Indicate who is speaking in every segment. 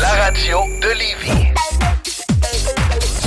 Speaker 1: La radio de Lévis.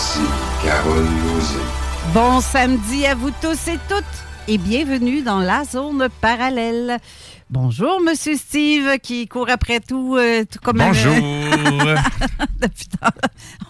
Speaker 2: Voici Carole Lozé.
Speaker 3: Bon samedi à vous tous et toutes et bienvenue dans la zone parallèle. Bonjour, Monsieur Steve, qui court après tout, euh, tout comme un-
Speaker 4: Bonjour.
Speaker 3: Depuis tard.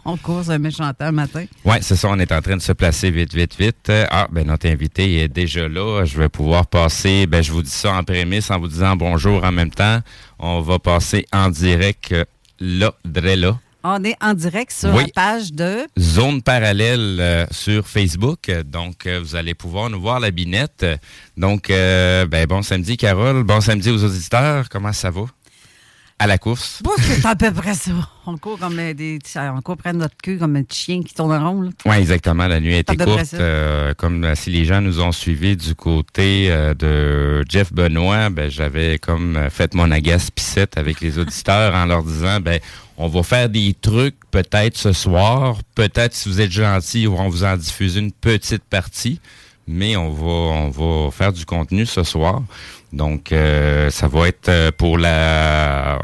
Speaker 3: On court un méchant temps le matin.
Speaker 4: Oui, c'est ça, on est en train de se placer vite, vite, vite. Ah, ben notre invité est déjà là. Je vais pouvoir passer, ben je vous dis ça en prémisse en vous disant bonjour en même temps. On va passer en direct euh, là, dre là.
Speaker 3: On est en direct sur
Speaker 4: Oui.
Speaker 3: la page de
Speaker 4: Zone parallèle euh, sur Facebook. Donc, euh, vous allez pouvoir nous voir la binette. Donc, euh, ben, bon samedi, Carole. Bon samedi aux auditeurs. Comment ça va? À la course.
Speaker 3: Bon, c'est à peu près ça. On court comme des. On court près de notre queue comme un chien qui tourne en rond.
Speaker 4: Oui, exactement. La nuit a été courte. comme si les gens nous ont suivis du côté de Jeff Benoît, ben, j'avais comme fait mon agace pissette avec les auditeurs en leur disant, ben, on va faire des trucs peut-être ce soir. Peut-être, si vous êtes gentils, on va vous en diffuser une petite partie. Mais on va, on va faire du contenu ce soir. Donc, euh, ça va être euh, pour la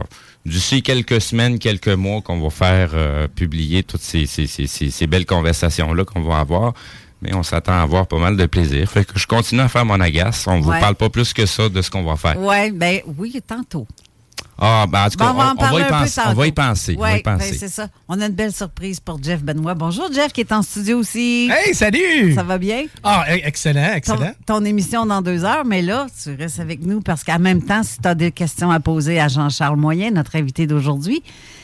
Speaker 4: d'ici quelques semaines, quelques mois qu'on va faire euh, publier toutes ces, ces, ces, ces, ces belles conversations-là qu'on va avoir. Mais on s'attend à avoir pas mal de plaisir. Fait que je continue à faire mon agace. On vous
Speaker 3: Ouais.
Speaker 4: parle pas plus que ça de ce qu'on va faire.
Speaker 3: Ouais, ben oui, tantôt.
Speaker 4: Ah, ben en tout
Speaker 3: Bon,
Speaker 4: cas,
Speaker 3: on va en
Speaker 4: on, va y
Speaker 3: un peu
Speaker 4: penser. On va y penser.
Speaker 3: Ouais, ben, c'est ça. On a une belle surprise pour Jeff Benoît. Bonjour, Jeff, qui est en studio aussi.
Speaker 5: Hey, salut!
Speaker 3: Ça va bien?
Speaker 5: Ah, e- excellent,
Speaker 3: Ton,
Speaker 5: excellent.
Speaker 3: ton émission dans deux heures, mais là, tu restes avec nous parce qu'en même temps, si tu as des questions à poser à Jean-Charles Moyen, notre invité d'aujourd'hui,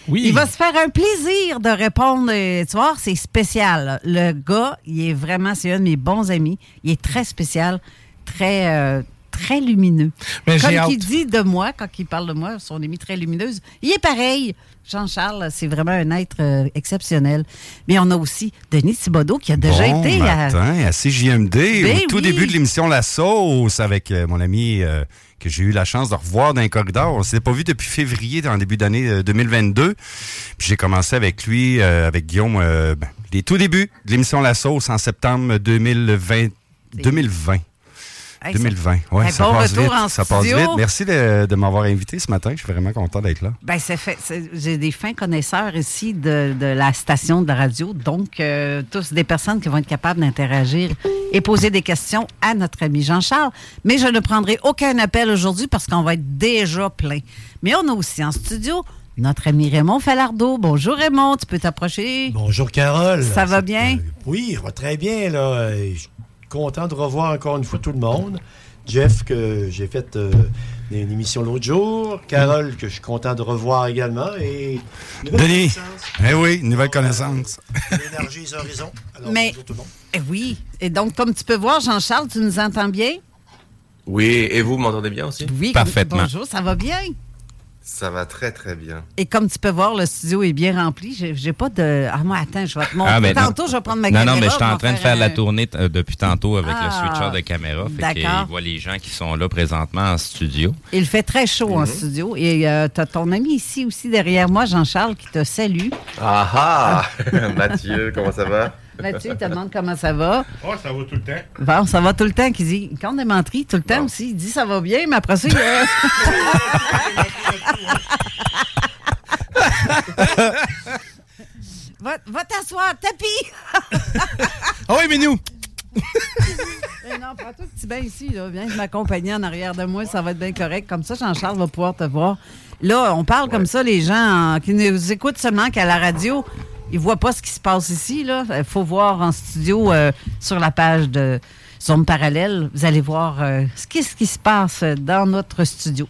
Speaker 5: Oui.
Speaker 3: il va se faire un plaisir de répondre. Tu vois, c'est spécial. Le gars, il est vraiment, c'est un de mes bons amis. Il est très spécial, très, euh, très lumineux.
Speaker 5: Mais
Speaker 3: Comme il dit de moi, quand il parle de moi, son ami très lumineuse, il est pareil. Jean-Charles, c'est vraiment un être euh, exceptionnel. Mais on a aussi Denis Thibodeau qui a déjà
Speaker 6: bon
Speaker 3: été à.
Speaker 6: matin, à, CJMD,
Speaker 3: Ben
Speaker 6: au tout
Speaker 3: oui.
Speaker 6: début de l'émission La Sauce, avec euh, mon ami euh, que j'ai eu la chance de revoir dans les corridors. On s'était pas vu depuis février, dans le début d'année euh, 2022. Puis j'ai commencé avec lui, avec Guillaume, ben, les tout débuts de l'émission La Sauce en septembre 2020. 2020.
Speaker 3: Hey, ça-
Speaker 6: 2020. Ouais,
Speaker 3: Hey,
Speaker 6: ça
Speaker 3: bon
Speaker 6: passe
Speaker 3: retour
Speaker 6: vite.
Speaker 3: en
Speaker 6: ça passe vite. Merci de, de m'avoir invité ce matin. Je suis vraiment content d'être là.
Speaker 3: Ben, c'est fait. J'ai des fins connaisseurs ici de, de la station de la radio, donc euh, tous des personnes qui vont être capables d'interagir et poser des questions à notre ami Jean-Charles. Mais je ne prendrai aucun appel aujourd'hui parce qu'on va être déjà plein. Mais on a aussi en studio notre ami Raymond Falardeau. Bonjour Raymond, tu peux t'approcher.
Speaker 7: Bonjour Carole.
Speaker 3: Ça va bien?
Speaker 7: Oui, ça va très bien. Là. Euh, Je content de revoir encore une fois tout le monde. Jeff, que j'ai fait euh, une émission l'autre jour. Carole, que je suis content de revoir également. Et
Speaker 6: Denis. Eh oui, nouvelle connaissance.
Speaker 7: L'énergie des horizons. Alors,
Speaker 3: Mais
Speaker 7: bonjour tout le monde.
Speaker 3: eh oui, et donc comme tu peux voir, Jean-Charles, tu nous entends bien?
Speaker 5: Oui, et vous m'entendez bien aussi?
Speaker 3: Oui. Bonjour, ça va bien?
Speaker 5: Ça va très très bien.
Speaker 3: Et comme tu peux voir, le studio est bien rempli. J'ai pas de. Ah, moi, attends, je vais te montrer.
Speaker 4: Ah, ben,
Speaker 3: Tantôt,
Speaker 4: non.
Speaker 3: je vais prendre ma
Speaker 4: Non,
Speaker 3: caméra.
Speaker 4: non, mais je suis en train de faire
Speaker 3: un-
Speaker 4: la tournée euh, depuis tantôt avec
Speaker 3: Ah,
Speaker 4: le switcher de caméra. Fait
Speaker 3: d'accord.
Speaker 4: qu'il voit les gens qui sont là présentement en studio.
Speaker 3: Il fait très chaud en studio. Et tu as ton ami ici aussi derrière moi, Jean-Charles, qui te salue.
Speaker 5: Ah ah Mathieu, comment ça va?
Speaker 3: Mathieu, il te demande comment ça va.
Speaker 8: Oh, ça va tout le temps.
Speaker 3: Bon, ça va tout le temps. Qu'il dit, quand on est menterie, tout le temps aussi, il dit ça va bien, mais après ça, il. va va t'asseoir, tapis!
Speaker 9: Ah oui, mais nous!
Speaker 3: Non, prends-toi un petit bain ici, là. Viens m'accompagner en arrière de moi, ça va être bien correct. Comme ça, Jean-Charles va pouvoir te voir. Là, on parle comme ça, les gens qui nous écoutent seulement qu'à la radio, ils voient pas ce qui se passe ici. Il faut voir en studio euh, sur la page de Zone Parallèle. Vous allez voir euh, ce qui, ce qui se passe dans notre studio.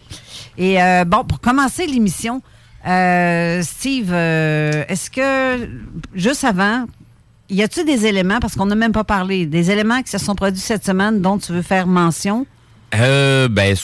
Speaker 3: Et euh, bon, pour commencer l'émission, euh, Steve, euh, est-ce que, juste avant, y a-t-il des éléments, parce qu'on n'a même pas parlé, des éléments qui se sont produits cette semaine dont tu veux faire mention?
Speaker 4: Euh, ben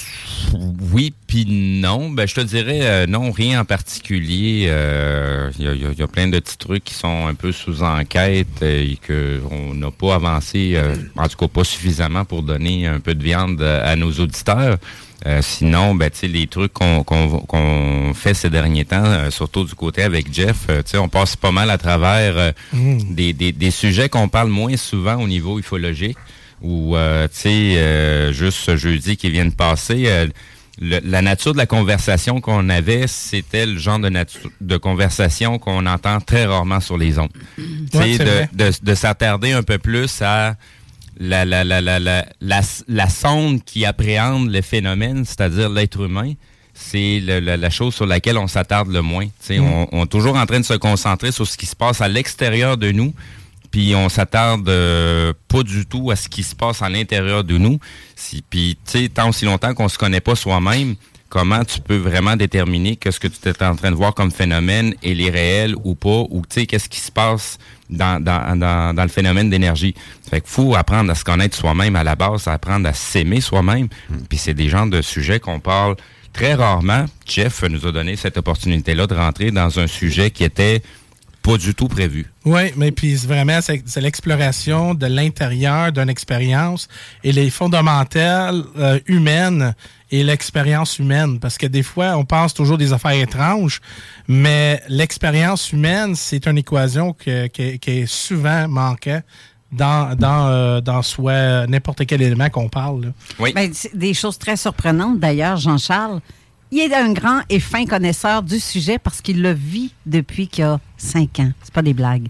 Speaker 4: oui puis non. Ben je te dirais euh, non, rien en particulier. Euh, Il y, a, il y a- il y a plein de petits trucs qui sont un peu sous enquête euh, et que on n'a pas avancé, euh, en tout cas pas suffisamment pour donner un peu de viande euh, à nos auditeurs. Euh, sinon, ben, tu sais, les trucs qu'on qu'on qu'on fait ces derniers temps, euh, surtout du côté avec Jeff, euh, tu sais, on passe pas mal à travers euh,
Speaker 9: Mm.
Speaker 4: des, des, des sujets qu'on parle moins souvent au niveau ufologique ou euh, tu sais euh, juste ce jeudi qui vient de passer euh, le- la nature de la conversation qu'on avait c'était le genre de nature de conversation qu'on entend très rarement sur les ondes Tu sais,
Speaker 9: Ouais, c'est
Speaker 4: de, de, de s'attarder un peu plus à la, la, la, la, la, la, la sonde qui appréhende le phénomène, c'est-à-dire l'être humain, c'est la, chose sur laquelle on s'attarde le moins. Tu sais,
Speaker 9: Mm.
Speaker 4: on, on est toujours en train de se concentrer sur ce qui se passe à l'extérieur de nous, puis on s'attarde euh, pas du tout à ce qui se passe à l'intérieur de nous. Si, puis, tu sais, tant aussi longtemps qu'on se connaît pas soi-même, comment tu peux vraiment déterminer que ce que tu es en train de voir comme phénomène est réel ou pas, ou tu sais, qu'est-ce qui se passe dans, le phénomène d'énergie? Fait qu'il faut apprendre à se connaître soi-même à la base, apprendre à s'aimer soi-même. Puis c'est des genres de sujets qu'on parle très rarement. Jeff nous a donné cette opportunité-là de rentrer dans un sujet qui était pas du tout prévu.
Speaker 9: Oui, mais puis c'est vraiment, c'est c'est l'exploration de l'intérieur d'une expérience et les fondamentales euh, humaines et l'expérience humaine. Parce que des fois, on pense toujours des affaires étranges, mais l'expérience humaine, c'est une équation que- que- qui est souvent manquée dans, dans, euh, dans soit n'importe quel élément qu'on parle. là.
Speaker 4: Oui.
Speaker 3: Ben, c'est des choses très surprenantes. D'ailleurs, Jean-Charles, il est un grand et fin connaisseur du sujet parce qu'il le vit depuis qu'il a cinq ans. C'est pas des blagues.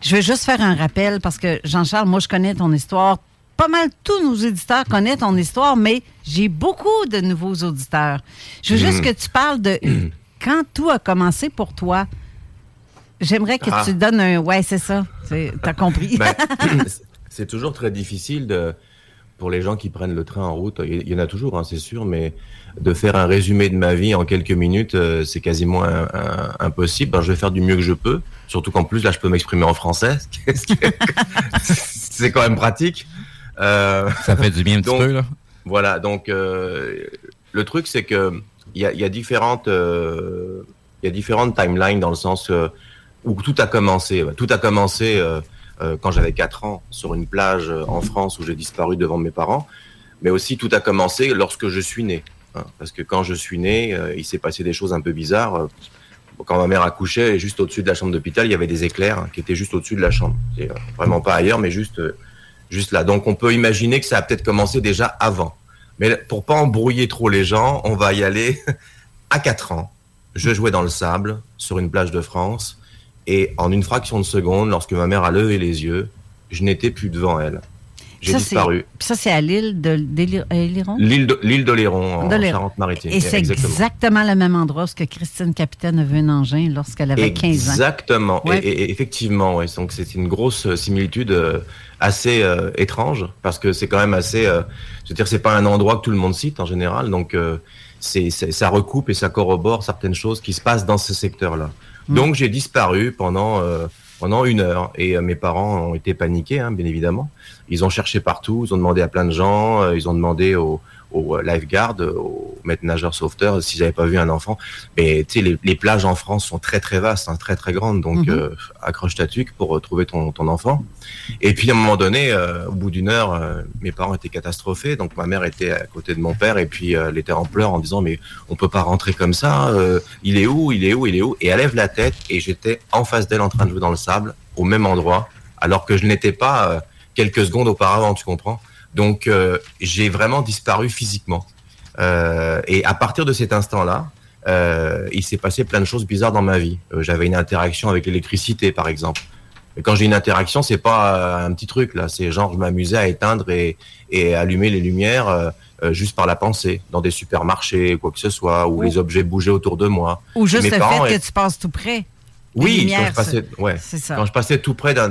Speaker 3: Je vais juste faire un rappel parce que, Jean-Charles, moi, je connais ton histoire. Pas mal tous nos éditeurs connaissent ton histoire, mais j'ai beaucoup de nouveaux auditeurs. Je veux juste
Speaker 5: Mm.
Speaker 3: que tu parles de quand tout a commencé pour toi. J'aimerais que
Speaker 5: Ah.
Speaker 3: tu donnes un. Ouais, c'est ça. C'est- T'as compris.
Speaker 5: Ben, c'est toujours très difficile de, pour les gens qui prennent le train en route. Il y en a toujours, hein, c'est sûr, mais de faire un résumé de ma vie en quelques minutes, euh, c'est quasiment un- un- impossible. Alors, je vais faire du mieux que je peux. Surtout qu'en plus, là, je peux m'exprimer en français. c'est quand même pratique. Euh,
Speaker 4: Ça fait du bien un petit
Speaker 5: donc,
Speaker 4: peu, là.
Speaker 5: Voilà, donc euh, le truc, c'est que il y a, y a différentes, il y a différentes timelines dans le sens où tout a commencé. Tout a commencé euh, quand j'avais 4 ans sur une plage euh, en France où j'ai disparu devant mes parents, mais aussi tout a commencé lorsque je suis né. hein. parce que quand je suis né, euh, il s'est passé des choses un peu bizarres. Quand ma mère accouchait, juste au-dessus de la chambre d'hôpital, il y avait des éclairs qui étaient juste au-dessus de la chambre. Vraiment pas ailleurs, mais juste, juste là. Donc on peut imaginer que ça a peut-être commencé déjà avant. Mais pour pas embrouiller trop les gens, on va y aller à 4 ans. Je jouais dans le sable sur une plage de France et en une fraction de seconde, lorsque ma mère a levé les yeux, je n'étais plus devant elle. J'ai disparu.
Speaker 3: c'est- Ça, c'est à l'île de Éliron?
Speaker 5: L'île d'Oléron, en. Charente-Maritime.
Speaker 3: Et c'est exactement. le même endroit où que Christine Capitaine a vu un engin lorsqu'elle avait 15 ans.
Speaker 5: Exactement.
Speaker 3: Ouais.
Speaker 5: Et, effectivement, ouais. donc c'est une grosse euh, similitude euh, assez euh, étrange parce que c'est quand même assez. euh, je veux dire, c'est pas un endroit que tout le monde cite en général, donc euh, c'est- ça recoupe et ça corrobore certaines choses qui se passent dans ce secteur-là.
Speaker 3: Mm.
Speaker 5: Donc j'ai disparu pendant euh, pendant une heure et euh, mes parents ont été paniqués, hein, bien évidemment. Ils ont cherché partout, ils ont demandé à plein de gens, euh, ils ont demandé aux au lifeguard, aux maîtres nageurs sauveteurs, s'ils n'avaient pas vu un enfant. Mais tu sais, les, les plages en France sont très très vastes, hein, très très grandes, donc
Speaker 3: Mhm.
Speaker 5: euh, accroche ta tuque pour euh, trouver ton, ton enfant. Et puis à un moment donné, euh, au bout d'une heure, euh, mes parents étaient catastrophés, donc ma mère était à côté de mon père et puis euh, elle était en pleurs en disant mais on peut pas rentrer comme ça, euh, il est où, il est où, il est où? Et elle lève la tête et j'étais en face d'elle en train de jouer dans le sable, au même endroit, alors que je n'étais pas euh, quelques secondes auparavant, tu comprends? Donc euh, j'ai vraiment disparu physiquement. Euh, et à partir de cet instant-là, euh, il s'est passé plein de choses bizarres dans ma vie. Euh, J'avais une interaction avec l'électricité, par exemple. Et quand j'ai une interaction, c'est pas un petit truc là. C'est genre je m'amusais à éteindre et, et allumer les lumières euh, juste par la pensée, dans des supermarchés, quoi que ce soit, où
Speaker 3: Ou-
Speaker 5: les objets bougeaient autour de moi.
Speaker 3: Ou juste
Speaker 5: Mes
Speaker 3: le
Speaker 5: parents
Speaker 3: fait que tu passes tout près.
Speaker 5: Oui,
Speaker 3: lumières,
Speaker 5: quand je passais, ouais, quand je passais tout près d'un-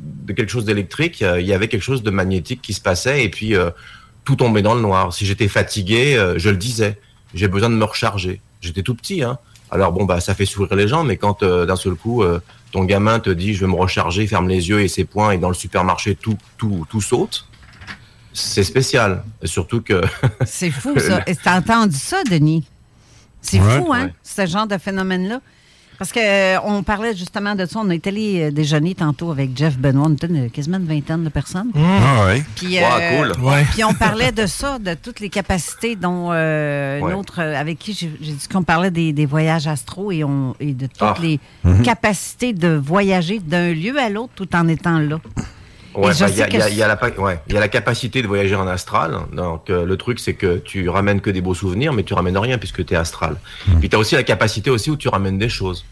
Speaker 5: de quelque chose d'électrique, euh, il y avait quelque chose de magnétique qui se passait et puis euh, tout tombait dans le noir. Si j'étais fatigué, euh, je le disais, j'ai besoin de me recharger. J'étais tout petit, hein. Alors bon, bah ça fait sourire les gens, mais quand euh, d'un seul coup euh, ton gamin te dit je vais me recharger, ferme les yeux et ses poings et dans le supermarché tout tout tout saute, c'est spécial. Et surtout que
Speaker 3: C'est fou, ça. T'as entendu ça, Denis? C'est
Speaker 5: Ouais.
Speaker 3: fou, hein,
Speaker 5: Ouais.
Speaker 3: ce genre de phénomène-là. Parce que euh, on parlait justement de ça. On est allé euh, déjeuner tantôt avec Jeff Benoît. On était une- quasiment une vingtaine de personnes.
Speaker 6: Ah ouais.
Speaker 3: Puis, euh,
Speaker 6: cool. Ouais.
Speaker 3: puis on parlait de ça, de toutes les capacités dont euh,
Speaker 6: Ouais.
Speaker 3: une autre avec qui j'ai dit qu'on parlait des, des voyages astro et, on, et de toutes
Speaker 5: Ah.
Speaker 3: les
Speaker 5: Mhm.
Speaker 3: capacités de voyager d'un lieu à l'autre tout en étant là.
Speaker 5: Ouais, bah, il y, y y ouais, il y a la capacité de voyager en astral. Donc, euh, le truc, c'est que tu ramènes que des beaux souvenirs, mais tu ramènes rien puisque tu es astral. Puis, tu as aussi la capacité aussi où tu ramènes des choses.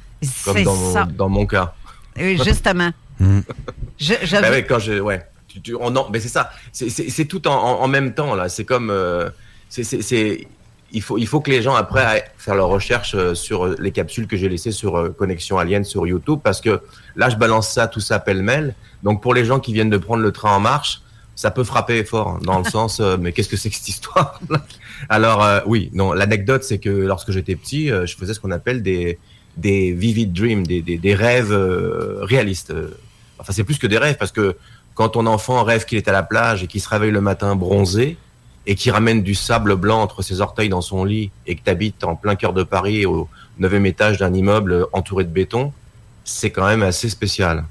Speaker 5: Comme
Speaker 3: C'est
Speaker 5: dans mon,
Speaker 3: ça.
Speaker 5: dans mon cas.
Speaker 3: Euh, justement. Je, je-
Speaker 5: Bah ouais, quand je, ouais, tu, tu- on en- mais c'est ça. C'est- tout en, en- en même temps là. C'est comme, euh, c'est, c'est, c'est- il faut, il faut que les gens après aillent faire leurs recherches euh, sur euh, les capsules que j'ai laissées sur euh, Connexion Alien sur YouTube parce que là, je balance ça, tout ça pêle-mêle. Donc pour les gens qui viennent de prendre le train en marche, ça peut frapper fort hein, dans le sens, mais qu'est-ce que c'est que cette histoire? Alors euh, oui, non, l'anecdote c'est que lorsque j'étais petit, je faisais ce qu'on appelle des des vivid dreams, des, des, des rêves réalistes. Enfin, c'est plus que des rêves parce que quand ton enfant rêve qu'il est à la plage et qu'il se réveille le matin bronzé et qu'il ramène du sable blanc entre ses orteils dans son lit et que tu habites en plein cœur de Paris au neuvième étage d'un immeuble entouré de béton, c'est quand même assez spécial.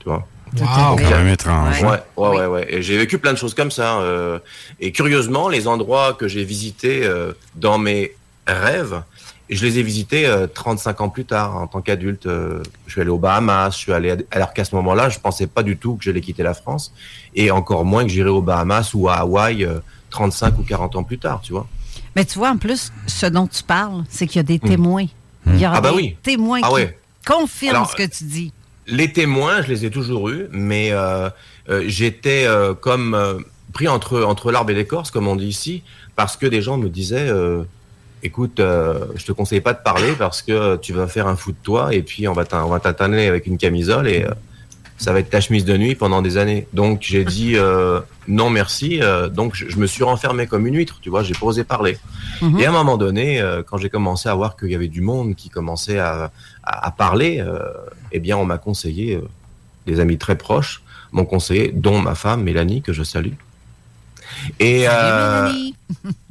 Speaker 5: Tu vois?
Speaker 6: Wow. C'est quand même étrange.
Speaker 5: Ouais, ouais, ouais, ouais. Et j'ai vécu plein de choses comme ça. euh, et curieusement, les endroits que j'ai visités euh, dans mes rêves, je les ai visités euh, 35 ans plus tard, en tant qu'adulte. euh, je suis allé aux Bahamas, je suis allé, à- alors qu'à ce moment-là, je pensais pas du tout que j'allais quitter la France, et encore moins que j'irais aux Bahamas ou à Hawaï euh, 35 ou 40 ans plus tard, tu vois.
Speaker 3: Mais tu vois, en plus, ce dont tu parles, c'est qu'il y a des témoins. Il y aura
Speaker 5: Ah bah
Speaker 3: des
Speaker 5: oui.
Speaker 3: témoins
Speaker 5: Ah
Speaker 3: qui
Speaker 5: ouais.
Speaker 3: confirment
Speaker 5: Alors,
Speaker 3: ce que tu dis.
Speaker 5: Les témoins, je les ai toujours eus, mais euh, euh, j'étais euh, comme euh, pris entre entre l'arbre et l'écorce, comme on dit ici, parce que des gens me disaient, euh, écoute, euh, je te conseille pas de parler parce que tu vas faire un fou de toi et puis on va t'atteindre avec une camisole et euh, ça va être ta chemise de nuit pendant des années. Donc j'ai dit euh, non merci. euh, donc je, je me suis renfermé comme une huître, tu vois, j'ai pas osé parler.
Speaker 3: Mhm.
Speaker 5: Et à un moment donné, euh, quand j'ai commencé à voir qu'il y avait du monde qui commençait à, à, à parler, euh, eh bien, on m'a conseillé, euh, des amis très proches m'ont conseillé, dont ma femme Mélanie, que je salue. Et, euh,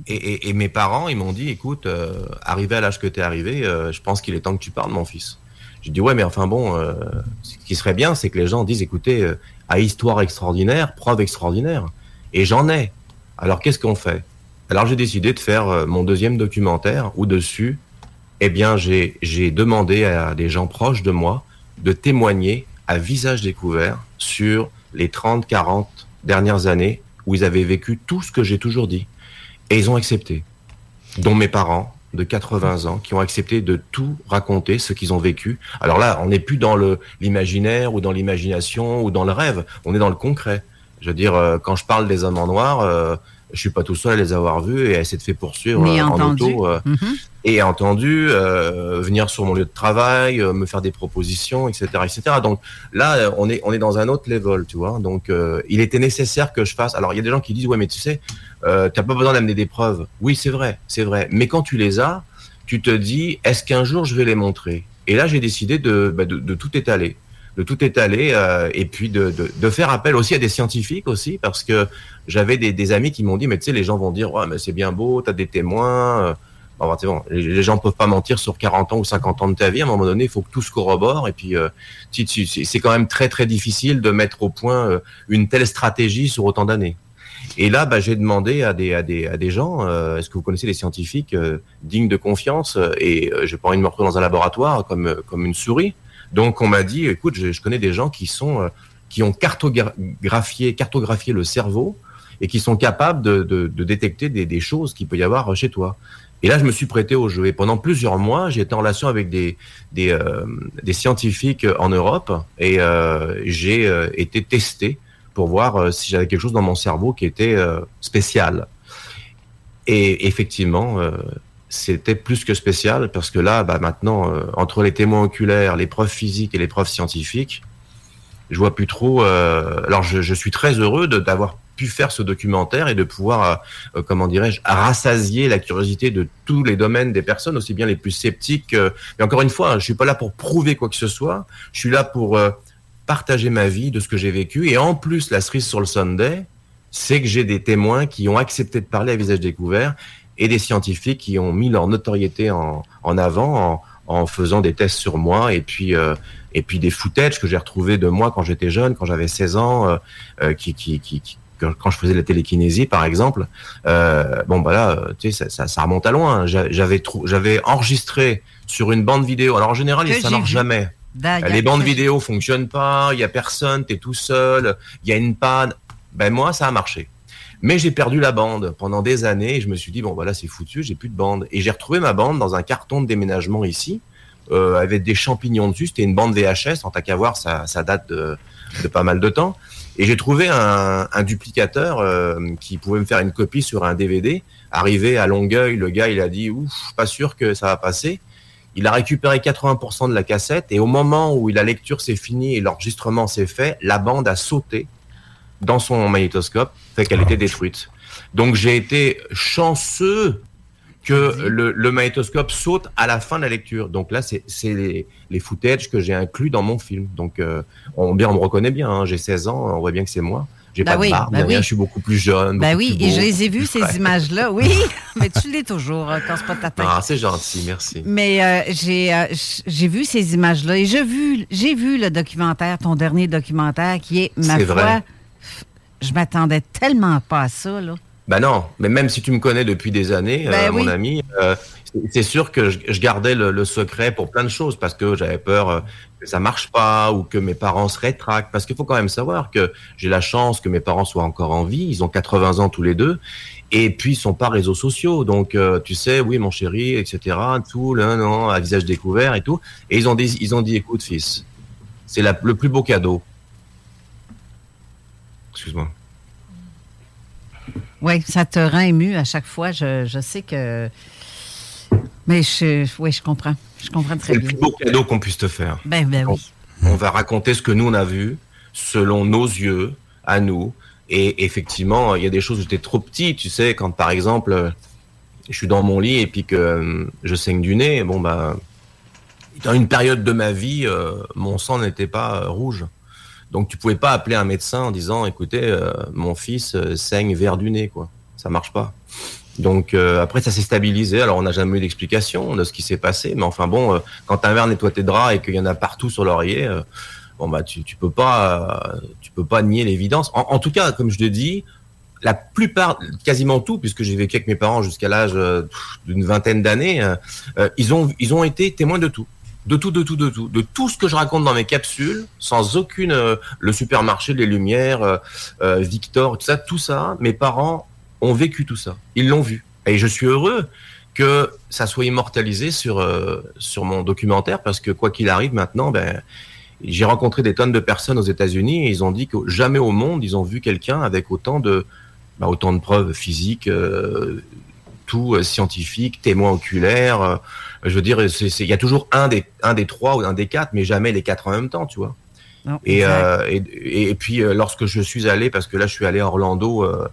Speaker 5: et, et- et mes parents, ils m'ont dit, écoute, euh, arrivé à l'âge que tu es arrivé, euh, je pense qu'il est temps que tu parles, mon fils. J'ai dit, ouais, mais enfin bon, euh, ce qui serait bien, c'est que les gens disent, écoutez, euh, à histoire extraordinaire, preuve extraordinaire. Et j'en ai. Alors qu'est-ce qu'on fait? Alors j'ai décidé de faire euh, mon deuxième documentaire où dessus, eh bien, j'ai j'ai demandé à des gens proches de moi de témoigner à visage découvert sur les 30, 40 dernières années où ils avaient vécu tout ce que j'ai toujours dit. Et ils ont accepté, dont mes parents de 80 ans, qui ont accepté de tout raconter ce qu'ils ont vécu. Alors là, on n'est plus dans le l'imaginaire ou dans l'imagination ou dans le rêve, on est dans le concret. Je veux dire, euh, quand je parle des hommes en noir, euh, je suis pas tout seul à les avoir vus et à s'être fait poursuivre
Speaker 3: Ni
Speaker 5: euh, en
Speaker 3: entendu.
Speaker 5: auto. euh,
Speaker 3: Mhm.
Speaker 5: et entendu euh, venir sur mon lieu de travail, euh, me faire des propositions, etc., etc. Donc là, on est on est dans un autre level, tu vois. Donc il était nécessaire que je fasse. Alors il y a des gens qui disent ouais, mais tu sais, t'as pas besoin d'amener des preuves. Oui, c'est vrai, c'est vrai. Mais quand tu les as, tu te dis est-ce qu'un jour je vais les montrer? Et là, j'ai décidé de, bah, de de tout étaler de tout étaler euh, et puis de, de, de faire appel aussi à des scientifiques aussi parce que j'avais des, des amis qui m'ont dit mais tu sais les gens vont dire ouais mais c'est bien beau t'as des témoins euh, Bon, bon, les, les gens peuvent pas mentir sur 40 ans ou 50 ans de ta vie. À un moment donné, il faut que tout se corrobore. Et puis, euh, c'est quand même très très difficile de mettre au point euh, une telle stratégie sur autant d'années. Et là, bah, j'ai demandé à des, à des, à des gens, euh, est-ce que vous connaissez des scientifiques euh, dignes de confiance Et euh, j'ai pas envie de me retrouver dans un laboratoire comme, comme une souris. Donc, on m'a dit, écoute, je, je connais des gens qui sont, euh, qui ont cartographié, cartographié le cerveau et qui sont capables de, de, de détecter des, des choses qu'il peut y avoir chez toi. Et là, je me suis prêté au jeu. Et pendant plusieurs mois, j'ai été en relation avec des, des, euh, des scientifiques en Europe et euh, j'ai euh, été testé pour voir euh, si j'avais quelque chose dans mon cerveau qui était euh, spécial. Et effectivement, c'était plus que spécial parce que là, bah, maintenant, euh, entre les témoins oculaires, les preuves physiques et les preuves scientifiques, je vois plus trop. euh, alors, je, suis très heureux d'avoir pu faire ce documentaire et de pouvoir, euh, comment dirais-je, rassasier la curiosité de tous les domaines des personnes, aussi bien les plus sceptiques. mais encore une fois, je suis pas là pour prouver quoi que ce soit. Je suis là pour partager ma vie, de ce que j'ai vécu. Et en plus, la cerise sur le Sunday, c'est que j'ai des témoins qui ont accepté de parler à visage découvert et des scientifiques qui ont mis leur notoriété en, en avant en, en faisant des tests sur moi et puis euh, et puis des footages que j'ai retrouvés de moi quand j'étais jeune, quand j'avais 16 ans, euh, euh, qui, qui, qui, qui- quand- je faisais la télékinésie par exemple. Euh, bon bah là, tu sais, ça, ça, ça remonte à loin. J'a- J'avais enregistré sur une bande vidéo. Alors en général,
Speaker 3: Que
Speaker 5: ça marche
Speaker 3: vu.
Speaker 5: jamais. Les bandes vidéo fonctionnent pas, il y a personne, t'es tout seul, il y a une panne. Ben moi, ça a marché. Mais j'ai perdu la bande pendant des années et je me suis dit bon voilà c'est foutu, j'ai plus de bande. Et j'ai retrouvé ma bande dans un carton de déménagement ici euh, avec des champignons dessus. C'était une bande VHS, en tant qu'à voir ça, ça date de, de pas mal de temps. Et j'ai trouvé un, un duplicateur euh, qui pouvait me faire une copie sur un DVD. Arrivé à Longueuil, le gars il a dit ouf pas sûr que ça va passer. Il a récupéré 80% de la cassette et au moment où la lecture s'est finie et l'enregistrement s'est fait, la bande a sauté dans son magnétoscope, fait qu'elle était détruite. Donc j'ai été chanceux que le, le magnétoscope saute à la fin de la lecture. Donc là, c'est les, les footages que j'ai inclus dans mon film. Donc euh, on, bien, on me reconnaît bien, hein, j'ai 16 ans, on voit bien que c'est moi. J'ai
Speaker 3: Bah
Speaker 5: pas
Speaker 3: oui,
Speaker 5: de barbe,
Speaker 3: bah oui.
Speaker 5: je suis beaucoup plus jeune.
Speaker 3: Ben
Speaker 5: beaucoup
Speaker 3: oui,
Speaker 5: plus
Speaker 3: et
Speaker 5: beau,
Speaker 3: je les ai vues, ces images-là. Oui, mais tu l'es toujours euh, quand c'est pas ta tête.
Speaker 5: Ah, c'est gentil, merci.
Speaker 3: Mais euh, j'ai euh, vu ces images-là et j'ai vu, vu le documentaire, ton dernier documentaire, qui est, ma foi,
Speaker 5: vrai.
Speaker 3: Je m'attendais tellement pas à ça. Là.
Speaker 5: Bah non, mais même si tu me connais depuis des années,
Speaker 3: Ben
Speaker 5: euh,
Speaker 3: oui.
Speaker 5: mon ami, euh, c'est- sûr que je, je gardais le, le secret pour plein de choses parce que j'avais peur euh, que ça marche pas ou que mes parents se rétractent. Parce qu'il faut quand même savoir que j'ai la chance que mes parents soient encore en vie. Ils ont 80 ans tous les deux. Et puis, ils sont pas réseaux sociaux. Donc, euh, tu sais, oui, mon chéri, etc., tout, là, non, à visage découvert et tout. Et ils ont dit, ils ont dit, écoute, fils, c'est le plus beau cadeau. Excuse-moi.
Speaker 3: Oui, ça te rend ému à chaque fois. Je, je sais que. Mais je, oui, je comprends. Je comprends très
Speaker 5: C'est le
Speaker 3: bien.
Speaker 5: plus beau cadeau qu'on puisse te faire.
Speaker 3: Ben, ben oui.
Speaker 5: On va raconter ce que nous on a vu selon nos yeux, à nous. Et effectivement, il y a des choses où j'étais trop petit, tu sais, quand par exemple, je suis dans mon lit et puis que euh, je saigne du nez, bon bah, dans une période de ma vie, euh, mon sang n'était pas euh, rouge. Donc tu pouvais pas appeler un médecin en disant, écoutez, euh, mon fils euh, saigne vert du nez, quoi. Ça marche pas. Donc euh, après ça s'est stabilisé. Alors on n'a jamais eu d'explication de ce qui s'est passé, mais enfin bon, quand ta mère nettoie tes draps et qu'il y en a partout sur l'oreiller, bon bah tu peux pas tu peux pas nier l'évidence. En, tout cas, comme je te dis, la plupart, quasiment tout, puisque j'ai vécu avec mes parents jusqu'à l'âge d'une vingtaine d'années, ils ont été témoins de tout. De tout, de tout, de tout, de tout ce que je raconte dans mes capsules, sans aucune euh, le supermarché, les lumières, euh, euh, Victor, tout ça, tout ça. Mes parents ont vécu tout ça, ils l'ont vu, et je suis heureux que ça soit immortalisé sur euh, sur mon documentaire parce que quoi qu'il arrive maintenant, ben J'ai rencontré des tonnes de personnes aux États-Unis et ils ont dit que jamais au monde ils ont vu quelqu'un avec autant de bah, autant de preuves physiques, euh, tout scientifique, témoins oculaires. Euh, je veux dire, il y a toujours un des un des trois ou un des quatre, mais jamais les quatre en même temps, tu vois.
Speaker 3: Non,
Speaker 5: Et, euh, et, et puis euh, lorsque je suis allé, parce que là je suis allé à Orlando euh,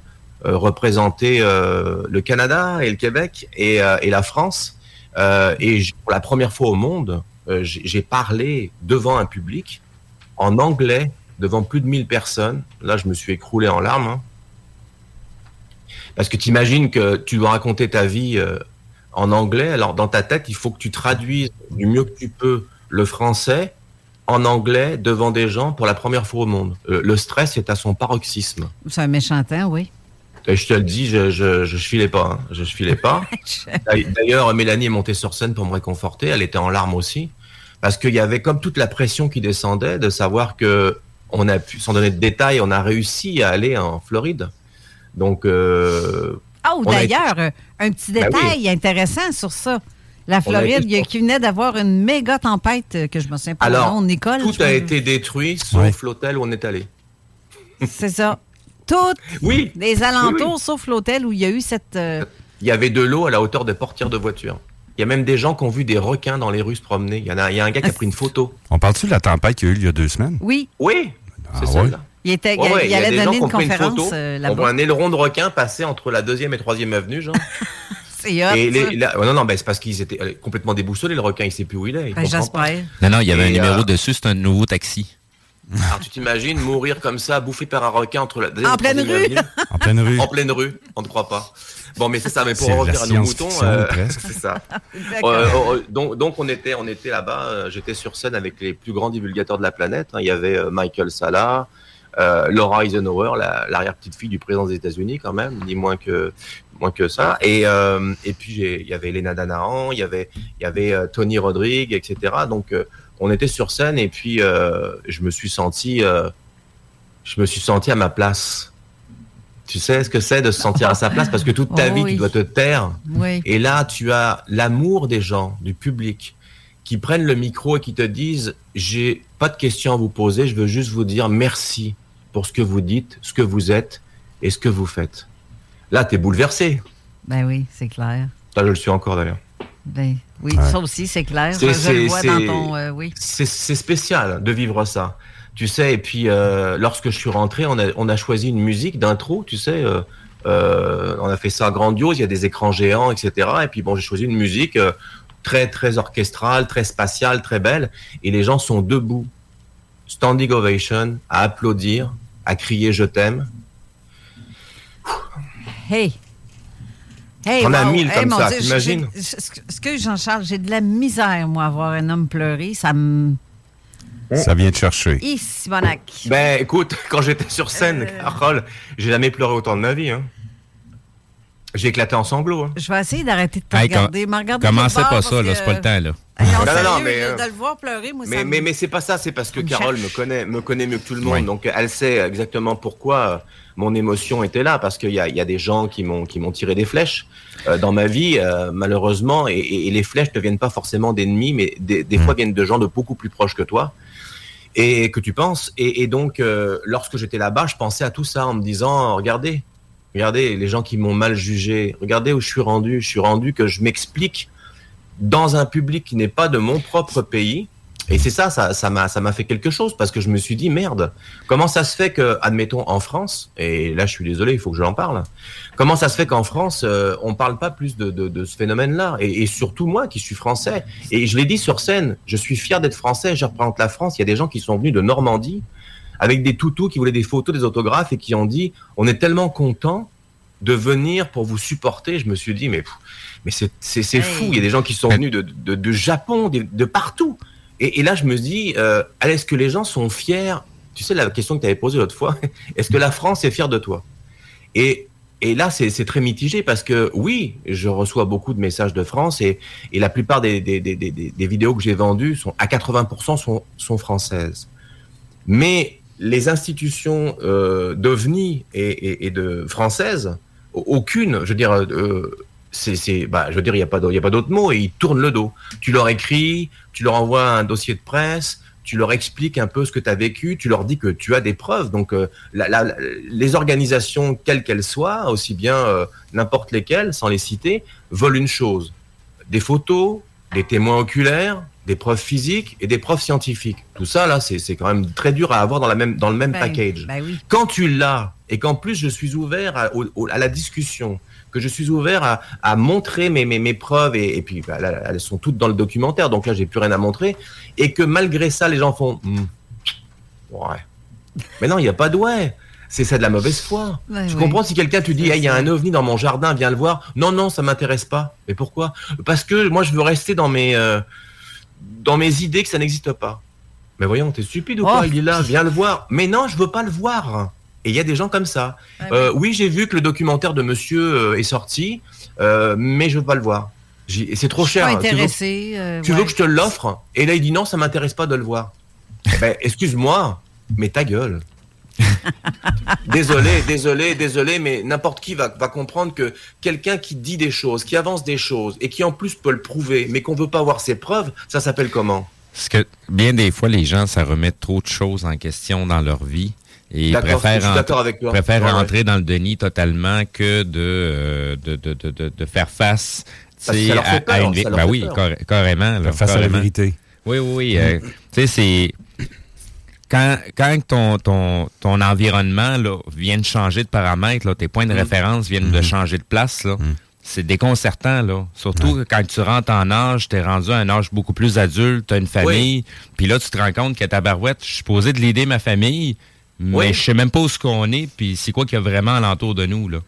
Speaker 5: euh, représenter euh, le Canada et le Québec et, euh, et la France, euh, et pour la première fois au monde, euh, j'ai parlé devant un public en anglais devant plus de 1000 personnes. Là, je me suis écroulé en larmes. hein. Parce que tu imagines que tu dois raconter ta vie euh, en anglais. Alors, dans ta tête, il faut que tu traduises du mieux que tu peux le français en anglais devant des gens pour la première fois au monde. Euh, le stress est à son paroxysme.
Speaker 3: C'est un méchant temps, oui.
Speaker 5: Et je te le dis, je, je, je filais pas. hein. Je filais pas. D'ailleurs, Mélanie est montée sur scène pour me réconforter. Elle était en larmes aussi. Parce qu'il y avait comme toute la pression qui descendait de savoir que on a pu, sans donner de détails, on a réussi à aller en Floride. Donc, euh,
Speaker 3: Ah, ou
Speaker 5: été-
Speaker 3: d'ailleurs, euh, un petit
Speaker 5: Ben
Speaker 3: détail intéressant sur ça. La
Speaker 5: été
Speaker 3: Floride, il y a- qui venait d'avoir une méga tempête euh, que je me souviens pas.
Speaker 5: alors,
Speaker 3: non, Nicole.
Speaker 5: tout a
Speaker 3: pense-
Speaker 5: été détruit sauf l'hôtel où on est allé.
Speaker 3: C'est ça. Toutes
Speaker 5: Oui.
Speaker 3: les alentours,
Speaker 5: Oui, oui.
Speaker 3: sauf l'hôtel où il y a eu cette. euh,
Speaker 5: Il y avait de l'eau à la hauteur des portières de voiture. Il y a même des gens qui ont vu des requins dans les rues se promener. Il y en a, il y a un gars qui a pris une photo.
Speaker 6: On parle-tu de la tempête qu'il y a eu il y a deux semaines?
Speaker 3: Oui.
Speaker 5: Oui,
Speaker 6: Ah
Speaker 5: c'est
Speaker 6: ouais?
Speaker 5: celle-là.
Speaker 3: Il, était, il-
Speaker 5: Ouais,
Speaker 3: il
Speaker 5: y a
Speaker 3: allait
Speaker 5: des gens
Speaker 3: donner une conférence
Speaker 5: photo.
Speaker 3: euh,
Speaker 5: on voit un aileron de requin passer entre la deuxième et troisième avenue, genre.
Speaker 3: Hot.
Speaker 5: et les- ouais, non, non, ben, c'est parce qu'ils étaient euh, complètement déboussolés, le requin, il sait plus où il est. il
Speaker 3: Ben,
Speaker 5: pas.
Speaker 4: Non, non, il y avait
Speaker 5: Et,
Speaker 4: un numéro
Speaker 5: euh,
Speaker 4: dessus, c'est un nouveau taxi.
Speaker 5: Alors, tu t'imagines mourir comme ça, bouffé par un requin entre la
Speaker 3: En pleine rue.
Speaker 6: En pleine rue.
Speaker 5: En pleine rue, on ne croit pas. Bon, mais c'est ça, mais pour en
Speaker 6: la
Speaker 5: revenir à nos moutons, c'est ça. Euh, euh, donc, donc on était, on était là-bas. euh, J'étais sur scène avec les plus grands divulgateurs de la planète. hein. Il y avait euh, Michael Sala, euh, Laura Eisenhower, la- l'arrière-petite-fille du président des États-Unis, quand même, ni moins que moins que ça. Et euh, et puis il y avait Elena Danahan, il y avait il y avait euh, Tony Rodrigue, etc. Donc euh, on était sur scène et puis euh, je me suis senti euh, je me suis senti à ma place. Tu sais ce que c'est de se sentir à sa place? Parce que toute ta
Speaker 3: Oh
Speaker 5: vie
Speaker 3: oui.
Speaker 5: tu dois te taire.
Speaker 3: Oui.
Speaker 5: Et là, tu as l'amour des gens, du public, qui prennent le micro et qui te disent J'ai pas de questions à vous poser, je veux juste vous dire merci pour ce que vous dites, ce que vous êtes et ce que vous faites. Là, tu es bouleversé.
Speaker 3: Ben oui, c'est clair.
Speaker 5: Là, je le suis encore d'ailleurs.
Speaker 3: Ben, oui,
Speaker 5: Ouais.
Speaker 3: ça aussi, c'est clair. Je,
Speaker 5: C'est-
Speaker 3: je le
Speaker 5: c'est-
Speaker 3: vois dans
Speaker 5: c'est-
Speaker 3: ton. euh, oui.
Speaker 5: C'est c'est spécial de vivre ça. Tu sais, et puis euh, lorsque je suis rentré, on a, on a choisi une musique d'intro, tu sais. euh, euh, on a fait ça grandiose, il y a des écrans géants, etc. Et puis bon, j'ai choisi une musique euh, très très orchestrale, très spatiale, très belle. Et les gens sont debout, standing ovation, à applaudir, à crier je t'aime.
Speaker 3: Hey! Hey,
Speaker 5: T'en as
Speaker 3: wow.
Speaker 5: mille
Speaker 3: Hey,
Speaker 5: comme
Speaker 3: mon
Speaker 5: ça, t'imagines?
Speaker 3: Excuse Jean-Charles, j'ai de la misère, moi, à voir un homme pleurer. Ça me.
Speaker 6: Ça vient de chercher.
Speaker 3: Ici, Bonac.
Speaker 5: Ben écoute, quand j'étais sur scène,
Speaker 3: Euh.
Speaker 5: Carole, j'ai jamais pleuré autant de ma vie. Hein. J'ai éclaté en sanglots. Hein.
Speaker 3: Je vais essayer d'arrêter de te
Speaker 4: Hey, com-
Speaker 3: regarder. Me regarder
Speaker 4: Commencez pas ça,
Speaker 3: que-
Speaker 4: c'est pas le temps, là.
Speaker 3: Hey, non,
Speaker 5: Non, non, mais,
Speaker 3: de,
Speaker 5: euh,
Speaker 3: de le voir pleurer, moi, ça
Speaker 5: Mais,
Speaker 3: me-
Speaker 5: mais, mais c'est pas ça, c'est parce que
Speaker 3: me
Speaker 5: Carole me connaît, me connaît mieux que tout le monde. Donc elle sait exactement pourquoi euh, mon émotion était là. Parce qu'il y a, il y a des gens qui m'ont qui m'ont tiré des flèches euh, dans ma vie, euh, malheureusement. Et, et- et les flèches ne viennent pas forcément d'ennemis, mais des, des fois viennent de gens de beaucoup plus proches que toi. Et que tu penses. Et, et donc, euh, lorsque j'étais là-bas, je pensais à tout ça en me disant, regardez, regardez les gens qui m'ont mal jugé. Regardez où je suis rendu. Je suis rendu que je m'explique dans un public qui n'est pas de mon propre pays. Et c'est ça, ça, m'a, ça fait quelque chose parce que je me suis dit merde. Comment ça se fait que, admettons, en France, et là je suis désolé, il faut que je l'en parle. Comment ça se fait qu'en France, euh, on parle pas plus de, de, de ce phénomène-là? Et, et surtout moi qui suis français. Et je l'ai dit sur scène, je suis fier d'être français. Je représente la France. Il y a des gens qui sont venus de Normandie avec des toutous qui voulaient des photos, des autographes et qui ont dit on est tellement content de venir pour vous supporter. Je me suis dit mais pff, mais c'est c'est c'est fou. Il y a des gens qui sont venus de de, de Japon, de, de partout. Et, et là je me dis euh, est-ce que les gens sont fiers Tu sais la question que tu avais posée l'autre fois. Est-ce que la France est fière de toi? Et et là, c'est c'est très mitigé parce que oui, je reçois beaucoup de messages de France et, et la plupart des, des, des, des, des vidéos que j'ai vendues sont à 80% sont, sont françaises. Mais les institutions euh, d'OVNI et, de françaises, aucune, je veux dire, euh, c'est, bah, je veux dire, il n'y a pas, d'autre mot et ils tournent le dos. Tu leur écris, tu leur envoies un dossier de presse, tu leur expliques un peu ce que tu as vécu, tu leur dis que tu as des preuves. Donc, euh, les organisations, quelles qu'elles soient, aussi bien n'importe lesquelles, sans les citer, veulent une chose des photos, des témoins oculaires, des preuves physiques et des preuves scientifiques. Tout ça, là, c'est quand même très dur à avoir dans, la même, dans le même
Speaker 3: Ben,
Speaker 5: package.
Speaker 3: oui.
Speaker 5: Quand tu l'as et qu'en plus je suis ouvert à, au- au- à la discussion, que je suis ouvert à, à montrer mes, mes, mes preuves et, et puis bah, là, elles sont toutes dans le documentaire, donc là j'ai plus rien à montrer, et que malgré ça les gens font Hmm, ouais. Mais non, il n'y a pas de ouais. C'est ça de la mauvaise foi.
Speaker 3: Ouais,
Speaker 5: tu
Speaker 3: ouais.
Speaker 5: comprends si quelqu'un te dit, Hey, il y a un ovni dans mon jardin, viens le voir. Non, non, ça m'intéresse pas. Mais pourquoi? Parce que moi, je veux rester dans mes, euh, dans mes idées que ça n'existe pas. Mais voyons, t'es stupide ou
Speaker 3: Oh.
Speaker 5: quoi Il est là, viens le voir. Mais non, je veux pas le voir. Et il y a des gens comme ça. Euh, oui, j'ai vu que le documentaire de monsieur euh, est sorti, euh, mais je veux pas le voir. C'est trop
Speaker 3: Je suis
Speaker 5: cher.
Speaker 3: pas
Speaker 5: Tu veux-
Speaker 3: intéressé. euh,
Speaker 5: tu
Speaker 3: ouais.
Speaker 5: veux que je te l'offre? Et là, il dit non, ça m'intéresse pas de le voir. Eh ben, excuse-moi, mais ta gueule. désolé, désolé, désolé, mais n'importe qui va, va comprendre que quelqu'un qui dit des choses, qui avance des choses, et qui en plus peut le prouver, mais qu'on veut pas voir ses preuves, ça s'appelle comment?
Speaker 4: Parce que bien des fois, les gens, ça remet trop de choses en question dans leur vie. Et préfèrent,
Speaker 5: suis d'accord avec toi.
Speaker 4: préfèrent
Speaker 5: Ouais, ouais.
Speaker 4: entrer dans le déni totalement que de, euh, de, de, de, de- de faire face
Speaker 6: ça leur fait
Speaker 4: à, une
Speaker 6: ça leur
Speaker 4: Ben
Speaker 6: fait
Speaker 4: oui,
Speaker 6: peur.
Speaker 4: carré- carrément. là,
Speaker 6: face à la vérité.
Speaker 4: Oui, oui, oui. euh, tu sais, c'est. Quand, quand ton, ton, ton environnement là, vient de changer de paramètre, là, tes points de référence viennent de changer de place, là, c'est déconcertant. Là. Surtout quand tu rentres en âge, tu es rendu à un âge beaucoup plus adulte, tu as une famille, puis là, tu te rends compte que ta barouette, je suis posé de l'aider ma famille, mais
Speaker 5: Oui.
Speaker 4: je sais même pas où ce qu'on est, puis c'est quoi qu'il y a vraiment alentour de nous. Là.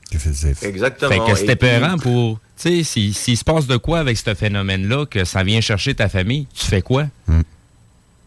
Speaker 5: Exactement.
Speaker 4: Fait que
Speaker 5: puis-
Speaker 4: épeurant pour. Tu sais, si- s'il se passe de quoi avec ce phénomène-là, que ça vient chercher ta famille, tu fais quoi?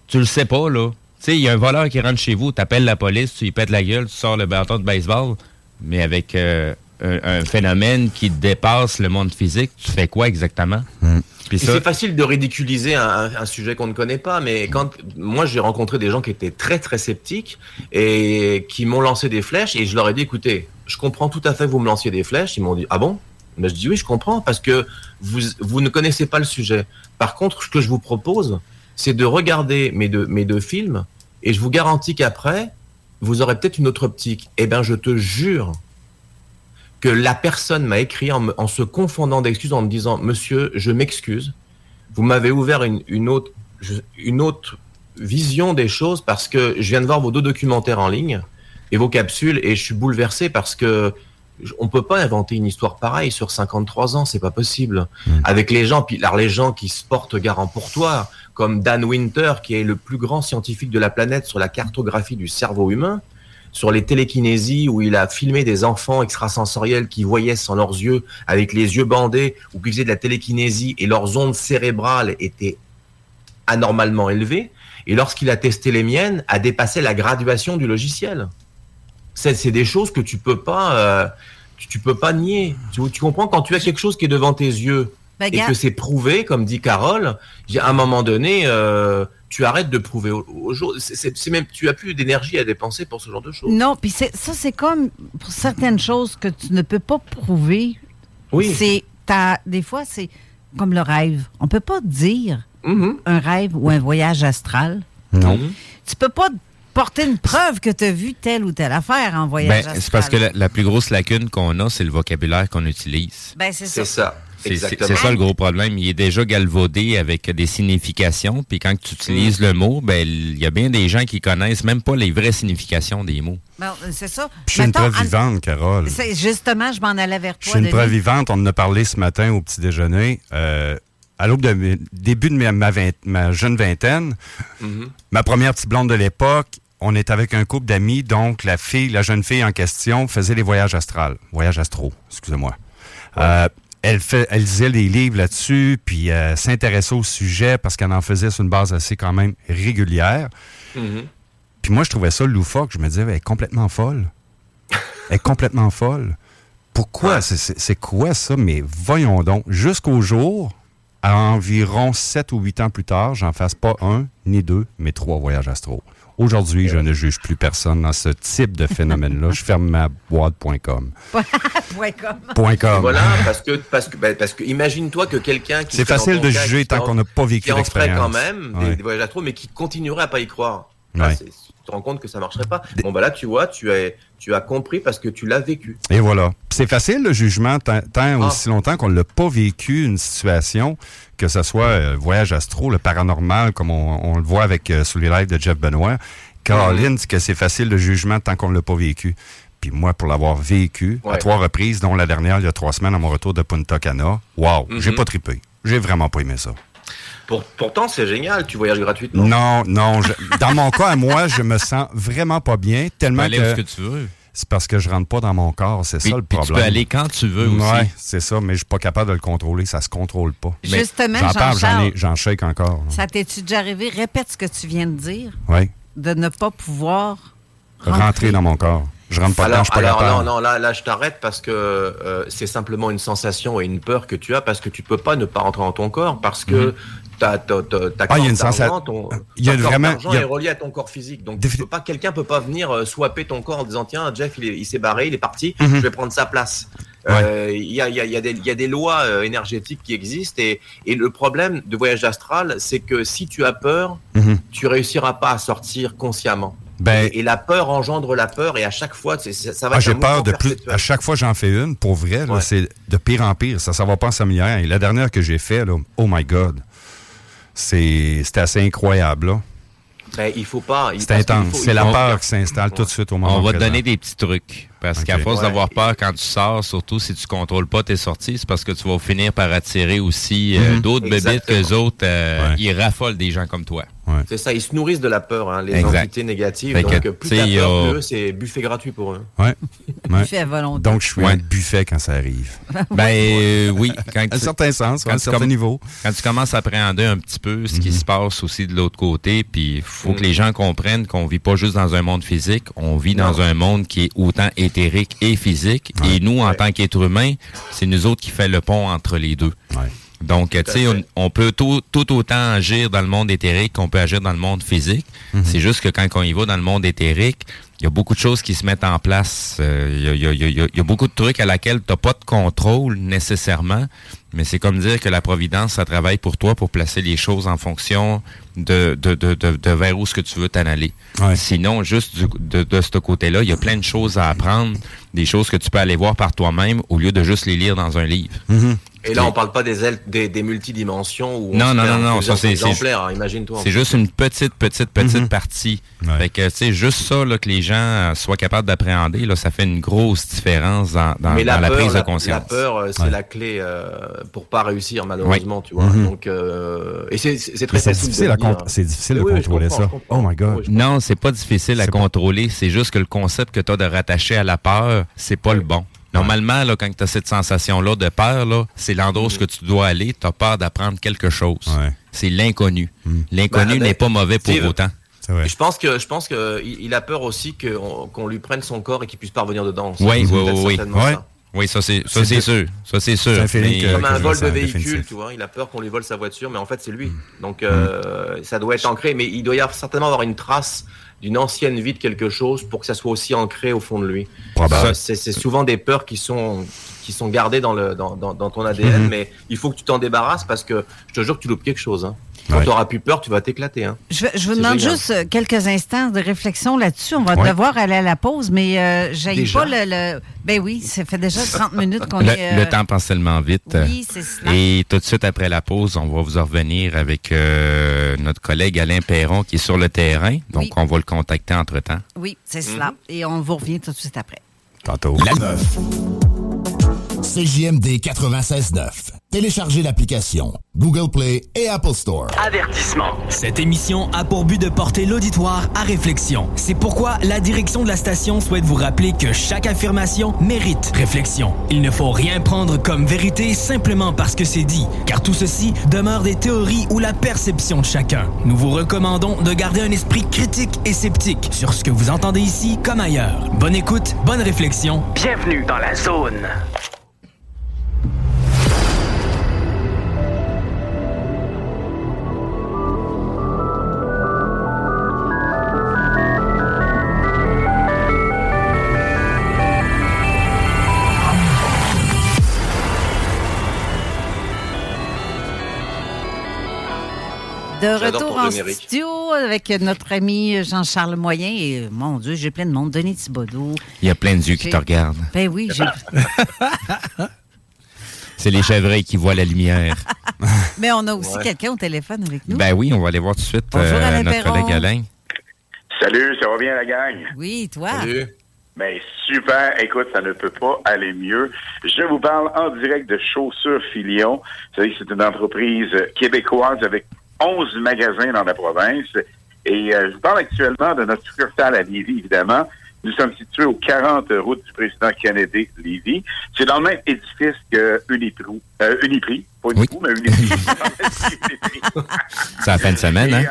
Speaker 4: Tu le sais pas, là. Tu sais, il y a un voleur qui rentre chez vous, t'appelles la police, tu lui pètes la gueule, tu sors le bâton de baseball, mais avec euh, un, un phénomène qui dépasse le monde physique, tu fais quoi exactement? Ça-
Speaker 5: C'est facile de ridiculiser un, sujet qu'on ne connaît pas, mais quand moi j'ai rencontré des gens qui étaient très très sceptiques et qui m'ont lancé des flèches et je leur ai dit écoutez, je comprends tout à fait que vous me lanciez des flèches. Ils m'ont dit ah bon? Mais je dis oui, je comprends parce que vous vous ne connaissez pas le sujet. Par contre, ce que je vous propose, c'est de regarder mes deux mes deux films et je vous garantis qu'après vous aurez peut-être une autre optique. Eh ben, je te jure que la personne m'a écrit en, se confondant d'excuses, en me disant Monsieur, je m'excuse, vous m'avez ouvert une, autre, une autre vision des choses parce que je viens de voir vos deux documentaires en ligne et vos capsules et je suis bouleversé parce que on peut pas inventer une histoire pareille sur 53 ans, c'est pas possible. Avec les gens, puis alors les gens qui se portent garant pour toi, comme Dan Winter, qui est le plus grand scientifique de la planète sur la cartographie du cerveau humain, sur les télékinésies où il a filmé des enfants extrasensoriels qui voyaient sans leurs yeux, avec les yeux bandés, ou qui faisaient de la télékinésie et leurs ondes cérébrales étaient anormalement élevées. Et lorsqu'il a testé les miennes, a dépassé la graduation du logiciel. C'est c'est des choses que tu peux pas, euh, tu, tu peux pas nier. Tu, tu comprends? Quand tu as quelque chose qui est devant tes yeux
Speaker 3: Ben,
Speaker 5: et
Speaker 3: gars-
Speaker 5: que c'est prouvé, comme dit Carole, à un moment donné, euh, tu arrêtes de prouver aux, aux gens. C'est- c'est c'est même, tu as plus d'énergie à dépenser pour ce genre de choses.
Speaker 3: Non, puis c'est- ça, c'est comme pour certaines choses que tu ne peux pas prouver.
Speaker 5: Oui.
Speaker 3: C'est ta- des fois, c'est comme le rêve. On peut pas dire
Speaker 5: Mm-hmm.
Speaker 3: un rêve ou un voyage astral.
Speaker 4: Non.
Speaker 3: Tu peux pas porter une preuve que tu as vu telle ou telle affaire en voyage
Speaker 4: Ben, c'est parce que la, la plus grosse lacune qu'on a, c'est le vocabulaire qu'on utilise.
Speaker 3: Ben, c'est ça.
Speaker 5: ça.
Speaker 4: C'est ça le gros problème. Il est déjà galvaudé avec des significations. Puis quand tu utilises
Speaker 5: Mm.
Speaker 4: le mot, ben il y a bien des gens qui connaissent même pas les vraies significations des mots.
Speaker 3: Bon, c'est ça.
Speaker 6: Puis je suis une preuve
Speaker 3: en-
Speaker 6: vivante, Carole.
Speaker 3: Justement, je m'en allais vers
Speaker 6: Je
Speaker 3: toi.
Speaker 6: suis une preuve vivante. On en a parlé ce matin au petit déjeuner. Euh, à l'aube de début de ma, ma vingt- ma jeune vingtaine,
Speaker 5: Mhm.
Speaker 6: ma première petite blonde de l'époque, on est avec un couple d'amis, donc la fille, la jeune fille en question faisait les voyages astrales, voyages astro, excusez-moi. Euh, elle, fait, elle lisait des livres là-dessus, puis euh, s'intéressait au sujet parce qu'elle en faisait sur une base assez quand même régulière.
Speaker 5: Mhm.
Speaker 6: Puis moi, je trouvais ça loufoque. Je me disais, elle est complètement folle. Elle est complètement folle. Pourquoi? C'est- C'est c'est quoi ça? Mais voyons donc. Jusqu'au jour à environ 7 ou 8 ans plus tard, j'en fasse pas un, ni deux, mais trois voyages astro. Aujourd'hui, je ne juge plus personne dans ce type de phénomène-là. Je ferme ma boîte.com.
Speaker 3: Point com.
Speaker 6: Point com.
Speaker 5: Voilà, parce que, parce que, ben, parce que imagine-toi que quelqu'un qui.
Speaker 6: C'est facile de juger tant qu'on n'a pas vécu
Speaker 5: Qui en ferait
Speaker 6: l'expérience.
Speaker 5: quand même des,
Speaker 6: Ouais.
Speaker 5: des voyages astro, mais qui continuerait à pas y croire.
Speaker 6: Ouais.
Speaker 5: Te rends compte que ça marcherait pas. Bon, bah là, tu vois, tu as, tu as compris parce que tu l'as vécu.
Speaker 6: Et voilà. C'est facile le jugement tant, tant
Speaker 5: Ah.
Speaker 6: aussi longtemps qu'on ne l'a pas vécu une situation, que ce soit euh, voyage astro, le paranormal, comme on, on le voit avec euh, sur les lives de Jeff Benoît. Caroline dit que c'est facile le jugement tant qu'on ne l'a pas vécu. Puis moi, pour l'avoir vécu à trois reprises, dont la dernière il y a trois semaines à mon retour de Punta Cana, wow, j'ai
Speaker 5: Mhm.
Speaker 6: pas trippé. J'ai vraiment pas aimé ça.
Speaker 5: Pour, pourtant, c'est génial, tu voyages gratuitement.
Speaker 6: Non, non. je- dans mon cas, à moi, je me sens vraiment pas bien, tellement
Speaker 4: aller
Speaker 6: que...
Speaker 4: où ce que tu veux.
Speaker 6: C'est parce que je rentre pas dans mon corps, c'est ça le
Speaker 4: puis tu
Speaker 6: problème.
Speaker 4: peux aller quand tu veux aussi.
Speaker 6: Ouais, c'est ça, mais je suis pas capable de le contrôler, ça se contrôle pas.
Speaker 3: Justement,
Speaker 6: j'en parle, j'en, ai-
Speaker 3: Jean-Charles.
Speaker 6: j'en shake encore.
Speaker 3: Ça t'es-tu déjà arrivé? Répète ce que tu viens de dire,
Speaker 6: Oui,
Speaker 3: de ne pas pouvoir
Speaker 6: rentrer dans mon corps. Je rentre pas dedans,
Speaker 5: alors,
Speaker 6: je suis pas
Speaker 5: alors non, non, là, là, je t'arrête parce que euh, c'est simplement une sensation et une peur que tu as parce que tu peux pas ne pas rentrer dans ton corps parce que
Speaker 6: Mhm.
Speaker 5: Ta, ta, ta, ta
Speaker 6: Ah, il y a une
Speaker 5: corde
Speaker 6: sensa-
Speaker 5: d'argent, ton,
Speaker 6: il y a
Speaker 5: corde
Speaker 6: vraiment-
Speaker 5: d'argent
Speaker 6: il y a-
Speaker 5: est reliée à ton corps physique. Donc, tu peux pas, quelqu'un peut pas venir euh, swapper ton corps en disant tiens, Jeff, il est- il s'est barré, il est parti,
Speaker 6: Mhm.
Speaker 5: je vais prendre sa place. Euh, Il y, a, il y, a, il y, a des- il y a des lois euh, énergétiques qui existent et, et le problème de voyage astral, c'est que si tu as peur,
Speaker 6: Mhm.
Speaker 5: tu réussiras pas à sortir consciemment.
Speaker 6: Ben-
Speaker 5: et, et la peur engendre la peur et à chaque fois, ça, ça va
Speaker 6: Ah, j'ai peur de plus. À chaque fois j'en fais une, pour vrai,
Speaker 5: Ouais.
Speaker 6: c'est de pire en pire. Ça, ça va pas en s'améliorant. Et la dernière que j'ai fait, là, oh my God, c'est, assez incroyable. Là.
Speaker 5: Ben, il faut pas.
Speaker 6: C'est intense. C'est la peur qui s'installe tout de suite au moment
Speaker 4: On va te donner des petits trucs. Parce qu'à force
Speaker 6: Ouais.
Speaker 4: d'avoir peur quand tu sors, surtout si tu contrôles pas tes sorties, c'est parce que tu vas finir par attirer aussi euh,
Speaker 6: Mhm.
Speaker 4: d'autres bébites
Speaker 5: Exactement.
Speaker 4: que autres. euh,
Speaker 6: Ouais.
Speaker 4: Ils raffolent des gens comme toi.
Speaker 5: C'est ça, ils se nourrissent de la peur, hein, les
Speaker 4: Exact.
Speaker 5: entités négatives.
Speaker 4: Fait que,
Speaker 5: donc, plus
Speaker 4: tu sais,
Speaker 5: t'as peur,
Speaker 4: a-
Speaker 5: plus eux, c'est buffet gratuit pour eux.
Speaker 6: Ouais. Ouais.
Speaker 3: Buffet à volonté.
Speaker 6: Donc, je suis
Speaker 4: Ouais.
Speaker 6: un buffet quand ça arrive.
Speaker 4: Ben euh, oui, quand
Speaker 6: À un
Speaker 4: tu-
Speaker 6: certain sens, à un
Speaker 4: tu
Speaker 6: certain niveau.
Speaker 4: Quand tu commences à appréhender un petit peu ce qui
Speaker 6: Mhm.
Speaker 4: se passe aussi de l'autre côté, puis il faut
Speaker 5: Mhm.
Speaker 4: que les gens comprennent qu'on vit pas juste dans un monde physique, on vit dans
Speaker 5: Non.
Speaker 4: un monde qui est autant éthérique et physique. Et nous, en tant qu'êtres humains, c'est nous autres qui fait le pont entre les deux. Donc, tu sais, on, on peut tout, tout autant agir dans le monde éthérique qu'on peut agir dans le monde physique.
Speaker 6: Mhm.
Speaker 4: C'est juste que quand on y va dans le monde éthérique, il y a beaucoup de choses qui se mettent en place. Euh, Il y, a, il y a- il y a- il y a beaucoup de trucs à laquelle tu n'as pas de contrôle nécessairement, mais c'est comme dire que la Providence, ça travaille pour toi pour placer les choses en fonction de, de, de, de, de vers où ce que tu veux t'en aller.
Speaker 6: Ouais.
Speaker 4: Sinon, juste du- de, de ce côté-là, il y a plein de choses à apprendre, des choses que tu peux aller voir par toi-même au lieu de juste les lire dans un livre.
Speaker 6: Mhm.
Speaker 5: Et là, on parle pas des, ailes- des, des multidimensions où on
Speaker 4: Non, non,
Speaker 5: fait
Speaker 4: non, non, ça, c'est- c'est-
Speaker 5: imagine-toi.
Speaker 4: C'est juste une petite, petite, petite
Speaker 6: Mhm.
Speaker 4: partie.
Speaker 6: Ouais.
Speaker 4: Fait que, tu sais, juste ça, là, que les gens euh, soient capables d'appréhender, là, ça fait une grosse différence dans, dans-
Speaker 5: Mais
Speaker 4: dans
Speaker 5: la,
Speaker 4: la,
Speaker 5: peur,
Speaker 4: prise de
Speaker 5: la,
Speaker 4: conscience.
Speaker 5: la peur, euh, c'est
Speaker 6: Ouais.
Speaker 5: la clé euh, pour pas réussir malheureusement, tu vois.
Speaker 6: Mhm.
Speaker 5: Donc, euh, et c'est c'est très
Speaker 6: c'est
Speaker 5: facile.
Speaker 6: difficile,
Speaker 5: de
Speaker 6: à c'est difficile de
Speaker 5: Oui, je
Speaker 6: contrôler ça. Oh my God.
Speaker 5: Oui,
Speaker 4: Non, c'est pas difficile à
Speaker 6: C'est
Speaker 4: contrôler. C'est juste que le concept que tu as de rattacher à la peur, c'est pas le bon. Normalement, là, quand tu as cette sensation-là de peur, là, c'est l'endroit où ce que tu dois aller. Tu as peur d'apprendre quelque chose.
Speaker 6: Ouais.
Speaker 4: C'est l'inconnu.
Speaker 6: Mm.
Speaker 4: L'inconnu
Speaker 5: Bah,
Speaker 4: n'est pas mauvais pour autant.
Speaker 6: Vrai.
Speaker 5: Je pense que je pense que il a peur aussi qu'on lui prenne son corps et qu'il puisse pas revenir dedans.
Speaker 4: Oui, oui, oui, oui.
Speaker 5: certainement
Speaker 6: Ouais.
Speaker 5: ça.
Speaker 4: Oui, ça c'est ça
Speaker 6: C'est
Speaker 4: sûr. Ça c'est sûr.
Speaker 6: Un
Speaker 4: Mais-
Speaker 6: que-
Speaker 5: Comme un vol de véhicule, tu vois. Il a peur qu'on lui vole sa voiture, mais en fait c'est lui. Donc euh, ça doit être ancré, mais il doit y avoir certainement avoir une trace d'une ancienne vie de quelque chose pour que ça soit aussi ancré au fond de lui. Euh, C'est souvent des peurs qui sont qui sont gardées dans le dans, dans, dans ton ADN,
Speaker 6: Mhm.
Speaker 5: mais il faut que tu t'en débarrasses parce que je te jure que tu loupes quelque chose. Hein. Quand
Speaker 6: Ouais.
Speaker 5: tu auras plus peur, tu vas t'éclater. Hein.
Speaker 3: Je, je vous demande
Speaker 5: génial.
Speaker 3: juste euh, quelques instants de réflexion là-dessus. On va
Speaker 6: Ouais.
Speaker 3: devoir aller à la pause, mais euh, j'aille
Speaker 5: Déjà?
Speaker 3: pas le, le- Ben oui, ça fait déjà 30 minutes qu'on est. euh,
Speaker 4: le temps passe tellement vite.
Speaker 3: Oui, c'est cela.
Speaker 4: Et tout de suite après la pause, on va vous en revenir avec euh, notre collègue Alain Perron qui est sur le terrain. Donc,
Speaker 3: Oui.
Speaker 4: on va le contacter entre-temps.
Speaker 3: Oui, c'est cela. Et on vous revient tout de suite après.
Speaker 6: Tantôt.
Speaker 10: La 9. CJMD 96.9. Téléchargez l'application Google Play et Apple Store.
Speaker 1: Avertissement.
Speaker 11: Cette émission a pour but de porter l'auditoire à réflexion. C'est pourquoi la direction de la station souhaite vous rappeler que chaque affirmation mérite réflexion. Il ne faut rien prendre comme vérité simplement parce que c'est dit, car tout ceci demeure des théories ou la perception de chacun. Nous vous recommandons de garder un esprit critique et sceptique sur ce que vous entendez ici comme ailleurs. Bonne écoute, bonne réflexion.
Speaker 1: Bienvenue dans la zone.
Speaker 3: De retour en studio avec notre ami Jean-Charles Moyen. Et mon Dieu, j'ai plein de monde. Denis Thibodeau.
Speaker 4: Il y a plein de yeux qui te regardent.
Speaker 3: Ben oui, j'ai.
Speaker 4: C'est les chevreuils qui voient la lumière.
Speaker 3: Mais on a aussi
Speaker 4: Ouais.
Speaker 3: quelqu'un au téléphone avec nous.
Speaker 4: ben oui, on va aller voir tout de suite
Speaker 3: Bonjour,
Speaker 4: euh,
Speaker 3: Alain
Speaker 4: notre
Speaker 3: Perron.
Speaker 4: collègue Alain.
Speaker 12: Salut, ça va bien la gang?
Speaker 3: Oui, toi?
Speaker 12: Ben super, écoute, ça ne peut pas aller mieux. Je vous parle en direct de Chaussures Filion. Vous savez, c'est une entreprise québécoise avec 11 magasins dans la province. Et euh, je vous parle actuellement de notre succursale à Lévis, évidemment. Nous sommes situés aux 40 routes du président Kennedy Lévis. C'est dans le même édifice que. Euh, Uniprix, pas Uniprix, mais Uniprix.
Speaker 4: C'est la fin de semaine, hein?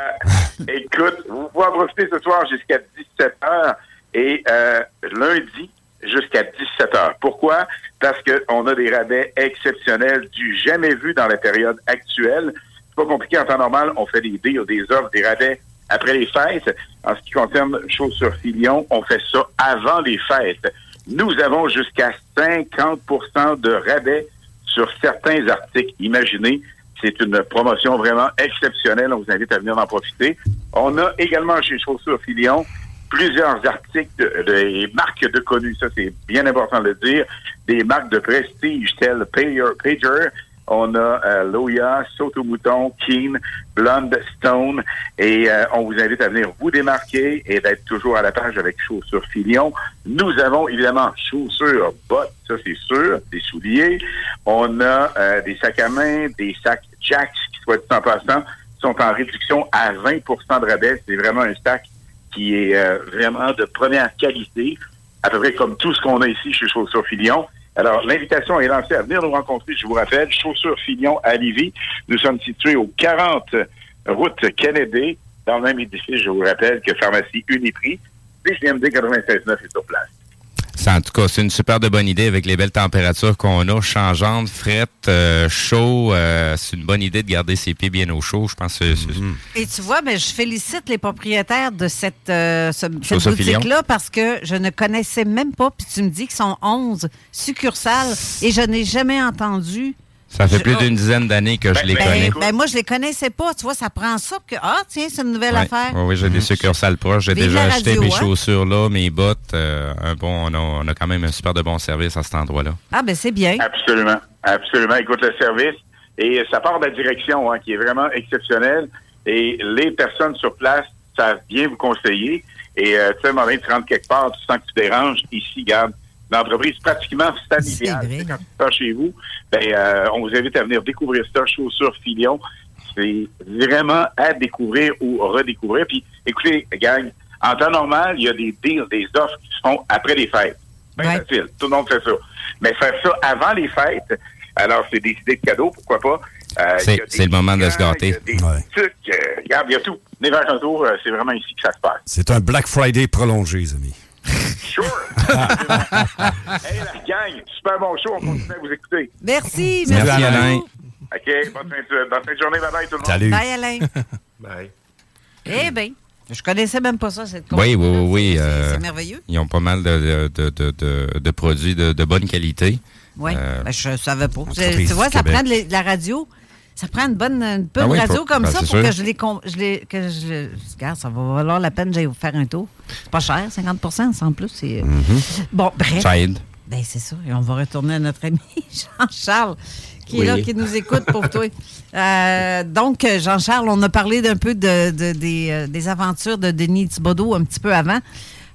Speaker 12: Et, euh, écoute, vous pouvez en profiter ce soir jusqu'à 17 h et lundi jusqu'à 17 h. Pourquoi? Parce qu'on a des rabais exceptionnels du jamais vu dans la période actuelle. C'est pas compliqué en temps normal. On fait des deals, des offres, des rabais après les fêtes. En ce qui concerne Chaussures Filion, on fait ça avant les fêtes. Nous avons jusqu'à 50% de rabais sur certains articles. Imaginez, c'est une promotion vraiment exceptionnelle. On vous invite à venir en profiter. On a également chez Chaussures Filion plusieurs articles de- des marques de connues. Ça, c'est bien important de le dire. Des marques de prestige telles Pager, Pager. On a euh, Loya, Soto Mouton, Keen, Blonde Stone. Et euh, on vous invite à venir vous démarquer et d'être toujours à la page avec Chaussures Filion. Nous avons évidemment chaussures, bottes, ça c'est sûr, des souliers. On a euh, des sacs à main, des sacs Jacks qui, soit dit en passant, sont en réduction à 20% de rabais. C'est vraiment un sac qui est euh, vraiment de première qualité, à peu près comme tout ce qu'on a ici chez Chaussures Filion. Alors, l'invitation est lancée à venir nous rencontrer, je vous rappelle, Chaussures Filion à Lévis. Nous sommes situés au 40 route Kennedy, dans le même édifice, je vous rappelle, que Pharmacie Uniprix. CGMD 96.9 est sur place.
Speaker 4: C'est- En tout cas, c'est une super de bonne idée avec les belles températures qu'on a, changeantes, frettes, euh, chaud. euh, c'est une bonne idée de garder ses pieds bien au chaud. Je pense que c'est-
Speaker 3: Et tu vois, ben, je félicite les propriétaires de cette, euh, ce- cette boutique-là parce que je ne connaissais même pas, puis tu me dis qu'ils sont 11 succursales et je n'ai jamais entendu.
Speaker 4: Ça fait plus d'une dizaine d'années que je les
Speaker 3: Ben,
Speaker 4: connais.
Speaker 3: ben, moi, je les connaissais pas. Tu vois, ça prend ça que, ah, tiens, c'est une nouvelle
Speaker 4: Ouais.
Speaker 3: affaire.
Speaker 4: Ouais, oui, j'ai des succursales proches. J'ai déjà acheté
Speaker 3: radio,
Speaker 4: mes
Speaker 3: hein?
Speaker 4: chaussures là, mes bottes. euh, un bon, on a, on a quand même un super de bon service à cet endroit-là.
Speaker 3: Ah, ben, c'est bien.
Speaker 12: Absolument. Absolument. Écoute le service. Et ça part de la direction, hein, qui est vraiment exceptionnelle. Et les personnes sur place savent bien vous conseiller. Et euh, tu sais, à un moment donné, tu rentres quelque part, tu sens que tu déranges. Ici, garde, l'entreprise pratiquement familiale. Tu sais, Quand tu chez vous, ben, euh, on vous invite à venir découvrir ça, Chaussures Filion. C'est vraiment à découvrir ou redécouvrir. Puis, écoutez, gang, en temps normal, il y a des deals, des offres qui se font après les fêtes. Ben facile. Tout le monde fait ça. Mais faire ça avant les fêtes, alors c'est des idées de cadeaux, pourquoi pas? Euh,
Speaker 4: C'est le moment de se gâter.
Speaker 12: il y a des trucs, euh, regarde, il y a tout. Venez vers un tour, c'est vraiment ici que ça se passe.
Speaker 6: C'est un Black Friday prolongé, les amis.
Speaker 12: Sure! hey, la gang, super bon show, on continue à vous écouter.
Speaker 3: Merci.
Speaker 4: Merci,
Speaker 3: merci
Speaker 4: Alain.
Speaker 12: OK, bonne fin de, bonne fin de journée, bye bye tout le monde.
Speaker 4: Salut.
Speaker 3: Bye, Alain.
Speaker 5: Bye.
Speaker 3: Eh bien, je connaissais même pas ça, cette
Speaker 4: Oui, oui, oui. oui,
Speaker 3: C'est-
Speaker 4: euh,
Speaker 3: c'est merveilleux.
Speaker 4: Ils ont pas mal de, de, de, de, de produits de, de bonne qualité.
Speaker 3: Oui,
Speaker 4: Euh,
Speaker 3: ben, je savais pas. Tu vois, ça
Speaker 4: Québec.
Speaker 3: prend de la radio. Ça prend une bonne, une bonne
Speaker 4: Ah oui,
Speaker 3: radio
Speaker 4: faut-
Speaker 3: comme
Speaker 4: ben,
Speaker 3: ça pour
Speaker 4: sûr.
Speaker 3: que je les. Je les que je, regarde, ça va valoir la peine, j'aille vous faire un tour. C'est pas cher, 50% en plus. c'est- euh, Bon, bref.
Speaker 4: Ça aide.
Speaker 3: Ben, c'est ça. Et on va retourner à notre ami Jean-Charles, qui
Speaker 4: Oui.
Speaker 3: est là, qui nous écoute pour toi. Euh, donc, Jean-Charles, on a parlé d'un peu de, de- des, euh, des aventures de Denis Thibodeau un petit peu avant.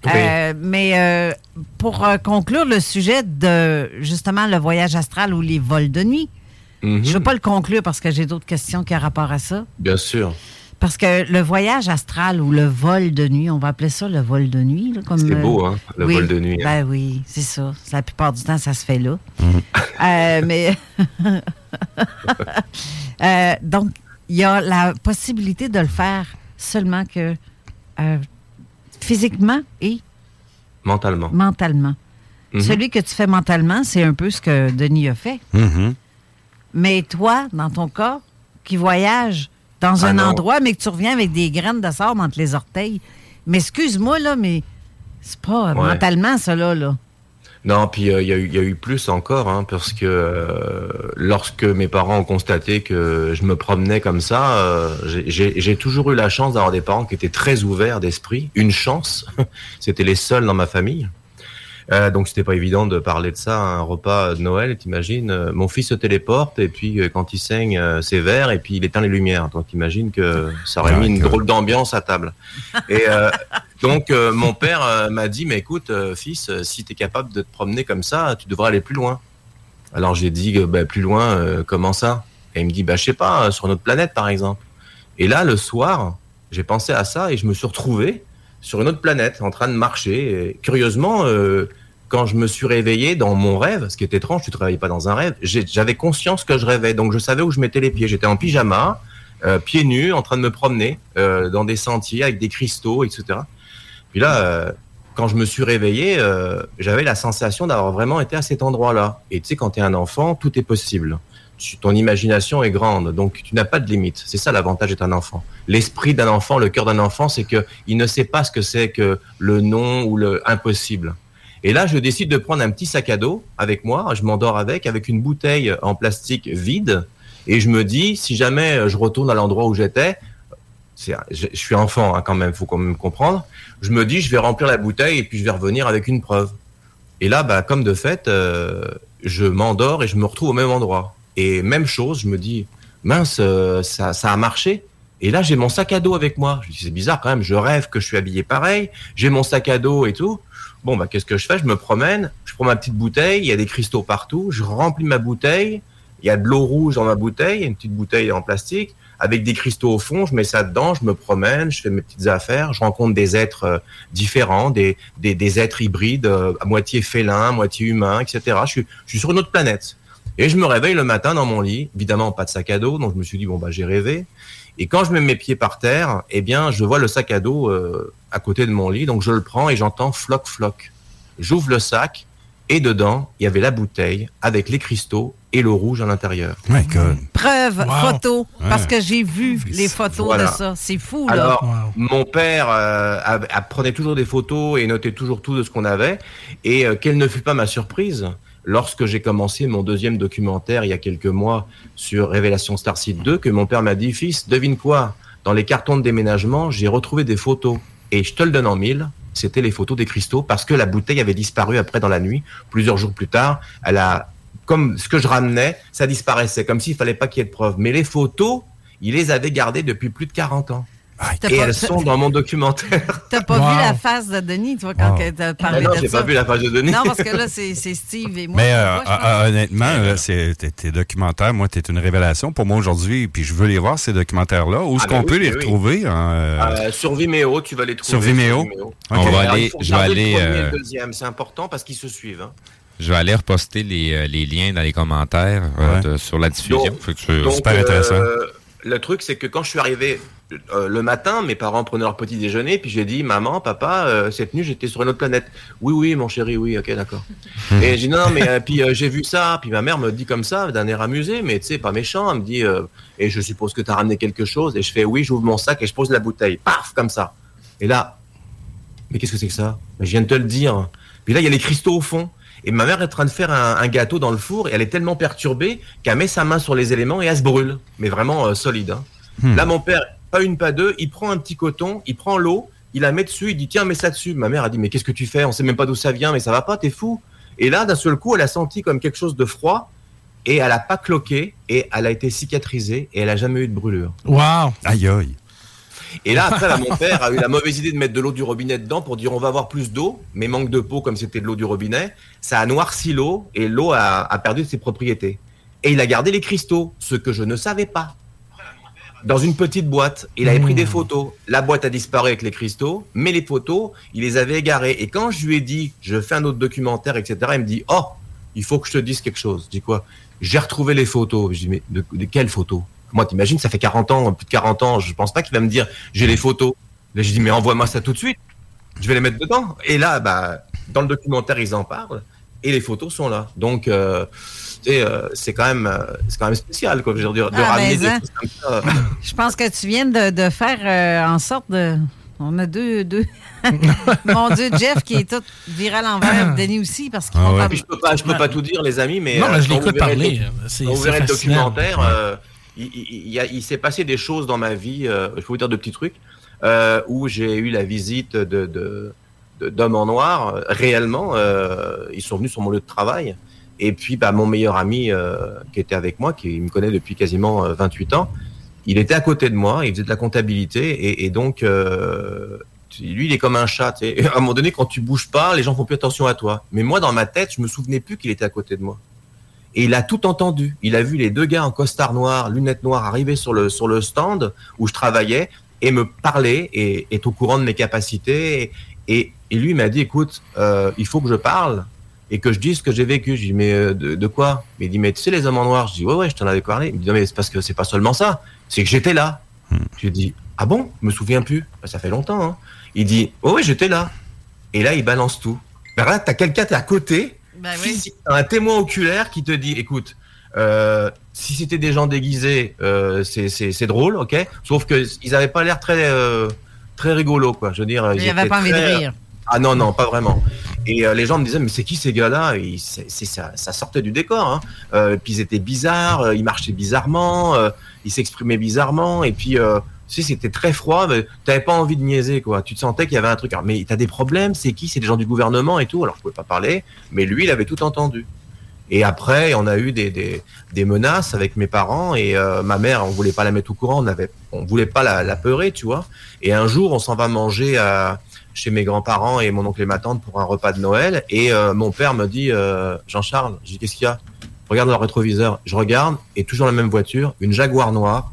Speaker 13: Oui.
Speaker 3: Euh, mais euh, pour conclure le sujet de justement le voyage astral ou les vols de nuit,
Speaker 5: Mhm.
Speaker 3: je ne veux pas le conclure parce que j'ai d'autres questions qui ont rapport à ça.
Speaker 5: Bien sûr.
Speaker 3: Parce que le voyage astral ou le vol de nuit, on va appeler ça le vol de nuit. là, comme,
Speaker 5: C'est
Speaker 3: euh,
Speaker 5: beau, hein, le
Speaker 3: oui,
Speaker 5: vol de nuit, hein.
Speaker 3: Ben oui, c'est ça. La plupart du temps, ça se fait là. Euh, mais. Euh, donc, il y a la possibilité de le faire seulement que euh, physiquement et
Speaker 5: Mentalement.
Speaker 3: mentalement.
Speaker 5: Mhm.
Speaker 3: Celui que tu fais mentalement, c'est un peu ce que Denis a fait.
Speaker 6: Mm-hmm.
Speaker 3: Mais toi, dans ton cas, qui voyage dans
Speaker 5: Ah
Speaker 3: un
Speaker 5: non.
Speaker 3: endroit, mais que tu reviens avec des graines de sable entre les orteils. Mais excuse-moi, là, mais c'est pas
Speaker 5: Ouais.
Speaker 3: mentalement, ça, là.
Speaker 5: Non, puis euh, il y, a eu- il y a eu plus encore, hein, parce que euh, lorsque mes parents ont constaté que je me promenais comme ça, euh, j'ai toujours eu la chance d'avoir des parents qui étaient très ouverts d'esprit. Une chance, c'était les seuls dans ma famille. Euh, donc c'était pas évident de parler de ça à un repas de Noël, t'imagines? euh, Mon fils se téléporte et puis euh, quand il saigne, euh, c'est vert et puis il éteint les lumières. Donc t'imagines que ça aurait
Speaker 6: Ah,
Speaker 5: mis une drôle d'ambiance à table. Et euh, donc euh, mon père euh, m'a dit, mais écoute euh, fils, euh, si t'es capable de te promener comme ça, tu devrais aller plus loin. Alors j'ai dit, euh, bah, plus loin, euh, comment ça? Et il me dit, bah je sais pas, euh, sur notre planète par exemple. Et là le soir, j'ai pensé à ça et je me suis retrouvé sur une autre planète, en train de marcher. Et curieusement, euh, quand je me suis réveillé dans mon rêve, ce qui est étrange, tu ne travailles pas dans un rêve, j'avais conscience que je rêvais, donc je savais où je mettais les pieds. J'étais en pyjama, euh, pieds nus, en train de me promener euh, dans des sentiers avec des cristaux, etc. Puis là, quand je me suis réveillé, j'avais la sensation d'avoir vraiment été à cet endroit-là. Et tu sais, quand tu es un enfant, tout est possible. Ton imagination est grande, donc tu n'as pas de limite. C'est ça l'avantage d'être un enfant. L'esprit d'un enfant, le cœur d'un enfant, c'est que il ne sait pas ce que c'est que le non ou le impossible. Et là, je décide de prendre un petit sac à dos avec moi. Je m'endors avec, avec une bouteille en plastique vide. Et je me dis, si jamais je retourne à l'endroit où j'étais, je, je suis enfant hein, quand même, faut quand même comprendre. Je me dis, je vais remplir la bouteille et puis je vais revenir avec une preuve. Et là, bah, comme de fait, euh, je m'endors et je me retrouve au même endroit. Et même chose, je me dis, mince, euh, ça, ça a marché. Et là, j'ai mon sac à dos avec moi. Je dis, c'est bizarre quand même, je rêve que je suis habillé pareil, j'ai mon sac à dos et tout. Bon, bah, qu'est-ce que je fais? Je me promène, je prends ma petite bouteille, il y a des cristaux partout, je remplis ma bouteille, il y a de l'eau rouge dans ma bouteille, une petite bouteille en plastique, avec des cristaux au fond, je mets ça dedans, je me promène, je fais mes petites affaires, je rencontre des êtres euh, différents, des, des, des êtres hybrides, euh, à moitié félins, à moitié humains, etc. Je suis, je suis sur une autre planète. Et je me réveille le matin dans mon lit, évidemment pas de sac à dos, donc je me suis dit, bon, bah j'ai rêvé. Et quand je mets mes pieds par terre, eh bien, je vois le sac à dos euh, à côté de mon lit, donc je le prends et j'entends floc floc. J'ouvre le sac et dedans, il y avait la bouteille avec les cristaux et l'eau rouge à l'intérieur.
Speaker 6: My God.
Speaker 3: Preuve,
Speaker 5: Wow.
Speaker 3: photo, parce que j'ai vu les photos
Speaker 5: Voilà.
Speaker 3: de ça. C'est fou, là.
Speaker 5: Alors, mon père euh, prenait toujours des photos et notait toujours tout de ce qu'on avait. Et euh, quelle ne fut pas ma surprise lorsque j'ai commencé mon deuxième documentaire il y a quelques mois sur Révélation Starseed 2, que mon père m'a dit, fils, devine quoi? Dans les cartons de déménagement, j'ai retrouvé des photos. Et je te le donne en mille, c'était les photos des cristaux, parce que la bouteille avait disparu après dans la nuit. Plusieurs jours plus tard, elle a, comme ce que je ramenais, ça disparaissait, comme s'il fallait pas qu'il y ait de preuves. Mais les photos, il les avait gardées depuis plus de 40 ans. Et
Speaker 3: pas-
Speaker 5: elles sont dans mon documentaire.
Speaker 3: T'as pas vu la face de Denis, toi, quand
Speaker 6: Wow.
Speaker 3: t'as parlé
Speaker 5: Mais non,
Speaker 3: de
Speaker 5: j'ai
Speaker 3: ça?
Speaker 5: pas vu la face de Denis.
Speaker 3: Non, parce que là, c'est Steve et moi.
Speaker 6: Mais euh, ah, honnêtement, là, c'est tes, tes documentaires, moi, t'es une révélation pour moi aujourd'hui. Puis je veux les voir ces documentaires-là. Où est-ce
Speaker 5: Ah, ben
Speaker 6: qu'on
Speaker 5: oui,
Speaker 6: peut les
Speaker 5: ben oui.
Speaker 6: retrouver hein, euh,
Speaker 5: Euh, sur Vimeo, tu vas les trouver.
Speaker 6: Sur Vimeo?
Speaker 4: On va
Speaker 5: Alors,
Speaker 4: aller- je vais aller,
Speaker 5: Le premier et
Speaker 4: euh,
Speaker 5: le deuxième, c'est important parce qu'ils se suivent. hein.
Speaker 4: Je vais aller reposter les, euh, les liens dans les commentaires euh,
Speaker 6: Ouais.
Speaker 4: de- sur la diffusion. C'est
Speaker 5: Donc,
Speaker 4: super intéressant.
Speaker 5: euh, le truc, c'est que quand je suis arrivé euh, le matin, mes parents prenaient leur petit déjeuner, puis j'ai dit, maman, papa, euh, cette nuit, j'étais sur une autre planète. Oui, oui, mon chéri, oui, ok, d'accord. et j'ai dit, non, non, mais euh, puis j'ai vu ça, puis ma mère me dit comme ça, d'un air amusé, mais tu sais, pas méchant, elle me dit, et je suppose que tu as ramené quelque chose, et je fais, oui, j'ouvre mon sac et je pose la bouteille, paf, comme ça. Et là, mais qu'est-ce que c'est que ça? Mais Je viens de te le dire. Puis là, il y a les cristaux au fond. Et ma mère est en train de faire un, un gâteau dans le four et elle est tellement perturbée qu'elle met sa main sur les éléments et elle se brûle. Mais vraiment solide. hein.
Speaker 6: Hmm.
Speaker 5: Là, mon père, pas une, pas deux, il prend un petit coton, il prend l'eau, il la met dessus, il dit tiens, mets ça dessus. Ma mère a dit mais qu'est-ce que tu fais? On sait même pas d'où ça vient, mais ça va pas, t'es fou. Et là, d'un seul coup, elle a senti comme quelque chose de froid et elle a pas cloqué et elle a été cicatrisée et elle a jamais eu de brûlure.
Speaker 9: Wow!
Speaker 6: Aïe, aïe.
Speaker 5: Et là, après, là, mon père a eu la mauvaise idée de mettre de l'eau du robinet dedans pour dire on va avoir plus d'eau, mais manque de peau comme c'était de l'eau du robinet. Ça a noirci l'eau et l'eau a, a perdu ses propriétés. Et il a gardé les cristaux, ce que je ne savais pas. Dans une petite boîte, il avait pris des photos. La boîte a disparu avec les cristaux, mais les photos, il les avait égarées. Et quand je lui ai dit, je fais un autre documentaire, etc., il me dit, oh, il faut que je te dise quelque chose. Je dis quoi? J'ai retrouvé les photos. Je dis, mais de, de quelles photos? Moi, t'imagines, ça fait 40 ans, plus de 40 ans, je pense pas qu'il va me dire, j'ai les photos. Là, je dis, mais envoie-moi ça tout de suite. Je vais les mettre dedans. Et là, bah, dans le documentaire, ils en parlent. Et les photos sont là. Donc, euh, euh, c'est quand même, euh, c'est quand même spécial, quoi. Je veux dire, de,
Speaker 3: Ah,
Speaker 5: ramener
Speaker 3: mais
Speaker 5: des
Speaker 3: hein.
Speaker 5: choses comme ça.
Speaker 3: Je pense que tu viens de, de faire euh, en sorte de On a deux. deux. Mon Dieu, Jeff qui est tout viré à l'envers, Denis aussi, parce qu'il
Speaker 6: Ah ouais.
Speaker 3: pas-
Speaker 5: Puis je peux pas, je peux pas tout dire, les amis, mais
Speaker 9: Non, mais je l'écoute parler,
Speaker 5: vous verrez le
Speaker 9: fascinant.
Speaker 5: documentaire, euh, il, il- il y a- il s'est passé des choses dans ma vie. euh, je peux vous dire deux petits trucs euh, où j'ai eu la visite de d'hommes en noir réellement. euh, ils sont venus sur mon lieu de travail. Et puis, bah, mon meilleur ami euh, qui était avec moi, qui me connaît depuis quasiment euh, 28 ans, il était à côté de moi, il faisait de la comptabilité, et, et donc, euh, lui, il est comme un chat. sais. À un moment donné, quand tu bouges pas, les gens font plus attention à toi. Mais moi, dans ma tête, je me souvenais plus qu'il était à côté de moi. Et il a tout entendu. Il a vu les deux gars en costard noir, lunettes noires arriver sur le, sur le stand où je travaillais et me parler et est au courant de mes capacités. Et, et lui il m'a dit, écoute, euh, il faut que je parle et que je dise ce que j'ai vécu. Je dis, mais euh, de, de quoi? Il dit, mais tu sais, les hommes en noir? Je dis, ouais, ouais, je t'en avais parlé. Il me dit, non, mais c'est parce que c'est pas seulement ça. C'est que j'étais là. J'ai dit, ah bon? Je me souviens plus. Ben, ça fait longtemps. Hein. Il dit, ouais, ouais, j'étais là. Et là, il balance tout. Ben là, t'as quelqu'un, t'es à côté,
Speaker 3: Ben
Speaker 5: physique, t'as un témoin oculaire qui te dit, écoute, euh, si c'était des gens déguisés, euh, c'est- c'est c'est drôle, ok? Sauf que ils avaient pas l'air très euh, très rigolo, quoi. Je veux dire, ils
Speaker 3: pas envie de rire.
Speaker 5: Ah non, non, pas vraiment. Et euh, les gens me disaient, mais c'est qui ces gars-là? Ça, ça sortait du décor. Hein. Euh, puis ils étaient bizarres, euh, ils marchaient bizarrement, euh, ils s'exprimaient bizarrement. Et puis, euh, tu sais, c'était très froid. mais T'avais pas envie de niaiser, quoi. Tu te sentais qu'il y avait un truc. Alors, mais t'as des problèmes? C'est qui? C'est des gens du gouvernement et tout? Alors, je pouvais pas parler. Mais lui, il avait tout entendu. Et après, on a eu des, menaces avec mes parents et euh, ma mère, on voulait pas la mettre au courant, on avait, voulait pas la, la peurer, tu vois. Et un jour, on s'en va manger à, chez mes grands-parents et mon oncle et ma tante pour un repas de Noël. Et euh, mon père me dit, euh, Jean-Charles, je dis qu'est-ce qu'il y a? Regarde dans le rétroviseur. Je regarde et toujours la même voiture, une Jaguar noire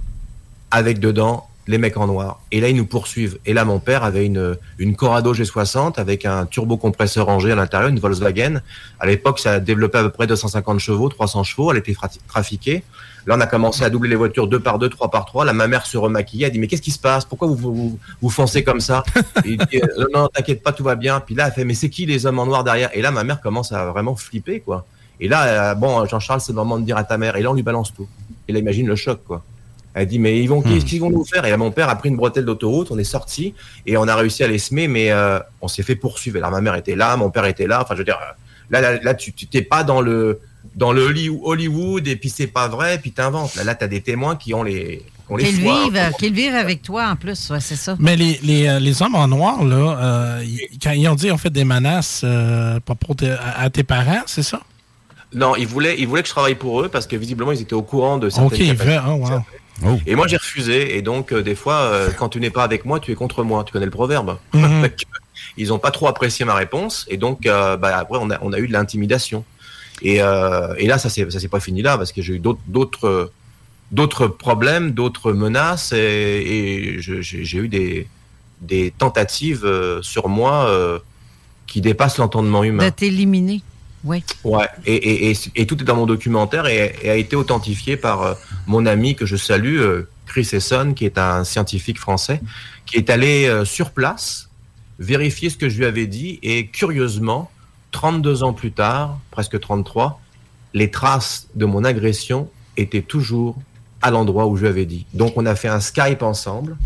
Speaker 5: avec dedans les mecs en noir. Et là, ils nous poursuivent. Et là, mon père avait une, une Corrado G60 avec un turbocompresseur rangé à l'intérieur, une Volkswagen. À l'époque, ça développait à peu près 250 chevaux, 300 chevaux. Elle était trafiquée. Là, on a commencé à doubler les voitures deux par deux, trois par trois. Là, ma mère se remaquillait. Elle dit, mais qu'est-ce qui se passe? Pourquoi vous, vous, vous foncez comme ça? Et il dit, Euh, non, non, t'inquiète pas, tout va bien. Puis là, elle fait, mais c'est qui les hommes en noir derrière? Et là, ma mère commence à vraiment flipper, quoi. Et là, euh, bon, Jean-Charles, c'est le moment de dire à ta mère. Et là, on lui balance tout. Et là, imagine le choc, quoi. Elle dit, mais ils vont, qu'est-ce qu'ils vont nous faire? Et là, mon père a pris une bretelle d'autoroute, on est sorti et on a réussi à les semer, mais euh, on s'est fait poursuivre. Alors, ma mère était là, mon père était là. Enfin, je veux dire, là, là, là tu tu t'es pas dans le, dans le Holly- Hollywood et puis c'est pas vrai, puis t'inventes. Là, là, t'as des témoins qui ont les,
Speaker 3: Qu'ils vivent, qu'ils vivent avec toi en plus, ouais, c'est ça.
Speaker 9: Mais les, les, euh, les hommes en noir, là, euh, ils- quand ils ont dit ont fait des menaces euh, à, à tes parents, c'est ça?
Speaker 5: Non, ils voulaient, ils voulaient que je travaille pour eux parce que visiblement ils étaient au courant de certaines
Speaker 9: Ok, ils
Speaker 5: capacités.
Speaker 9: veulent- oh, wow.
Speaker 5: Et moi j'ai refusé et donc euh, des fois euh, quand tu n'es pas avec moi, tu es contre moi. Tu connais le proverbe.
Speaker 9: Mhm.
Speaker 5: Ils ont pas trop apprécié ma réponse et donc euh, bah, après on a, on a eu de l'intimidation. Et, euh, et là ça s'est pas fini là parce que j'ai eu d'autres d'autres d'autres problèmes, d'autres menaces et, et j'ai j'ai eu des des tentatives euh, sur moi euh, qui dépassent l'entendement humain.
Speaker 3: De t'éliminer. Oui.
Speaker 5: Ouais, et, et, et, et tout est dans mon documentaire et, et a été authentifié par euh, mon ami que je salue, euh, Chris Esson, qui est un scientifique français, qui est allé euh, sur place vérifier ce que je lui avais dit et curieusement, 32 ans plus tard, presque 33, les traces de mon agression étaient toujours à l'endroit où je lui avais dit. Donc on a fait un Skype ensemble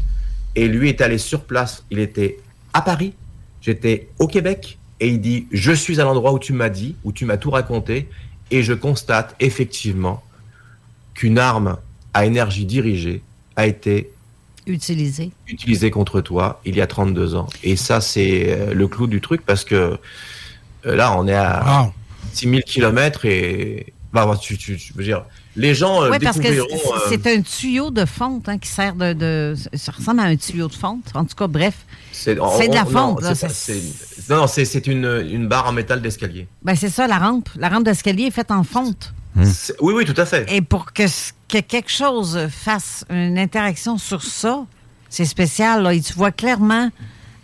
Speaker 5: et lui est allé sur place. Il était à Paris, j'étais au Québec et il dit je suis à l'endroit où tu m'as dit, où tu m'as tout raconté et je constate effectivement qu'une arme à énergie dirigée a été
Speaker 3: Utilisé.
Speaker 5: utilisée contre toi il y a 32 ans. Et ça c'est euh, le clou du truc parce que là on est à 6000 km et bah, bah, tu, tu- veux dire les gens euh,
Speaker 3: Oui, parce que c'est-
Speaker 5: euh,
Speaker 3: c'est un tuyau de fonte hein, qui sert de, de- Ça ressemble à un tuyau de fonte. En tout cas, bref.
Speaker 5: C'est
Speaker 3: de la
Speaker 5: on-
Speaker 3: fonte,
Speaker 5: non,
Speaker 3: là,
Speaker 5: c'est Non, non, c'est c'est une, une barre en métal d'escalier.
Speaker 3: Ben, c'est ça, la rampe. La rampe d'escalier est faite en fonte.
Speaker 5: C'est- Oui, oui, tout à fait.
Speaker 3: Et pour que, que quelque chose fasse une interaction sur ça, c'est spécial. Là, et tu vois clairement,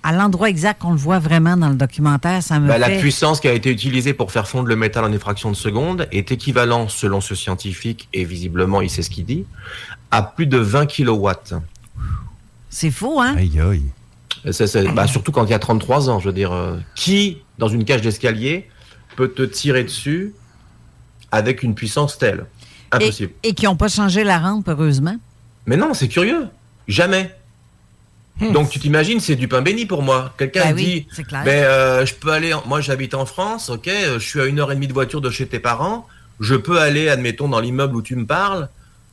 Speaker 3: à l'endroit exact qu'on le voit vraiment dans le documentaire, ça me
Speaker 5: Bah,
Speaker 3: fait...
Speaker 5: La puissance qui a été utilisée pour faire fondre le métal en une fraction de seconde est équivalent, selon ce scientifique, et visiblement il sait ce qu'il dit, à plus de 20 kilowatts.
Speaker 3: C'est faux, hein?
Speaker 6: Aïe, aïe.
Speaker 5: C'est- bah, surtout quand il y a 33 ans, je veux dire. euh, qui, dans une cage d'escalier, peut te tirer dessus avec une puissance telle? Impossible.
Speaker 3: Et qui n'ont pas changé la rampe, heureusement.
Speaker 5: Mais non, c'est curieux. Jamais. Donc tu t'imagines, c'est du pain béni pour moi. Quelqu'un
Speaker 3: Bah oui,
Speaker 5: dit,
Speaker 3: clair.
Speaker 5: ben euh, je peux aller, en- moi j'habite en France, ok, euh, je suis à une heure et demie de voiture de chez tes parents, je peux aller, admettons, dans l'immeuble où tu me parles.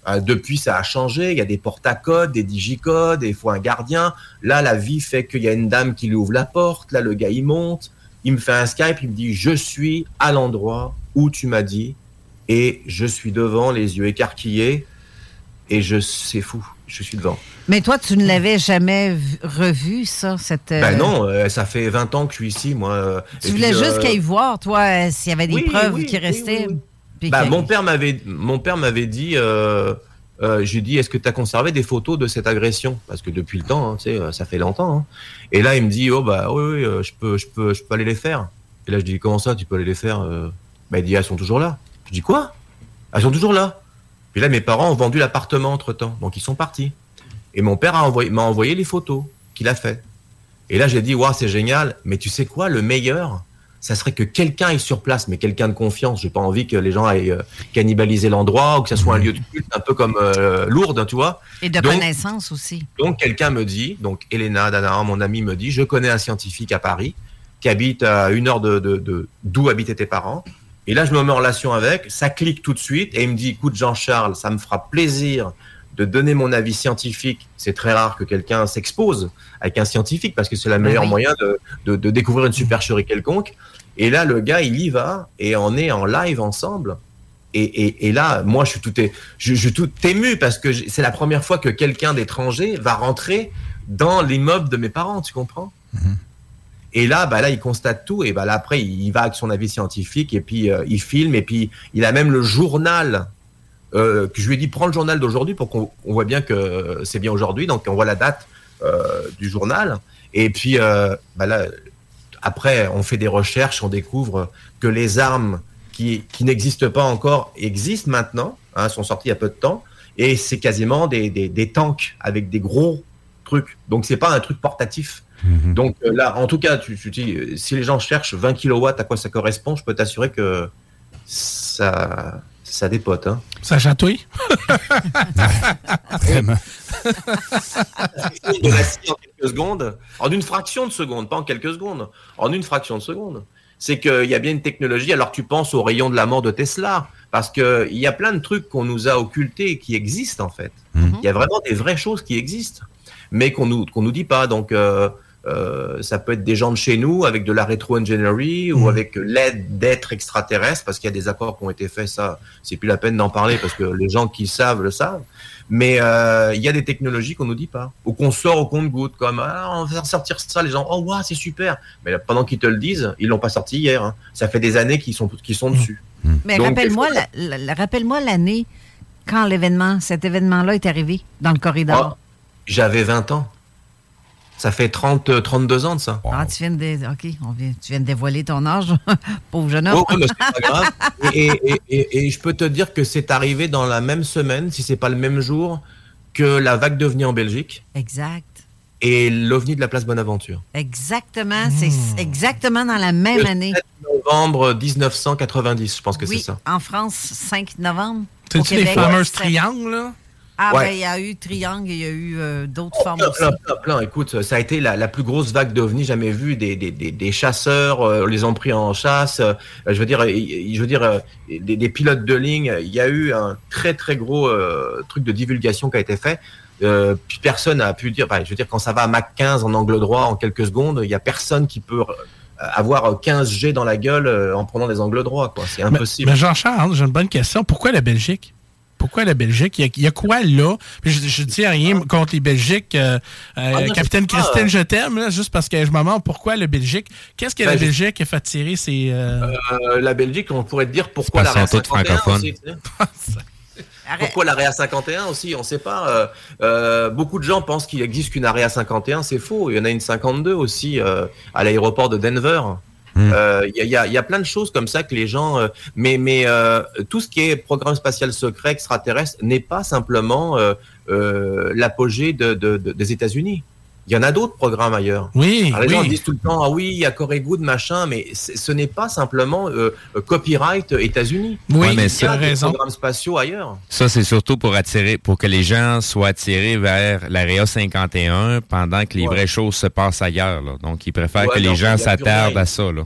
Speaker 5: Euh, depuis, ça a changé. Il y a des portes à code, des digicodes, il faut un gardien. Là, la vie fait qu'il y a une dame qui lui ouvre la porte. Là, le gars, il monte. Il me fait un Skype. Il me dit Je suis à l'endroit où tu m'as dit. Et je suis devant, les yeux écarquillés. Et je, c'est fou. Je suis devant.
Speaker 3: Mais toi, tu ne l'avais jamais vu- revu, ça, cette... euh,
Speaker 5: Ben non, euh, ça fait 20 ans que je suis ici, moi. euh,
Speaker 3: Tu
Speaker 5: et
Speaker 3: voulais
Speaker 5: puis,
Speaker 3: juste
Speaker 5: euh,
Speaker 3: qu'il aille voir, toi, euh, s'il y avait des
Speaker 5: oui,
Speaker 3: preuves
Speaker 5: oui,
Speaker 3: qui
Speaker 5: oui,
Speaker 3: restaient. puis
Speaker 5: Bah,
Speaker 3: que-
Speaker 5: mon père m'avait, mon père m'avait dit, euh, euh, j'ai dit, est-ce que tu as conservé des photos de cette agression? Parce que depuis le temps, hein, tu sais, euh, ça fait longtemps. hein. Et là, il me dit, oh bah oui, oui, euh, je peux, je peux, je peux aller les faire. Et là, je dis, comment ça, tu peux aller les faire euh? Bah, il dit, elles sont toujours là. Je dis quoi? Elles sont toujours là. Puis là, mes parents ont vendu l'appartement entre temps, donc ils sont partis. Et mon père a envoyé, m'a envoyé les photos qu'il a fait. Et là, j'ai dit, waouh, c'est génial. Mais tu sais quoi, le meilleur, ça serait que quelqu'un est sur place, mais quelqu'un de confiance. J'ai pas envie que les gens aillent euh, cannibaliser l'endroit ou que ça soit un lieu de culte, un peu comme euh, Lourdes, tu vois.
Speaker 3: Et de
Speaker 5: Donc-
Speaker 3: connaissance aussi.
Speaker 5: donc quelqu'un me dit, donc Elena Danahan, mon ami, me dit, je connais un scientifique à Paris qui habite à une heure de de- de- d'où habitaient tes parents. Et là, je me mets en relation avec, ça clique tout de suite et il me dit, écoute Jean-Charles, ça me fera plaisir de donner mon avis scientifique. C'est très rare que quelqu'un s'expose avec un scientifique parce que c'est le meilleur
Speaker 3: oui.
Speaker 5: moyen de, de- de découvrir une supercherie quelconque. Et là, le gars, il y va et on est en live ensemble. Et, et, et là, moi, je suis tout, é- je, je suis tout ému parce que c'est la première fois que quelqu'un d'étranger va rentrer dans l'immeuble de mes parents, tu comprends? Et là, bah là, il constate tout et bah après, il, va avec son avis scientifique et puis euh, il filme et puis il a même le journal euh, que je lui ai dit prends le journal d'aujourd'hui pour qu'on on voit bien que c'est bien aujourd'hui, donc on voit la date euh, du journal et puis bah là, après, on fait des recherches, on découvre que les armes qui, qui n'existent pas encore existent maintenant, hein, sont sorties il y a peu de temps, et c'est quasiment des, des, des tanks avec des gros trucs. Donc c'est pas un truc portatif. Donc euh, là, en tout cas, tu, tu dis, euh, si les gens cherchent 20 kilowatts, à quoi ça correspond, je peux t'assurer que ça, ça dépote. Hein.
Speaker 9: Ça chatouille?
Speaker 6: Vraiment.
Speaker 5: de la scie en quelques secondes, en une fraction de seconde, pas en quelques secondes, en une fraction de seconde. C'est qu'il y a bien une technologie, alors tu penses au rayon de la mort de Tesla, parce que il y a plein de trucs qu'on nous a occultés qui existent en fait. Il y a vraiment des vraies choses qui existent, mais qu'on nous qu'on nous dit pas. Donc euh, euh, ça peut être des gens de chez nous avec de la rétro-ingénierie ou avec l'aide d'êtres extraterrestres, parce qu'il y a des accords qui ont été faits. Ça, c'est plus la peine d'en parler parce que les gens qui savent le savent. Mais euh, il y a des technologies qu'on nous dit pas, ou qu'on sort au compte-goutte, comme ah, on va faire sortir ça, les gens, oh waouh, c'est super. Mais là, pendant qu'ils te le disent, ils l'ont pas sorti hier. hein. Ça fait des années qu'ils sont qu'ils sont dessus.
Speaker 3: Mais
Speaker 5: Donc,
Speaker 3: rappelle-moi la- la- rappelle-moi l'année quand l'événement, cet événement-là est arrivé dans le corridor.
Speaker 5: Oh, J'avais 20 ans. Ça fait 30, euh, 32 ans de ça.
Speaker 3: Ah, tu viens de, dé- ok, on vient, tu viens de dévoiler ton âge, pauvre jeune homme.
Speaker 5: Oh, ouais, mais c'est pas grave. Et, et- et- et je peux te dire que c'est arrivé dans la même semaine, si c'est pas le même jour, que la vague d'OVNI en Belgique
Speaker 3: Exact.
Speaker 5: et l'OVNI de la place Bonaventure.
Speaker 3: Exactement, c'est exactement dans la même
Speaker 5: Le
Speaker 3: année.
Speaker 5: 7 novembre 1990, je pense que
Speaker 3: oui,
Speaker 5: c'est ça.
Speaker 3: en France, 5 novembre.
Speaker 9: T'as-tu les
Speaker 3: sept.
Speaker 9: triangles, là?
Speaker 3: Ah,
Speaker 5: Ouais.
Speaker 3: ben, il y a eu triangle et il y a eu euh, d'autres formes
Speaker 5: Plein,
Speaker 3: aussi.
Speaker 5: plein, plein, plein. Écoute, ça a été la, la plus grosse vague d'OVNI jamais vue. Des, des, des, des chasseurs euh, les ont pris en chasse. Euh, je veux dire, je veux dire, euh, des, des pilotes de ligne. Il y a eu un très très gros euh, truc de divulgation qui a été fait. Euh, puis personne n'a pu dire. enfin, je veux dire, quand ça va à Mach 15 en angle droit en quelques secondes, il y a personne qui peut avoir 15 G dans la gueule en prenant des angles droits. Quoi, c'est impossible.
Speaker 9: Mais Jean-Charles, j'ai une bonne question. Pourquoi la Belgique? Pourquoi la Belgique? Il y a, il y a quoi là? Je, je dis rien contre les Belgiques. euh, euh,
Speaker 5: Ah,
Speaker 9: Capitaine Christine, je t'aime, juste parce que je me demande pourquoi la Belgique. Qu'est-ce que
Speaker 5: Ben,
Speaker 9: la
Speaker 5: je-
Speaker 9: Belgique a fait tirer ces. euh,
Speaker 5: Euh, la Belgique, on pourrait te dire pourquoi la
Speaker 4: tous francophones.
Speaker 5: aussi. tu sais. Pourquoi l'AREA 51 aussi On ne sait pas. Euh, euh, beaucoup de gens pensent qu'il existe qu'une AREA 51. C'est faux. Il y en a une 52 aussi euh, à l'aéroport de Denver. Euh, Il y, a, il y a- plein de choses comme ça que les gens. euh, mais euh, tout ce qui est programme spatial secret extraterrestre n'est pas simplement euh, euh, l'apogée de, de- de- des États-Unis. Il y en a d'autres programmes ailleurs.
Speaker 9: Oui,
Speaker 5: Alors, les
Speaker 9: oui.
Speaker 5: gens disent tout le temps, ah oui, il y a Corey Good, machin, mais ce n'est pas simplement euh, euh, copyright États-Unis.
Speaker 4: Oui,
Speaker 5: il y
Speaker 4: mais
Speaker 5: a
Speaker 4: ça-
Speaker 5: des
Speaker 4: raison.
Speaker 5: programmes spatiaux ailleurs.
Speaker 4: Ça, c'est surtout pour attirer, pour que les gens soient attirés vers l'Area 51 pendant que les vraies choses se passent ailleurs. là. Donc, ils préfèrent
Speaker 5: Ouais,
Speaker 4: que les gens s'attardent à ça. Là.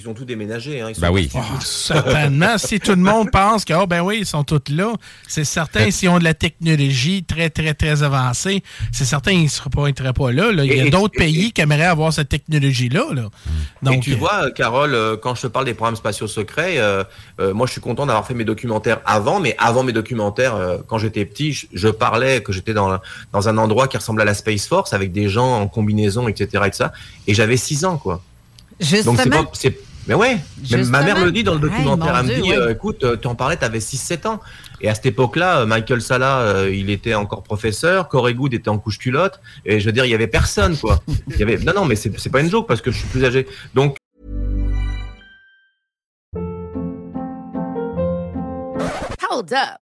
Speaker 5: Ils ont tout déménagé. Hein, ils
Speaker 4: Ben oui.
Speaker 9: Ah, Certainement. si tout le monde pense que, oh, ben oui, ils sont tous là, c'est certain, s'ils ont de la technologie très, très, très avancée, c'est certain, ils ne seraient pas, là, là. Il y a d'autres
Speaker 5: et-
Speaker 9: pays qui aimeraient avoir cette technologie-là. Là.
Speaker 5: et
Speaker 9: Donc,
Speaker 5: tu
Speaker 9: euh,
Speaker 5: vois, Carole, euh, quand je te parle des programmes spatiaux secrets, euh, euh, moi je suis content d'avoir fait mes documentaires avant, mais avant mes documentaires, euh, quand j'étais petit, je, je parlais que j'étais dans, dans un endroit qui ressemble à la Space Force avec des gens en combinaison, etc. Et, ça, et j'avais 6 ans, quoi. Donc c'est
Speaker 3: Justement.
Speaker 5: pas. c'est- Mais ouais, même ma mère le dit dans le documentaire. elle me
Speaker 3: Dieu,
Speaker 5: dit,
Speaker 3: ouais.
Speaker 5: euh, écoute, euh, tu en parlais, tu avais 6-7 ans. Et à cette époque-là, euh, Michael Sala, il était encore professeur, Corey Good était en couche culotte. Et je veux dire, il y avait personne, quoi. Il y avait... Non, non, mais c'est c'est pas une joke parce que je suis plus âgé. Donc,
Speaker 13: Hold up.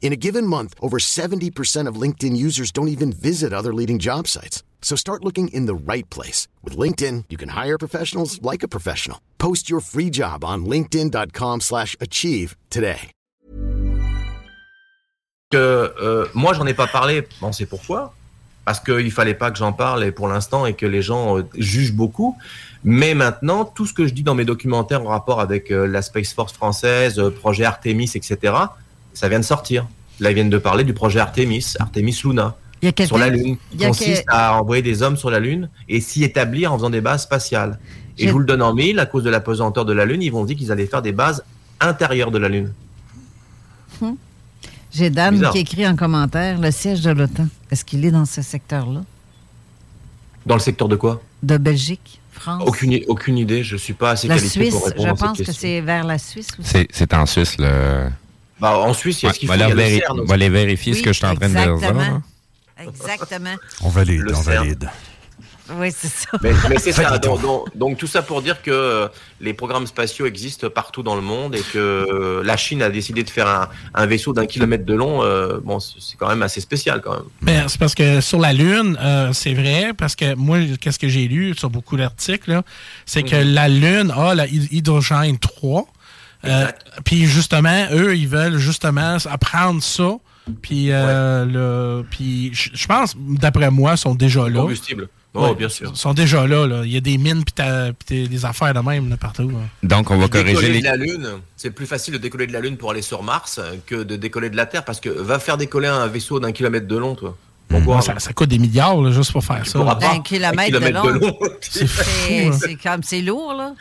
Speaker 14: In a given month, over 70% of LinkedIn users don't even visit other leading job sites. So start looking in the right place. With LinkedIn, you can hire professionals like a professional. Post your free job on linkedin.com slash achieve today.
Speaker 5: que euh, moi ai pas parlé, on sait pourquoi, parce qu'il fallait pas que j'en parle pour l'instant et que les gens euh, jugent beaucoup. Mais maintenant, tout ce que je dis dans mes documentaires en rapport avec euh, la Space Force française, euh, projet Artemis, etc., ça vient de sortir. Là, ils viennent de parler du projet Artemis, Artemis Luna,
Speaker 3: Il y a
Speaker 5: sur la Lune, qui
Speaker 3: a
Speaker 5: consiste
Speaker 3: que-
Speaker 5: à envoyer des hommes sur la Lune et s'y établir en faisant des bases spatiales. Et je vous le donne en mille, à cause de la pesanteur de la Lune, ils vont dire qu'ils allaient faire des bases intérieures de la Lune.
Speaker 3: J'ai Dan
Speaker 5: Bizarre.
Speaker 3: qui écrit en commentaire le siège de l'OTAN. Est-ce qu'il est dans ce secteur-là?
Speaker 5: Dans le secteur de quoi?
Speaker 3: De Belgique, France?
Speaker 5: Aucune, idée, je suis pas assez
Speaker 3: La
Speaker 5: qualifié
Speaker 3: Suisse,
Speaker 5: pour répondre
Speaker 3: je
Speaker 5: à cette
Speaker 3: pense que
Speaker 5: question.
Speaker 3: c'est vers la Suisse
Speaker 4: c'est en Suisse, le.
Speaker 5: Bah, en Suisse, il y a ce qu'il
Speaker 4: va
Speaker 5: faut, il y a
Speaker 4: leur
Speaker 5: le
Speaker 4: véri-
Speaker 5: CERN
Speaker 4: on va aller vérifier ce que je suis en train de dire. là.
Speaker 3: Exactement.
Speaker 6: On valide,
Speaker 5: Le
Speaker 6: on
Speaker 5: CERN.
Speaker 6: valide.
Speaker 3: Oui, c'est ça.
Speaker 5: Mais, mais c'est ça. Donc, donc- donc, tout ça pour dire que euh, les programmes spatiaux existent partout dans le monde et que euh, la Chine a décidé de faire un, un vaisseau d'un kilomètre de long. euh, bon, c'est quand même assez spécial quand même.
Speaker 9: Mais c'est parce que sur la Lune, euh, c'est vrai, parce que moi, qu'est-ce que j'ai lu sur beaucoup d'articles, c'est que
Speaker 5: Mhm.
Speaker 9: la Lune a la hy- hydrogène 3. Euh, puis justement, eux, ils veulent justement apprendre ça. Puis, euh, le- puis je pense, d'après moi, ils sont déjà là.
Speaker 5: Combustible. Oh, bien sûr.
Speaker 9: Ils sont déjà là, là. Il y a des mines puis des affaires de même là, partout. là.
Speaker 4: Donc, on va
Speaker 5: Décoller
Speaker 4: corriger les.
Speaker 5: de la Lune, c'est plus facile de décoller de la Lune pour aller sur Mars que de décoller de la Terre parce que va faire décoller un vaisseau d'un kilomètre de long, toi. Pourquoi?
Speaker 9: Ça, ça coûte des milliards là, juste pour faire ça.
Speaker 5: pourras
Speaker 9: là.
Speaker 5: pas.
Speaker 3: Un kilomètre,
Speaker 5: kilomètre
Speaker 3: de long.
Speaker 5: long.
Speaker 9: C'est fou.
Speaker 3: C'est
Speaker 9: hein.
Speaker 3: c'est lourd, là.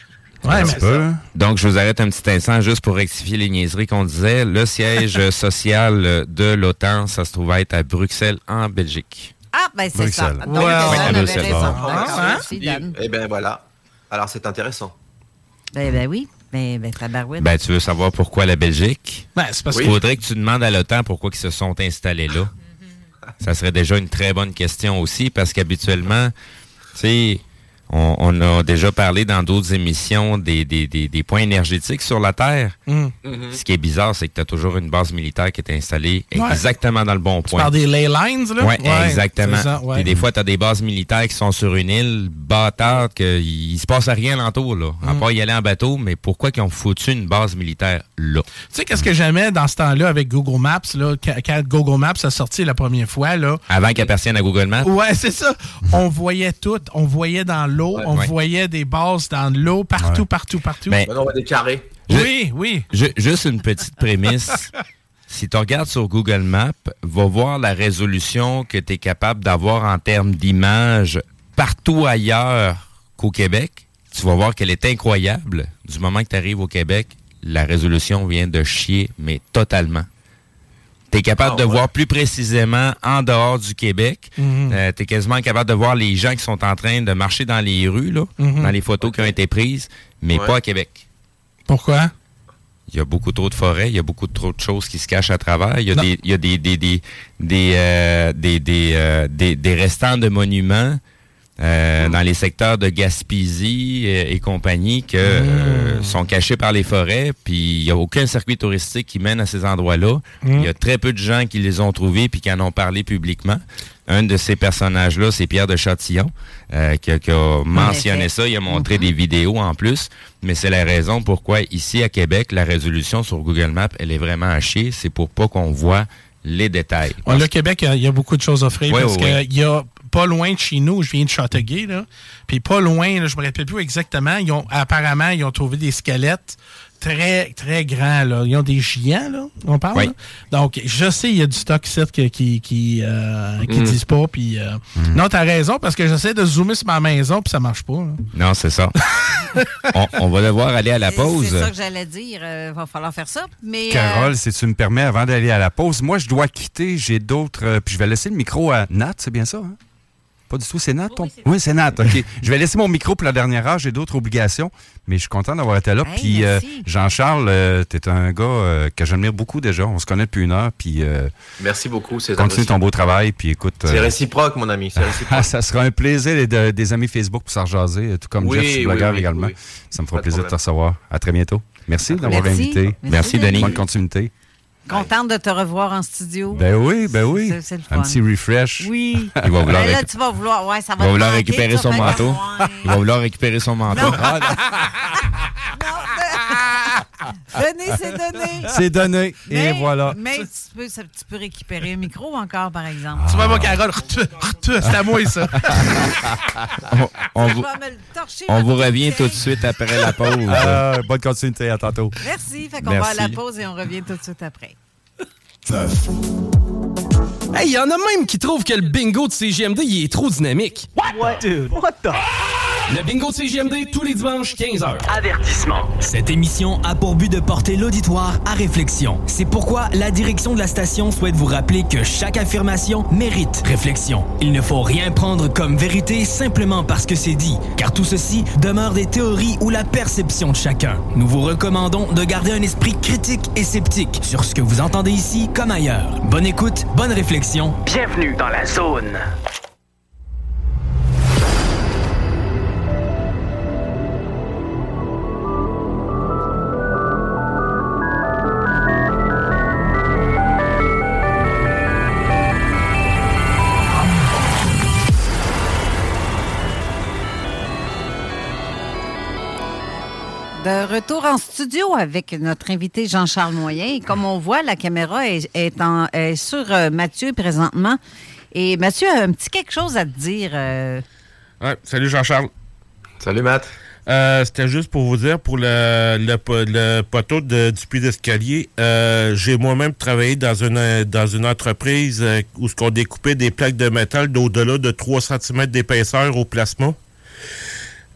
Speaker 9: Ouais,
Speaker 6: Un peu.
Speaker 4: Donc, je vous arrête un petit instant juste pour rectifier les niaiseries qu'on disait. Le siège social de l'OTAN, ça se trouve être à Bruxelles, en Belgique.
Speaker 3: Ah, ben c'est ça. Donc,
Speaker 9: Ouais,
Speaker 3: Dan avait raison.
Speaker 4: Ah,
Speaker 3: D'accord,
Speaker 9: hein?
Speaker 3: Dan.
Speaker 5: Eh ben voilà. Alors c'est intéressant.
Speaker 3: Ben, ben oui. Ben, ben.
Speaker 4: Ben, tu veux savoir pourquoi la Belgique?
Speaker 9: Ben, c'est parce
Speaker 4: Il
Speaker 9: que
Speaker 4: faudrait que tu demandes à l'OTAN pourquoi ils se sont installés là. Ça serait déjà une très bonne question aussi, parce qu'habituellement, tu sais, on, on a déjà parlé dans d'autres émissions des, des, des, des points énergétiques sur la Terre.
Speaker 9: Hum.
Speaker 4: Ce qui est bizarre, c'est que tu as toujours une base militaire qui est installée
Speaker 9: Ouais.
Speaker 4: exactement dans le bon
Speaker 9: tu
Speaker 4: point.
Speaker 9: parles des ley lines, là?
Speaker 4: Oui, exactement.
Speaker 9: ça, ouais.
Speaker 4: Puis des fois, tu as des bases militaires qui sont sur une île bâtarde, qu'il se passe rien alentour, là. À
Speaker 9: Mm.
Speaker 4: part y aller en bateau, mais pourquoi qu'ils ont foutu une base militaire là?
Speaker 9: Tu sais, qu'est-ce que j'aimais dans ce temps-là avec Google Maps, là, quand, Google Maps a sorti la première fois, là?
Speaker 4: Avant qu'ils appartiennent à Google Maps?
Speaker 9: Ouais, c'est ça. On voyait tout. On voyait dans l'eau. on
Speaker 4: Ouais.
Speaker 9: voyait des bases dans l'eau, partout,
Speaker 6: Ouais.
Speaker 9: partout, partout.
Speaker 4: Ben,
Speaker 5: Maintenant on va des carrés.
Speaker 9: oui, oui.
Speaker 4: Ju- juste une petite prémisse. si tu regardes sur Google Maps, va voir la résolution que tu es capable d'avoir en termes d'images partout ailleurs qu'au Québec, tu vas voir qu'elle est incroyable. Du moment que tu arrives au Québec, la résolution vient de chier, mais totalement. Tu es capable de voir plus précisément en dehors du Québec.
Speaker 9: Mhm.
Speaker 4: tu es quasiment capable de voir les gens qui sont en train de marcher dans les rues, là,
Speaker 9: Mhm.
Speaker 4: dans les photos qui ont été prises, mais
Speaker 9: Ouais.
Speaker 4: pas à Québec.
Speaker 9: Pourquoi?
Speaker 4: Il y a beaucoup trop de forêts, il y a beaucoup trop de choses qui se cachent à travers. Il y a des, il y a des, des, des, des, euh, des, des, euh, des- des restants de monuments euh, dans les secteurs de Gaspésie euh, et compagnie que euh, sont cachés par les forêts. Puis il n'y a aucun circuit touristique qui mène à ces endroits-là.
Speaker 9: Mm.
Speaker 4: Il y a très peu de gens qui les ont trouvés puis qui en ont parlé publiquement. Un de ces personnages-là, c'est Pierre de Châtillon, euh, qui, a- qui a mentionné ça. Il a montré des vidéos en plus. Mais c'est la raison pourquoi ici à Québec, la résolution sur Google Maps, elle est vraiment à chier. C'est pour pas qu'on voit les détails.
Speaker 9: Le Québec, il y a- il y, a beaucoup de choses à offrir
Speaker 4: Oui,
Speaker 9: parce
Speaker 4: oui,
Speaker 9: qu'il
Speaker 4: oui.
Speaker 9: y a pas loin de chez nous, je viens de Châteauguay, là, puis pas loin, là, je me rappelle plus exactement, ils ont, apparemment, ils ont trouvé des squelettes très, très grands. Là. Ils ont des géants, là, on parle.
Speaker 4: Oui.
Speaker 9: là. Donc, je sais, il y a du stock ici qui, qui, qui, euh, qui
Speaker 4: Mm.
Speaker 9: disent pas. Puis, euh, Non, t'as raison, parce que j'essaie de zoomer sur ma maison, puis ça marche pas. là.
Speaker 4: Non, c'est ça. on, on va devoir aller à la pause.
Speaker 3: C'est ça que j'allais dire. Il va falloir faire ça. Mais, euh,
Speaker 6: Carole, si tu me permets, avant d'aller à la pause, moi, je dois quitter. J'ai d'autres. euh, puis je vais laisser le micro à Nat, c'est bien ça? hein? Pas du tout, c'est Nat? ton- Oui, c'est Nat. OK. je vais laisser mon micro pour la dernière heure. J'ai d'autres obligations. Mais je suis content d'avoir été là.
Speaker 5: Hey,
Speaker 6: puis euh. Jean-Charles, euh, t'es un gars euh, que j'admire beaucoup déjà. On se connaît depuis une heure. Puis euh,
Speaker 5: Merci beaucoup, c'est
Speaker 6: continue ton beau travail. Puis écoute.
Speaker 5: C'est réciproque, mon ami. Réciproque.
Speaker 6: ah, ça sera un plaisir de- des amis Facebook pour s'en jaser, tout comme
Speaker 5: Oui,
Speaker 6: Jeff, je suis blogueur
Speaker 5: oui,
Speaker 6: également.
Speaker 5: oui.
Speaker 6: Ça me fera plaisir de te recevoir. À très bientôt. Merci d'avoir
Speaker 3: Merci.
Speaker 6: invité.
Speaker 3: Merci, Merci, Denis.
Speaker 6: Bonne continuité.
Speaker 3: Contente de te revoir en studio.
Speaker 6: Ben oui, ben oui.
Speaker 3: C'est- c'est le
Speaker 6: Un petit refresh.
Speaker 3: Oui.
Speaker 4: Il va vouloir
Speaker 3: Ben là, tu vas vouloir. Ouais, ça
Speaker 4: Il
Speaker 3: va
Speaker 4: va
Speaker 3: te
Speaker 4: vouloir
Speaker 3: manquer,
Speaker 4: récupérer son manteau. Il va vouloir récupérer son manteau. Ah,
Speaker 3: Donné, c'est donné.
Speaker 6: C'est donné. Et
Speaker 3: Mais-
Speaker 6: voilà.
Speaker 3: Mais tu peux, ça- tu peux récupérer un micro encore, par exemple.
Speaker 9: Tu vas voir, Carole, retourne, retourne, c'est à moi, ça.
Speaker 4: on, on
Speaker 3: Je
Speaker 4: vous,
Speaker 3: vais me le torcher,
Speaker 4: on vous revient tout de suite après la pause.
Speaker 6: Ah, bonne continuité. À tantôt.
Speaker 3: Merci. Fait qu'on va à la pause et on revient tout de suite après.
Speaker 15: Hey, y en a même qui trouvent que le bingo de CGMD il est trop dynamique. What? Dude, what the? Le bingo de CGMD tous les dimanches 15h.
Speaker 1: Avertissement.
Speaker 11: Cette émission a pour but de porter l'auditoire à réflexion. C'est pourquoi la direction de la station souhaite vous rappeler que chaque affirmation mérite réflexion. Il ne faut rien prendre comme vérité simplement parce que c'est dit, car tout ceci demeure des théories ou la perception de chacun. Nous vous recommandons de garder un esprit critique et sceptique sur ce que vous entendez ici comme ailleurs. Bonne écoute, bonne réflexion.
Speaker 1: Bienvenue dans la zone.
Speaker 3: De retour en studio avec notre invité Jean-Charles Moyen. Et comme on voit, la caméra est, est en- est sur euh, Mathieu présentement. Et Mathieu a un petit quelque chose à te dire. euh,
Speaker 16: Ouais, salut Jean-Charles.
Speaker 5: Salut Matt.
Speaker 16: Euh, C'était juste pour vous dire, pour le, le, po- le poteau de- du puits d'escalier, euh, j'ai moi-même travaillé dans une, dans une entreprise euh, où ce qu'on découpait des plaques de métal d'au-delà de 3 cm d'épaisseur au plasma.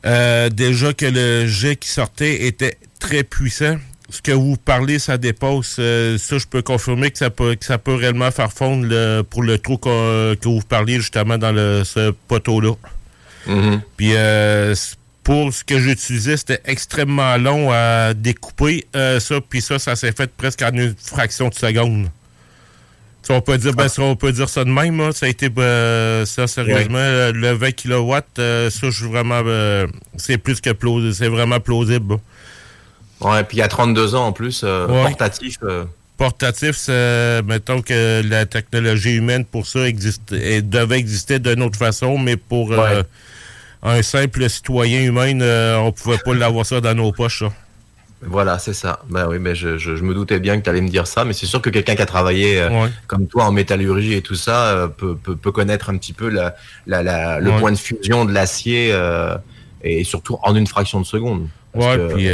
Speaker 16: Euh, déjà que le jet qui sortait était très puissant. Ce que vous parlez, ça dépasse. euh, ça, je peux confirmer que ça peut, que ça peut réellement faire fondre le- pour le trou que vous parliez justement dans le, ce poteau-là. Puis euh, pour ce que j'utilisais, c'était extrêmement long à découper. ça, puis ça, ça s'est fait presque en une fraction de seconde. Si on peut dire, ben, si on peut dire ça de même, là, ça a été euh, ça sérieusement euh, le 20 kW, euh, ça je suis vraiment euh, c'est plus que plausible, c'est vraiment plausible. là.
Speaker 5: Ouais, puis il y a 32 ans en plus,
Speaker 16: Ouais.
Speaker 5: portatif.
Speaker 16: Portatif, c'est, mettons que la technologie humaine pour ça existe, elle devait exister d'une autre façon, mais pour un simple citoyen humain, euh, on pouvait pas l'avoir ça dans nos poches. ça.
Speaker 5: Voilà, c'est ça. Ben oui, mais je, je, je me doutais bien que tu allais me dire ça, mais c'est sûr que quelqu'un qui a travaillé euh,
Speaker 16: Ouais.
Speaker 5: comme toi en métallurgie et tout ça euh, peut, peut, peut connaître un petit peu la, la, la- le
Speaker 16: Ouais.
Speaker 5: point de fusion de l'acier euh, et surtout en une fraction de seconde.
Speaker 16: Ouais,
Speaker 5: que-
Speaker 16: puis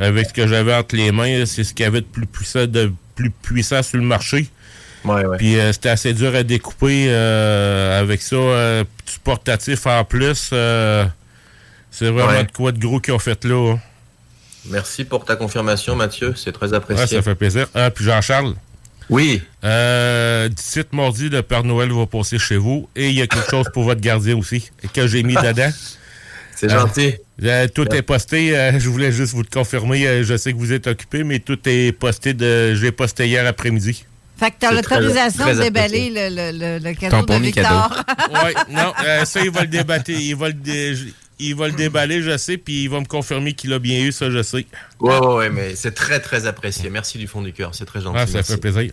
Speaker 16: avec ce que j'avais entre les mains, c'est ce qu'il y avait de plus puissant, de plus puissant sur le marché.
Speaker 5: Ouais, ouais.
Speaker 16: Puis c'était assez dur à découper avec ça. petit portatif en plus, C'est vraiment de quoi de gros qu'ils ont fait là. hein.
Speaker 5: Merci pour ta confirmation, Mathieu. C'est très
Speaker 16: Ouais,
Speaker 5: apprécié.
Speaker 16: ça fait plaisir. Ah, puis Jean-Charles?
Speaker 5: Oui.
Speaker 16: Euh, 17 mardi, le Père Noël va passer chez vous. Et il y a quelque chose pour votre gardien aussi, que j'ai mis dedans.
Speaker 5: C'est gentil.
Speaker 16: Euh, tout est posté. euh, je voulais juste vous le confirmer. euh, je sais que vous êtes occupé, mais tout est posté. de. J'ai posté hier après-midi.
Speaker 3: Fait que t'as l'autorisation de déballer le, le, le, le cadeau
Speaker 16: Ton
Speaker 3: de Victor.
Speaker 16: oui, non, euh, ça, il va le débattre. Il va le, dé- il va le déballer, je sais, puis il va me confirmer qu'il a bien eu, ça, je sais.
Speaker 5: Ouais, ouais, ouais, mais c'est très, très apprécié. Merci du fond du cœur. C'est très gentil.
Speaker 16: Ah, ça
Speaker 5: merci.
Speaker 16: fait plaisir.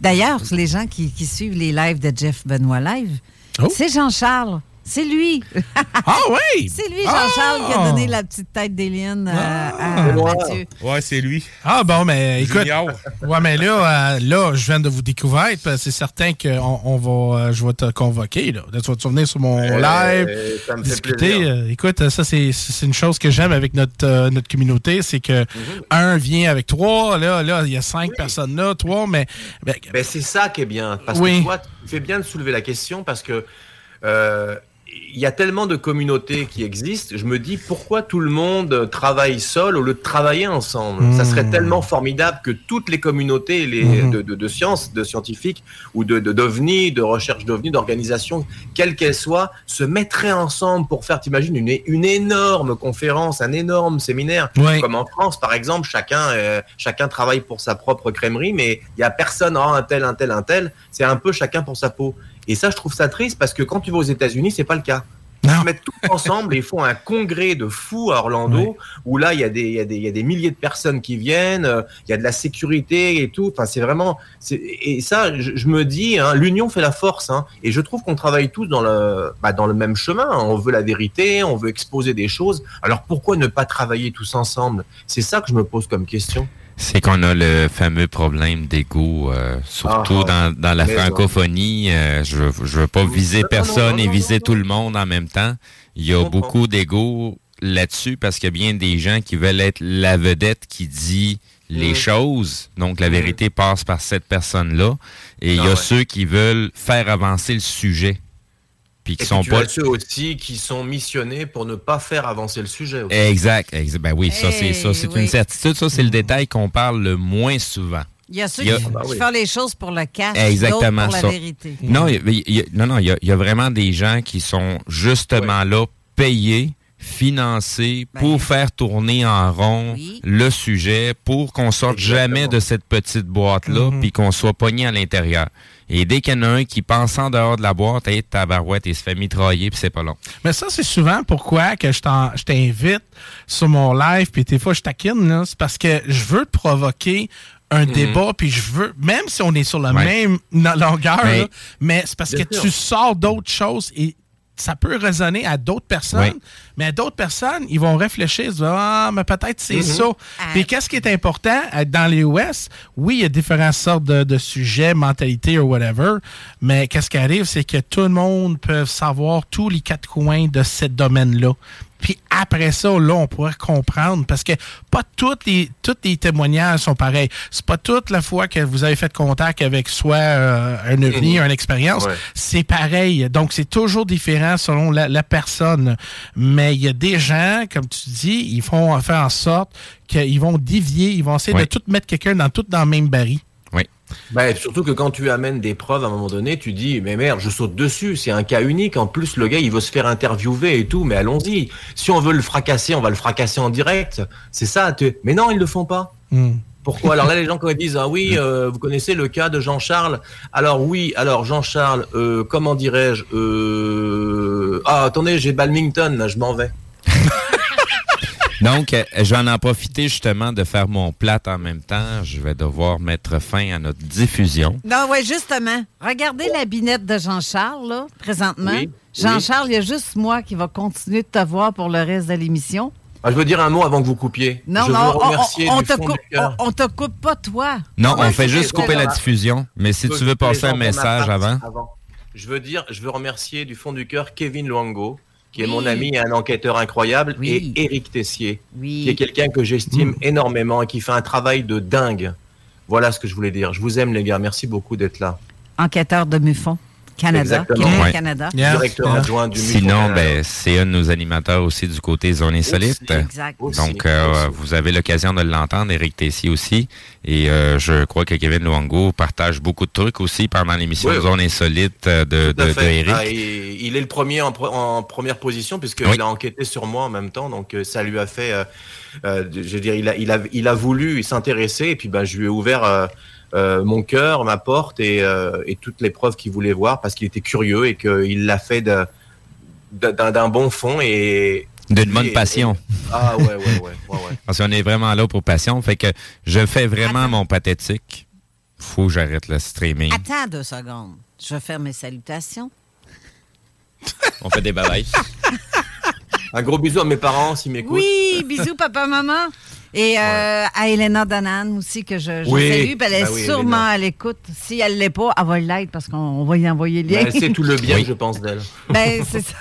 Speaker 3: D'ailleurs, les gens qui, qui suivent les lives de Jeff Benoît Live,
Speaker 16: Oh.
Speaker 3: c'est Jean-Charles. C'est lui.
Speaker 9: Ah oui?
Speaker 3: C'est lui, Jean-Charles, qui a
Speaker 9: Ah.
Speaker 3: donné la petite tête d'Éliane euh, à Mathieu.
Speaker 16: Ouais, c'est lui.
Speaker 9: Ah bon, mais écoute.
Speaker 16: Junior.
Speaker 9: Ouais, mais là, euh, là, je viens de vous découvrir. que C'est certain qu'on on va, euh, je vais te convoquer. Là. Tu vas te venir sur mon
Speaker 5: Euh,
Speaker 9: live,
Speaker 5: ça me fait
Speaker 9: discuter.
Speaker 5: plaisir.
Speaker 9: Euh, écoute, ça c'est c'est une chose que j'aime avec notre euh, notre communauté, c'est que
Speaker 5: Mhm.
Speaker 9: un vient avec trois. Là, là, il y a cinq personnes là, trois, mais ben,
Speaker 5: Ben, c'est ça qui est bien. Parce
Speaker 9: Oui.
Speaker 5: que toi, tu fais bien de soulever la question parce que euh, il y a tellement de communautés qui existent. Je me dis pourquoi tout le monde travaille seul au lieu de travailler ensemble? Ça
Speaker 9: Hmm.
Speaker 5: serait tellement formidable que toutes les communautés les,
Speaker 9: Mhm.
Speaker 5: de, de, de sciences, de scientifiques ou de de- d'ovnis, de, recherche d'ovnis, d'organisations, quelles qu'elles soient, se mettraient ensemble pour faire, t'imagines, une, une énorme conférence, un énorme séminaire.
Speaker 9: Oui.
Speaker 5: Comme en France, par exemple, chacun, euh, chacun travaille pour sa propre crèmerie, mais il y a personne, oh, un tel, un tel, un tel. C'est un peu chacun pour sa peau. Et ça, je trouve ça triste parce que quand tu vas aux États-Unis, c'est pas le cas. Ils se mettent tous ensemble et ils font un congrès de fous à Orlando où là, il y, a des, il, y a des, il y a des milliers de personnes qui viennent, euh, il y a de la sécurité et tout. Enfin, c'est vraiment. Et ça, je, je me dis, hein, l'union fait la force. Hein, et je trouve qu'on travaille tous dans le, bah, dans le même chemin. On veut la vérité, on veut exposer des choses. Alors pourquoi ne pas travailler tous ensemble? C'est ça que je me pose comme question.
Speaker 4: C'est qu'on a le fameux problème d'ego, euh, surtout
Speaker 5: Ah,
Speaker 4: dans, dans la francophonie. euh, je ne veux pas viser personne et viser tout le monde en même temps. Il y a beaucoup d'ego là-dessus parce qu'il y a bien des gens qui veulent être la vedette qui dit les
Speaker 5: Mm.
Speaker 4: choses. Donc, la vérité passe par cette personne-là. Et il y
Speaker 5: Ah
Speaker 4: a
Speaker 5: ouais.
Speaker 4: ceux qui veulent faire avancer le sujet. Puis
Speaker 5: Et
Speaker 4: qui
Speaker 5: puis
Speaker 4: sont
Speaker 5: tu
Speaker 4: pas...
Speaker 5: as ceux aussi qui sont missionnés pour ne pas faire avancer le sujet. aussi.
Speaker 4: Exact, exact. Ben oui, ça, c'est ça. C'est
Speaker 3: oui.
Speaker 4: une certitude. Ça, c'est le détail qu'on parle le moins souvent.
Speaker 3: Il y a ceux
Speaker 4: Il y a-
Speaker 3: qui,
Speaker 4: Ah bah oui.
Speaker 3: font les choses pour le cash,
Speaker 4: Exactement
Speaker 3: pour
Speaker 4: ça.
Speaker 3: la vérité.
Speaker 4: Non, il y a- il y a, non, non, il y a, il y a vraiment des gens qui sont justement là, payés, financés
Speaker 3: Ben,
Speaker 4: pour faire tourner en rond le sujet, pour qu'on sorte jamais de cette petite boîte-là,
Speaker 9: Mhm.
Speaker 4: puis qu'on soit pogné à l'intérieur. Et dès qu'il y en a un qui pense en dehors de la boîte, hey, tabarouette, il se fait mitrailler, puis c'est pas long.
Speaker 9: Mais ça, c'est souvent pourquoi que je t'invite sur mon live, puis des fois, je taquine, là. C'est parce que je veux te provoquer un
Speaker 4: Mhm.
Speaker 9: débat, puis je veux, même si on est sur la
Speaker 4: Ouais.
Speaker 9: même longueur, là, mais c'est parce que
Speaker 4: sûr.
Speaker 9: tu sors d'autres choses et ça peut résonner à d'autres personnes, mais à d'autres personnes, ils vont réfléchir, ils se disent, ah, mais peut-être c'est
Speaker 4: Mhm.
Speaker 9: ça. Puis qu'est-ce qui est important dans les US? Oui, il y a différentes sortes de, de sujets, mentalités ou whatever, mais qu'est-ce qui arrive, c'est que tout le monde peut savoir tous les quatre coins de ce domaine-là. Puis après ça, là, on pourrait comprendre parce que pas toutes les, tous les témoignages sont pareils. C'est pas toute la fois que vous avez fait contact avec soit euh, un ovni,
Speaker 5: Mhm.
Speaker 9: une expérience,
Speaker 5: Ouais.
Speaker 9: c'est pareil. Donc, c'est toujours différent selon la, la personne. Mais il y a des gens, comme tu dis, ils font faire en sorte qu'ils vont dévier, ils vont essayer
Speaker 5: Ouais.
Speaker 9: de tout mettre quelqu'un dans tout dans le même baril.
Speaker 5: Ben, surtout que quand tu amènes des preuves à un moment donné, tu dis mais merde, je saute dessus, c'est un cas unique. En plus, le gars, il veut se faire interviewer et tout, mais allons-y. Si on veut le fracasser, on va le fracasser en direct. C'est ça. tu- Mais non, ils le font pas.
Speaker 9: Hmm.
Speaker 5: Pourquoi? Alors là, les gens quand ils disent ah oui, euh, vous connaissez le cas de Jean-Charles? Alors oui, alors Jean-Charles, euh, comment dirais-je euh... Ah attendez, j'ai Balmington, là, je m'en vais.
Speaker 4: Donc, euh, je vais en profiter justement de faire mon plat en même temps. Je vais devoir mettre fin à notre diffusion.
Speaker 3: Non, oui, justement. Regardez la binette de Jean-Charles, là, présentement.
Speaker 5: Oui,
Speaker 3: Jean-Charles, il y a juste moi qui va continuer de te voir pour le reste de l'émission.
Speaker 5: Ah, je veux dire un mot avant que vous coupiez.
Speaker 3: Non,
Speaker 5: je
Speaker 3: non,
Speaker 5: veux
Speaker 3: on,
Speaker 5: remercier
Speaker 3: on- on
Speaker 5: du
Speaker 3: te coupe,
Speaker 5: du cœur.
Speaker 3: on, on te coupe pas, toi.
Speaker 4: Non,
Speaker 3: ouais,
Speaker 4: on fait juste couper la
Speaker 3: voilà.
Speaker 4: diffusion. Mais si tu veux passer un message avant.
Speaker 5: Je veux dire, je veux remercier du fond du cœur Kevin Luango, qui est mon ami et un enquêteur incroyable, et Éric Tessier, qui est quelqu'un que j'estime énormément et qui fait un travail de dingue. Voilà ce que je voulais dire. Je vous aime, les gars. Merci beaucoup d'être là.
Speaker 3: Enquêteur de Muffon. Canada,
Speaker 5: Exactement.
Speaker 3: Québec,
Speaker 4: Ouais.
Speaker 3: Canada.
Speaker 5: Directeur adjoint du
Speaker 4: Sinon, ben, c'est un de nos animateurs aussi du côté Zone Insolite.
Speaker 3: Aussi, exact.
Speaker 5: Aussi,
Speaker 4: Donc, euh, vous avez l'occasion de l'entendre, Eric Tessier aussi. Et euh, je crois que Kevin Luango partage beaucoup de trucs aussi pendant l'émission
Speaker 5: Oui.
Speaker 4: Zone Insolite euh, de, de, de Eric.
Speaker 5: Ah, et il est le premier en, pre- en première position puisqu'il
Speaker 4: Oui.
Speaker 5: a enquêté sur moi en même temps, donc euh, ça lui a fait, euh, euh, je veux dire, il a, il a, il a voulu s'intéresser et puis ben je lui ai ouvert euh, mon cœur, ma porte et, euh, et toutes les preuves qu'il voulait voir parce qu'il était curieux et qu'il l'a fait de- d'un bon fond et
Speaker 4: D'une bonne passion.
Speaker 5: Ah ouais ouais ouais ouais. ouais.
Speaker 4: Parce qu'on est vraiment là pour passion. Fait que je fais vraiment mon pathétique. Faut que j'arrête le streaming.
Speaker 3: Attends deux secondes. Je vais faire mes salutations.
Speaker 4: On fait des babayes.
Speaker 5: Un gros bisou à mes parents s'ils m'écoutent.
Speaker 3: Oui, bisous, papa, maman. Et euh, à Elena Donan aussi, que je, je
Speaker 5: Oui.
Speaker 3: salue. Elle est
Speaker 5: Ben oui,
Speaker 3: sûrement
Speaker 5: Elena.
Speaker 3: à l'écoute. Si elle ne l'est pas, elle va l'être parce qu'on on va y envoyer le lien.
Speaker 5: Ben, c'est tout le bien que je pense d'elle.
Speaker 3: Ben, c'est ça.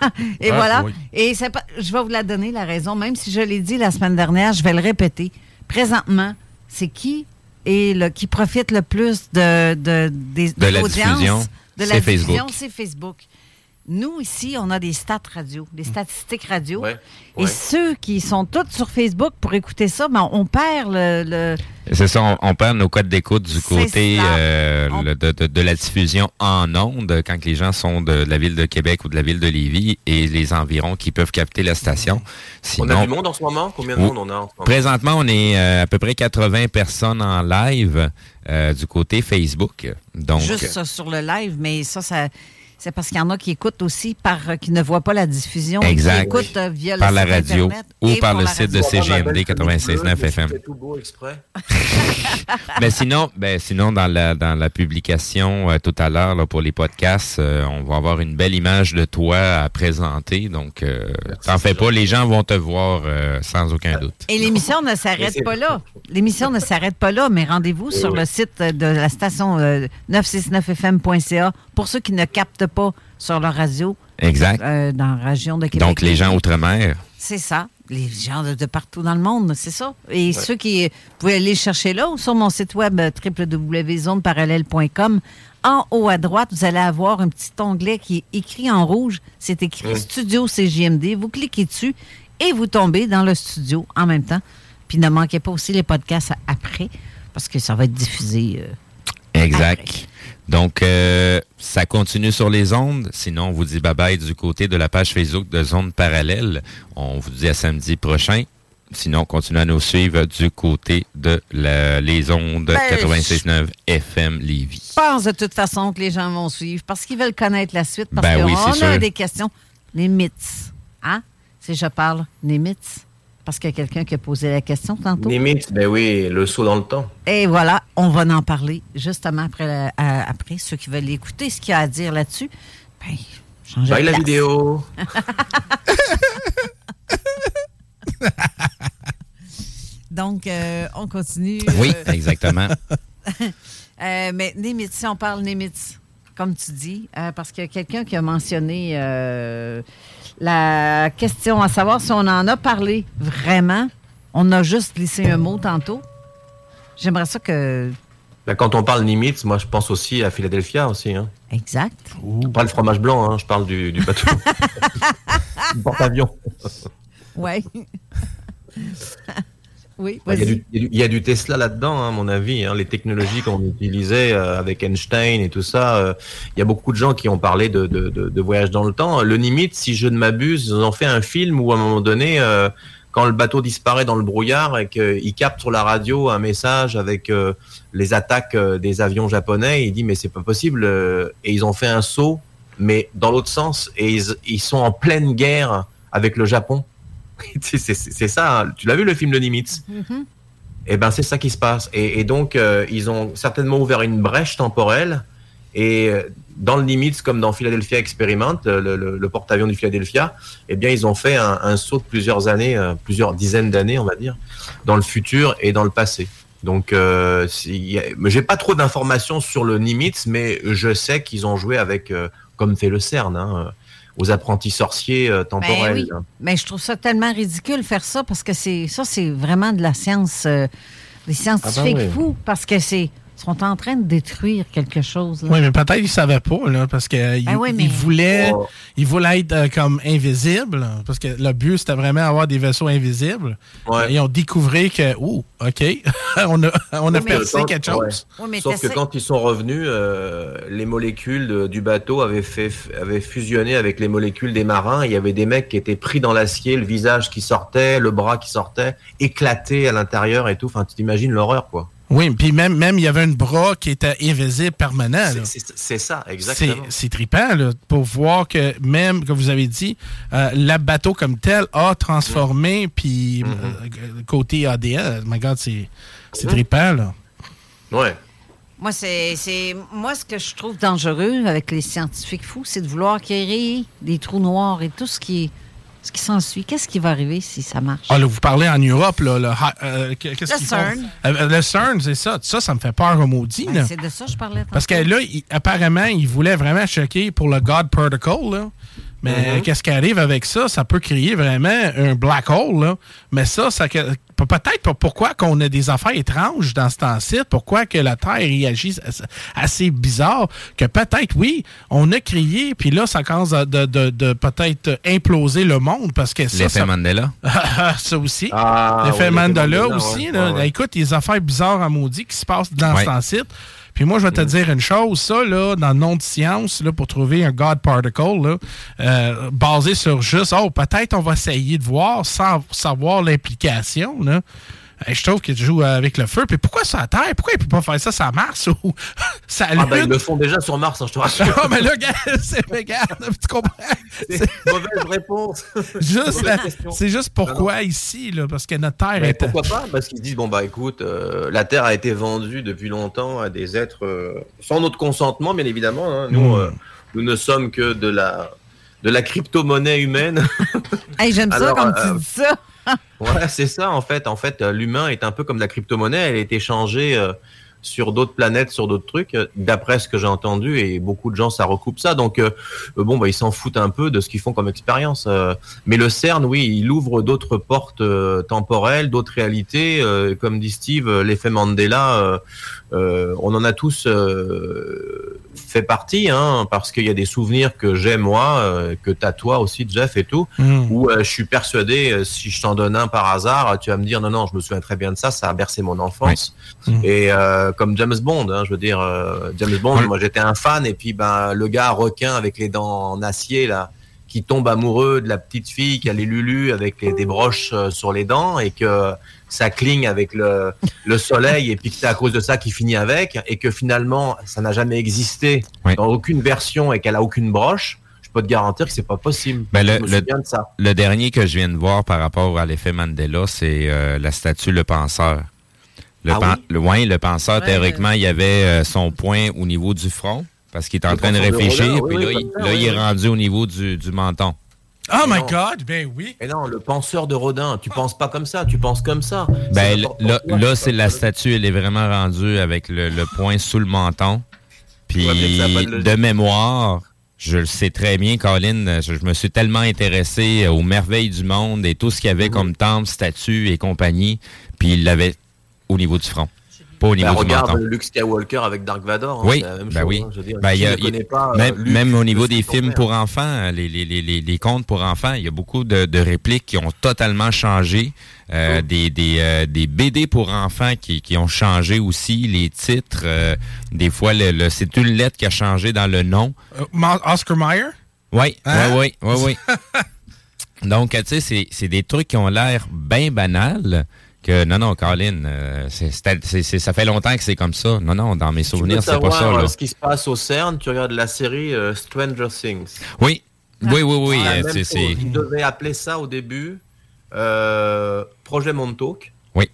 Speaker 3: Et
Speaker 5: Ah,
Speaker 3: voilà.
Speaker 5: oui.
Speaker 3: Et c'est pas- je vais vous la donner, la raison. Même si je l'ai dit la semaine dernière, je vais le répéter. Présentement, c'est qui est le, qui profite le plus de, de, des-
Speaker 4: De la
Speaker 3: l'audience,
Speaker 4: diffusion,
Speaker 3: de
Speaker 4: c'est
Speaker 3: la diffusion,
Speaker 4: Facebook.
Speaker 3: c'est Facebook. Nous, ici, on a des stats radio, des statistiques radio.
Speaker 5: Ouais,
Speaker 3: Et ceux qui sont tous sur Facebook pour écouter ça, ben, on perd le- le,
Speaker 4: C'est ça, on, on perd nos codes d'écoute du côté euh,
Speaker 3: On-
Speaker 4: le- de, de- de la diffusion en ondes, quand les gens sont de, la ville de Québec ou de la ville de Lévis et les environs qui peuvent capter la station.
Speaker 5: On a du monde en ce moment? Combien de monde on a en ce moment?
Speaker 4: Présentement, on est euh, à peu près 80 personnes en live euh, du côté Facebook. Donc,
Speaker 3: juste ça sur le live, mais ça, ça c'est parce qu'il y en a qui écoutent aussi par euh, qui ne voient pas la diffusion, et
Speaker 4: Exact.
Speaker 3: qui écoutent euh, via
Speaker 4: par
Speaker 3: le
Speaker 4: la
Speaker 3: site
Speaker 4: radio
Speaker 3: Internet
Speaker 4: ou par le site de. CGMD 96.9 FM.
Speaker 5: C'est tout beau exprès?
Speaker 4: Mais sinon, ben sinon dans la dans la publication euh, tout à l'heure pour les podcasts, euh, on va avoir une belle image de toi à présenter. Donc, euh, t'en fais pas, les gens vont te voir euh, sans aucun doute.
Speaker 3: Et l'émission ne s'arrête pas là. L'émission ne s'arrête pas là, mais rendez-vous sur le site de la station euh, 969fm.ca pour ceux qui ne captent pas sur leur radio.
Speaker 4: Exact.
Speaker 3: euh, dans la région de Québec.
Speaker 4: Donc, les gens outre-mer.
Speaker 3: C'est ça. Les gens de, de partout dans le monde, c'est ça. Et
Speaker 4: Ouais.
Speaker 3: ceux qui vous pouvez aller chercher là ou sur mon site web euh, www.zoneparallèle.com. En haut à droite, vous allez avoir un petit onglet qui est écrit en rouge. C'est écrit. Studio CGMD. Vous cliquez dessus et vous tombez dans le studio en même temps. Puis ne manquez pas aussi les podcasts après parce que ça va être diffusé. euh,
Speaker 4: Exact. Donc, euh, ça continue sur les ondes. Sinon, on vous dit bye-bye du côté de la page Facebook de Zone Parallèle. On vous dit à samedi prochain. Sinon, continuez à nous suivre du côté de la- les ondes
Speaker 3: Ben,
Speaker 4: 96.9 FM Lévis.
Speaker 3: Je pense de toute façon que les gens vont suivre parce qu'ils veulent connaître la suite. Parce
Speaker 4: Ben
Speaker 3: qu'on
Speaker 4: oui,
Speaker 3: a
Speaker 4: sûr.
Speaker 3: des questions. Les mythes. Hein? Si je parle des mythes. Parce qu'il y a quelqu'un qui a posé la question tantôt.
Speaker 5: Limite, ben oui, le saut dans le temps.
Speaker 3: Et voilà, on va en parler justement après, la- à- après. Ceux qui veulent écouter ce qu'il y a à dire là-dessus, ben, changez
Speaker 5: Bye
Speaker 3: de
Speaker 5: la
Speaker 3: place.
Speaker 5: vidéo.
Speaker 3: Donc, euh, on continue.
Speaker 4: Oui,
Speaker 3: Euh,
Speaker 4: exactement.
Speaker 3: Euh, mais Nimitz, si on parle Nimitz, comme tu dis, euh, parce qu'il y a quelqu'un qui a mentionné euh, la question à savoir si on en a parlé vraiment. On a juste glissé un mot tantôt. J'aimerais ça que.
Speaker 5: Ben, quand on parle limite, moi je pense aussi à Philadelphia aussi. Hein.
Speaker 3: Exact.
Speaker 5: Pas le fromage blanc, hein, je parle du, du bateau. du porte-avions.
Speaker 3: Ouais. oui,
Speaker 5: Il y, a du, il y a Tesla là-dedans, hein, à mon avis. hein, les technologies qu'on utilisait euh, avec Einstein et tout ça. euh, il y a beaucoup de gens qui ont parlé de, de, de- de voyage dans le temps. Le Limite, si je ne m'abuse, ils ont fait un film où à un moment donné, euh, quand le bateau disparaît dans le brouillard et qu'il capte sur la radio un message avec les attaques des avions japonais, il dit mais c'est pas possible. et ils ont fait un saut, mais dans l'autre sens, et ils, ils sont en pleine guerre avec le Japon. c'est ça. hein. Tu l'as vu le film de Nimitz?
Speaker 3: Mhm.
Speaker 5: eh ben c'est ça qui se passe. Et, et donc euh, ils ont certainement ouvert une brèche temporelle. Et euh, dans le Nimitz, comme dans Philadelphia Experiment, euh, le, le- le porte-avions du Philadelphia, eh bien ils ont fait un, un saut de plusieurs années, euh, plusieurs dizaines d'années, on va dire, dans le futur et dans le passé. Donc, euh, j'ai pas trop d'informations sur le Nimitz, mais je sais qu'ils ont joué avec, euh, comme fait le CERN, hein, aux apprentis sorciers euh,
Speaker 3: Ben
Speaker 5: temporels.
Speaker 3: oui. Mais je trouve ça tellement ridicule faire ça parce que c'est ça, c'est vraiment de la science, euh, des scientifiques
Speaker 5: Ah ben oui.
Speaker 3: fous parce que c'est sont en train de détruire quelque chose. là.
Speaker 9: Oui, mais peut-être qu'ils ne savaient pas, là, parce qu'ils
Speaker 3: Ben oui, mais-
Speaker 9: voulaient,
Speaker 3: Oh.
Speaker 9: ils voulaient être euh, comme invisibles, parce que le but, c'était vraiment avoir des vaisseaux invisibles. Ils ont découvert que, ouh, OK, on a, on a
Speaker 5: Oui,
Speaker 9: percé quelque chose.
Speaker 5: ouais. Sauf que quand ils sont revenus, euh, les molécules de- du bateau avaient, fait, avaient fusionné avec les molécules des marins. Il y avait des mecs qui étaient pris dans l'acier, le visage qui sortait, le bras qui sortait, éclaté à l'intérieur et tout. Enfin, tu t'imagines l'horreur, quoi.
Speaker 9: Oui, puis même, même, il y avait un bras qui était invisible permanent.
Speaker 5: C'est- ça, exactement.
Speaker 9: c'est trippant là, pour voir que même, comme vous avez dit, euh, le bateau comme tel a transformé, puis
Speaker 5: Mhm.
Speaker 9: euh, côté ADN, my God, c'est c'est trippant. Là.
Speaker 5: Ouais.
Speaker 3: Moi, c'est, c'est- moi, ce que je trouve dangereux avec les scientifiques fous, c'est de vouloir créer des trous noirs et tout ce qui, ce qui s'ensuit. Qu'est-ce qui va arriver si ça marche?
Speaker 9: Ah, là, vous parlez en Europe, là, le, euh, qu'est-ce
Speaker 3: Le? CERN.
Speaker 9: Euh, le CERN, c'est ça. Ça, ça me fait peur au maudit.
Speaker 3: Ben, c'est de ça que je parlais.
Speaker 9: Parce que là, il- apparemment, ils voulaient vraiment choquer pour le God Protocol. Là. Mais
Speaker 3: Mhm.
Speaker 9: qu'est-ce qui arrive avec ça? Ça peut créer vraiment un black hole. Là. Mais ça, ça peut-être pour- pourquoi qu'on a des affaires étranges dans ce temps-ci, pourquoi que la Terre réagit as- assez bizarre, que peut-être, oui, on a crié, puis là, ça commence à de, de- de peut-être imploser le monde, parce que ça...
Speaker 4: L'effet
Speaker 9: ça-
Speaker 4: Mandela.
Speaker 9: ça aussi.
Speaker 4: Ah,
Speaker 9: L'effet
Speaker 4: oui,
Speaker 9: Mandela,
Speaker 4: Mandela,
Speaker 9: aussi.
Speaker 4: ouais,
Speaker 9: là.
Speaker 4: ouais, ouais.
Speaker 9: Écoute, les affaires bizarres à maudit qui se passent dans
Speaker 4: Ouais.
Speaker 9: ce temps-ci. Puis moi, je vais te dire une chose, ça, là, dans le nom de science, là, pour trouver un God Particle, là, euh, basé sur juste, oh, peut-être on va essayer de voir sans savoir l'implication, là. Je trouve que tu joues avec le feu. Puis pourquoi sur la Terre? Pourquoi il peut pas faire ça sur Mars ou ça
Speaker 5: Ah, ben, ils le font déjà sur Mars, hein, je te rassure.
Speaker 9: Ah, mais là, gars, c'est regarde, tu comprends? C'est
Speaker 5: mauvaise réponse.
Speaker 9: Juste la-
Speaker 5: Mauvaise question.
Speaker 9: c'est juste pourquoi ici, là, parce que notre Terre
Speaker 5: Mais
Speaker 9: est.
Speaker 5: pourquoi pas? Parce qu'ils disent bon bah écoute, euh, la Terre a été vendue depuis longtemps à des êtres euh, sans notre consentement, bien évidemment. hein. Nous,
Speaker 9: Hmm.
Speaker 5: euh, nous ne sommes que de la de la crypto-monnaie humaine.
Speaker 3: Hey, j'aime ça
Speaker 5: euh,
Speaker 3: tu dis ça.
Speaker 5: Ouais, c'est ça en fait. En fait, euh, l'humain est un peu comme la crypto-monnaie. Elle est échangée euh, sur d'autres planètes, sur d'autres trucs, euh, d'après ce que j'ai entendu, et beaucoup de gens ça recoupe ça. Donc bon, bah ils s'en foutent un peu de ce qu'ils font comme expérience. mais le CERN, oui, il ouvre d'autres portes temporelles, d'autres réalités. comme dit Steve, l'effet Mandela, euh, on en a tous euh, fait partie, hein, parce qu'il y a des souvenirs que j'ai moi, euh, que t'as toi aussi, Jeff et tout
Speaker 9: Mm.
Speaker 5: où je suis persuadé, si je t'en donne un par hasard, tu vas me dire non, non, je me souviens très bien de ça, ça a bercé mon enfance. Et euh, comme James Bond, hein, je veux dire, James Bond, moi j'étais un fan, et puis ben le gars requin avec les dents en acier là, qui tombe amoureux de la petite fille qui a les lulus avec les, des broches euh, sur les dents, et que ça cligne avec le, le soleil, et puis que c'est à cause de ça qu'il finit avec, et que finalement ça n'a jamais existé dans aucune version et qu'elle a aucune broche. Je peux te garantir que c'est pas possible.
Speaker 4: Ben, le,
Speaker 5: je me
Speaker 4: le-
Speaker 5: souviens de ça.
Speaker 4: le dernier que je viens de voir par rapport à l'effet Mandela, c'est euh, la statue Le Penseur. Le,
Speaker 5: Ah
Speaker 4: pen-
Speaker 5: oui?
Speaker 4: le, ouais, le penseur,
Speaker 5: Ouais.
Speaker 4: théoriquement, il y avait euh, son point au niveau du front, parce qu'il est en train de réfléchir, puis là,
Speaker 5: oui,
Speaker 4: il, là,
Speaker 5: oui,
Speaker 4: il est rendu au niveau du, du menton.
Speaker 9: Oh my
Speaker 5: non.
Speaker 9: God, ben oui.
Speaker 5: Et non, le penseur de Rodin, tu penses pas comme ça, tu penses comme ça.
Speaker 4: Ben, là, là, c'est la statue, elle est vraiment rendue avec le, le point sous le menton. Puis,
Speaker 5: mais de
Speaker 4: mémoire, je le sais très bien, Colin, je, je me suis tellement intéressé aux merveilles du monde et tout ce qu'il y
Speaker 5: Mhm.
Speaker 4: avait comme temple, statue et compagnie, puis il l'avait au niveau du front, pas au
Speaker 5: Ben,
Speaker 4: niveau du
Speaker 5: regarde
Speaker 4: menton.
Speaker 5: Luke Skywalker avec Dark Vador. hein,
Speaker 4: Oui,
Speaker 5: la même
Speaker 4: ben
Speaker 5: chose,
Speaker 4: oui.
Speaker 5: hein, je veux dire,
Speaker 4: Ben,
Speaker 5: qui
Speaker 4: il y a-
Speaker 5: pas, euh,
Speaker 4: même,
Speaker 5: Luke,
Speaker 4: même au niveau des films pour enfants, les, les, les, les, les contes pour enfants, il y a beaucoup de, de répliques qui ont totalement changé. Euh, des, des, euh, des BD pour enfants qui, qui ont changé aussi. Les titres, euh, des fois, le, le- c'est une lettre qui a changé dans le nom.
Speaker 9: Euh, Oscar Mayer?
Speaker 4: Oui,
Speaker 9: Hein?
Speaker 4: oui, oui, oui, oui. Donc, tu sais, c'est- c'est des trucs qui ont l'air bien banals. Que non, non, Colin, euh, c'est- c'est- c'est- c'est- ça fait longtemps que c'est comme ça. Non, non, dans mes souvenirs, c'est pas ça.
Speaker 5: euh,
Speaker 4: Là.
Speaker 5: ce qui se passe au CERN, tu regardes la série euh, Stranger Things.
Speaker 4: Oui, oui, oui, oui.
Speaker 5: Ah,
Speaker 4: euh,
Speaker 5: même
Speaker 4: c'est-
Speaker 5: Ils devaient appeler ça au début euh, Projet Montauk.
Speaker 4: Oui.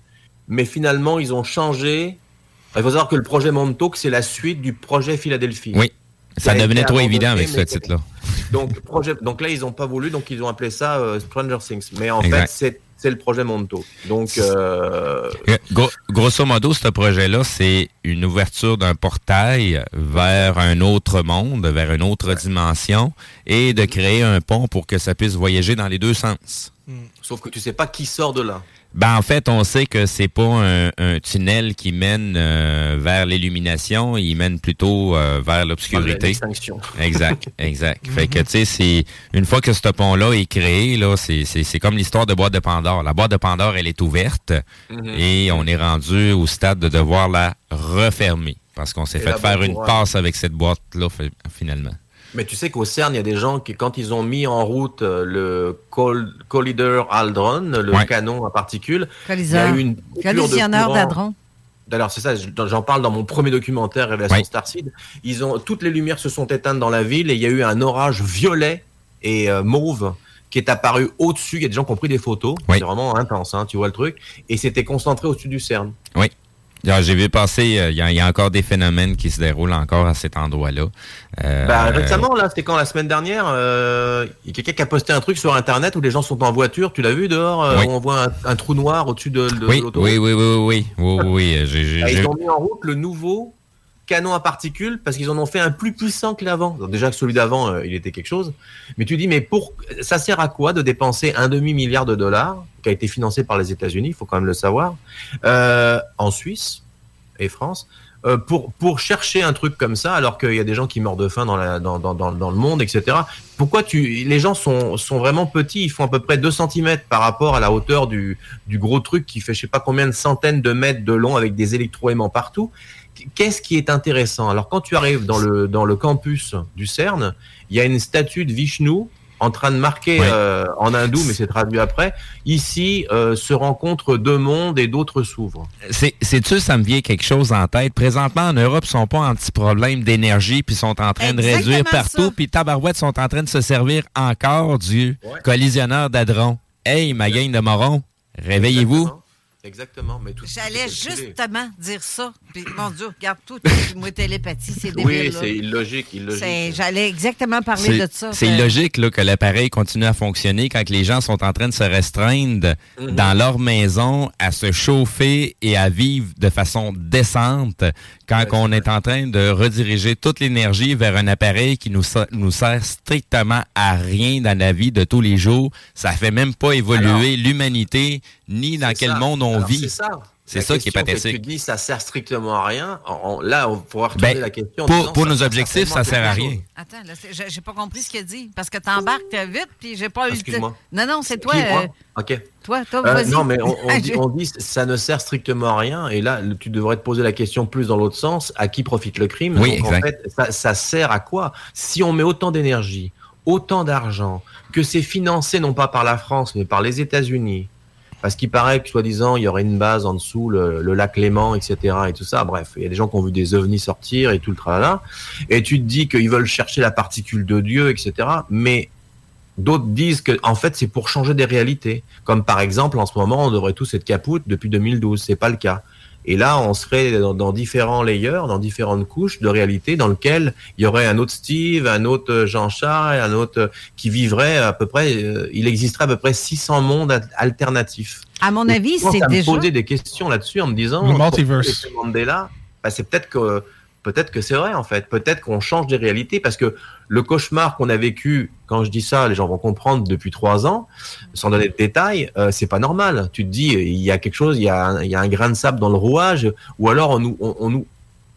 Speaker 5: Mais finalement, ils ont changé. Il faut savoir que le projet Montauk, c'est la suite du projet Philadelphie.
Speaker 4: Oui. Ça devenait trop évident avec ce titre-là.
Speaker 5: Donc, projet, donc là, ils n'ont pas voulu, donc ils ont appelé ça euh, Stranger Things. Mais en
Speaker 4: Exact.
Speaker 5: fait, c'est, c'est le projet Montauk. Donc, euh,
Speaker 4: gro- grosso modo, ce projet-là, c'est une ouverture d'un portail vers un autre monde, vers une autre dimension, et de créer un pont pour que ça puisse voyager dans les deux sens.
Speaker 5: Sauf que tu sais pas qui sort de là.
Speaker 4: Ben en fait, on sait que c'est pas un, un tunnel qui mène euh, vers l'illumination, il mène plutôt euh, vers l'obscurité. Exact, exact. Fait que tu sais, c'est une fois que ce pont-là est créé, là, c'est c'est- c'est comme l'histoire de boîte de Pandore. La boîte de Pandore, elle est ouverte
Speaker 5: Mhm.
Speaker 4: et on est rendu au stade de devoir la refermer parce qu'on s'est fait faire une passe avec cette boîte-là fi- finalement.
Speaker 5: Mais tu sais qu'au CERN, il y a des gens qui, quand ils ont mis en route euh, le Col- Collider Aldron, le
Speaker 4: Ouais.
Speaker 5: canon à particules, il y a eu une courant.
Speaker 3: d'hadrons.
Speaker 5: D'ailleurs, c'est ça, j'en parle dans mon premier documentaire Révélation
Speaker 4: Ouais.
Speaker 5: Starseed. Ils ont, toutes les lumières se sont éteintes dans la ville et il y a eu un orage violet et euh, mauve qui est apparu au-dessus. Il y a des gens qui ont pris des photos.
Speaker 4: Oui.
Speaker 5: C'est vraiment intense, hein, tu vois le truc. Et c'était concentré au-dessus du CERN.
Speaker 4: Oui. Ah, J'ai vu passer, euh, il y, a- il y a encore des phénomènes qui se déroulent encore à cet endroit-là. Euh,
Speaker 5: Bah, récemment, là, c'était quand la semaine dernière, euh, il y a quelqu'un qui a posté un truc sur Internet où les gens sont en voiture. Tu l'as vu dehors euh,
Speaker 4: Oui.
Speaker 5: où On voit un, un trou noir au-dessus de, de
Speaker 4: oui,
Speaker 5: l'autoroute.
Speaker 4: oui, oui, oui, oui, oui,
Speaker 5: Ah, Ils ont mis en route le nouveau canon à particules parce qu'ils en ont fait un plus puissant que l'avant. Déjà que celui d'avant, euh, il était quelque chose. Mais tu dis, mais pour ça sert à quoi de dépenser un demi milliard de dollars qui a été financé par les États-Unis, il faut quand même le savoir, euh, en Suisse et France. euh, pour, pour chercher un truc comme ça, alors qu'il y a des gens qui meurent de faim dans, dans, dans le monde, etc. Pourquoi tu, les gens sont, sont vraiment petits, ils font à peu près 2 cm par rapport à la hauteur du, du gros truc qui fait je sais pas combien de centaines de mètres de long avec des électroaimants partout. Qu'est-ce qui est intéressant? Alors quand tu arrives dans le, dans le campus du CERN, il y a une statue de Vishnu en train de marquer
Speaker 4: Ouais.
Speaker 5: euh, en hindou, mais c'est traduit après. Ici euh, se rencontrent deux mondes et d'autres s'ouvrent.
Speaker 4: C'est, sais-tu, ça me vient quelque chose en tête? Présentement, en Europe, ils sont pas en petit problème d'énergie, puis sont en train de réduire partout, puis Tabarouette sont en train de se servir encore du collisionneur d'adron. Hey, ma gang de morons, réveillez-vous.
Speaker 5: Exactement. Mais tout
Speaker 3: J'allais justement dire ça. Puis, mon Dieu, regarde tout. Moi, télépathie, c'est
Speaker 5: Oui,
Speaker 3: débile. là.
Speaker 5: c'est illogique, illogique.
Speaker 3: C'est- J'allais exactement parler de ça.
Speaker 4: C'est
Speaker 3: Fait-
Speaker 4: illogique là, que l'appareil continue à fonctionner quand les gens sont en train de se restreindre
Speaker 5: Mhm.
Speaker 4: dans leur maison à se chauffer et à vivre de façon décente quand on est en train de rediriger toute l'énergie vers un appareil qui nous, sert strictement à rien dans la vie de tous les jours. Ça fait même pas évoluer l'humanité ni dans quel
Speaker 5: ça.
Speaker 4: monde on
Speaker 5: Alors,
Speaker 4: vit.
Speaker 5: C'est ça.
Speaker 4: C'est ça qui est
Speaker 5: question que
Speaker 4: pathétique.
Speaker 5: Tu dis ça sert strictement à rien. En- en- là, on pourra retourner
Speaker 4: Ben,
Speaker 5: la question.
Speaker 4: pour-
Speaker 5: disant,
Speaker 4: pour
Speaker 5: ça
Speaker 4: nos objectifs, ça sert à rien.
Speaker 5: chose.
Speaker 3: Attends, j'ai pas compris ce qu'il a dit. Parce que t'embarques vite, puis j'ai pas eu le temps.
Speaker 5: Excuse-moi.
Speaker 3: Non, non, c'est toi. Euh,
Speaker 5: Ok.
Speaker 3: toi, toi,
Speaker 5: Euh,
Speaker 3: vas-y.
Speaker 5: non, mais on, on dit, on dit ça ne sert strictement à rien. Et là, tu devrais te poser la question plus dans l'autre sens à qui profite le crime?
Speaker 4: Oui,
Speaker 5: Donc, en fait, ça, ça sert à quoi? Si on met autant d'énergie, autant d'argent, que c'est financé non pas par la France, mais par les États-Unis, parce qu'il paraît que soi-disant il y aurait une base en dessous, le, lac Léman, etc. et tout ça. Bref, il y a des gens qui ont vu des ovnis sortir et tout le tralala. Et tu te dis qu'ils veulent chercher la particule de Dieu, etc. Mais D'autres disent que en fait c'est pour changer des réalités. Comme par exemple en ce moment on devrait tous être capoutes depuis 2012, c'est pas le cas. Et là on serait dans, dans différents layers, dans différentes couches de réalité dans lesquelles il y aurait un autre Steve, un autre euh, Jean-Charles, un autre euh, qui vivrait à peu près, euh, il existerait à peu près 600 mondes al- alternatifs.
Speaker 3: À mon avis, c'est déjà.
Speaker 5: me poser des questions là-dessus en me disant
Speaker 9: Le multiverse.
Speaker 5: Mandela bah, c'est peut-être que peut-être que c'est vrai en fait peut-être qu'on change des réalités parce que le cauchemar qu'on a vécu quand je dis ça les gens vont comprendre depuis trois ans sans donner de détails euh, c'est pas normal tu te dis il y a quelque chose il y a un, grain de sable dans le rouage ou alors on nous on nous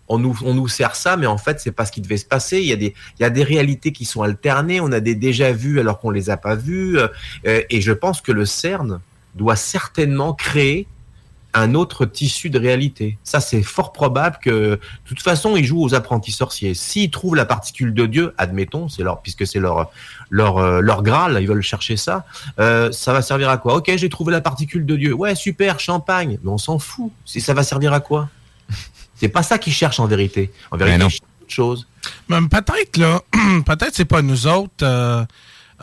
Speaker 5: on nous, on nous sert ça, mais en fait, c'est pas ce qui devait se passer. Il y a des, il y a des réalités qui sont alternées. On a des déjà vus alors qu'on les a pas vus. Euh, et je pense que le CERN doit certainement créer un autre tissu de réalité. Ça, c'est fort probable que, de toute façon, ils jouent aux apprentis sorciers. S'ils trouvent la particule de Dieu, admettons, c'est leur, puisque c'est leur, leur, euh, leur graal, ils veulent chercher ça, euh, ça va servir à quoi? Ok, j'ai trouvé la particule de Dieu. Ouais, super, champagne. Mais on s'en fout. Si ça va servir à quoi? C'est pas ça qu'ils cherchent en vérité. En vérité, ils cherchent autre chose.
Speaker 9: Même peut-être, là, peut-être c'est pas nous autres, euh,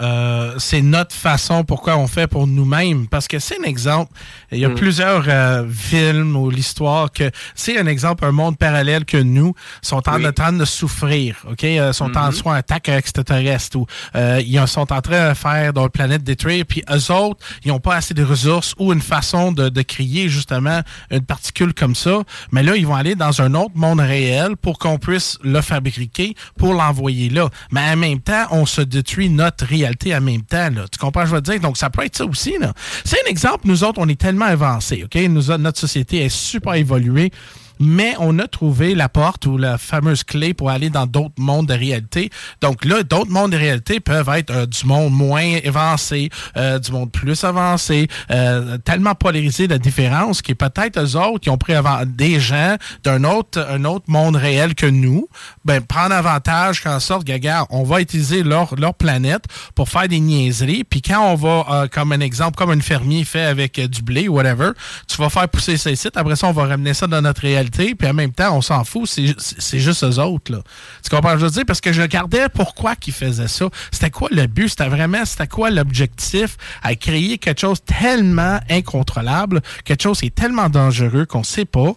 Speaker 9: euh, c'est notre façon pourquoi on fait pour nous-mêmes. Parce que c'est un exemple. Il y a
Speaker 5: Mm.
Speaker 9: plusieurs euh, films ou l'histoire que c'est un exemple, un monde parallèle que nous sont en
Speaker 5: Oui.
Speaker 9: train de souffrir. OK? Euh, sont en
Speaker 5: Mhm.
Speaker 9: soit attaque extraterrestre ou euh, ils sont en train de faire dans le planète détruire. Puis eux autres, ils n'ont pas assez de ressources ou une façon de, de créer justement une particule comme ça. Mais là, ils vont aller dans un autre monde réel pour qu'on puisse le fabriquer pour l'envoyer là. Mais en même temps, on se détruit notre réalité en même temps. Là. Tu comprends ce que je veux dire? Donc, ça peut être ça aussi. Là. C'est un exemple. Nous autres, on est tellement avancés. OK? Nous, notre société est super évoluée mais on a trouvé la porte ou la fameuse clé pour aller dans d'autres mondes de réalité. Donc là, d'autres mondes de réalité peuvent être euh, du monde moins avancé, euh, du monde plus avancé, euh, tellement polarisé de différence qui peut-être eux autres qui ont pris des gens d'un autre, un autre monde réel que nous, ben prendre avantage qu'en sorte, gaga, on va utiliser leur, leur planète pour faire des niaiseries. Puis quand on va, comme un exemple, comme un fermier fait avec du blé ou whatever, tu vas faire pousser ces sites. Après ça, on va ramener ça dans notre réalité puis en même temps, on s'en fout, c'est juste eux autres. Là. Ce je veux dire? Parce que je regardais pourquoi ils faisaient ça. C'était quoi le but? C'était vraiment, c'était quoi l'objectif à créer quelque chose tellement incontrôlable, quelque chose qui est tellement dangereux qu'on sait pas,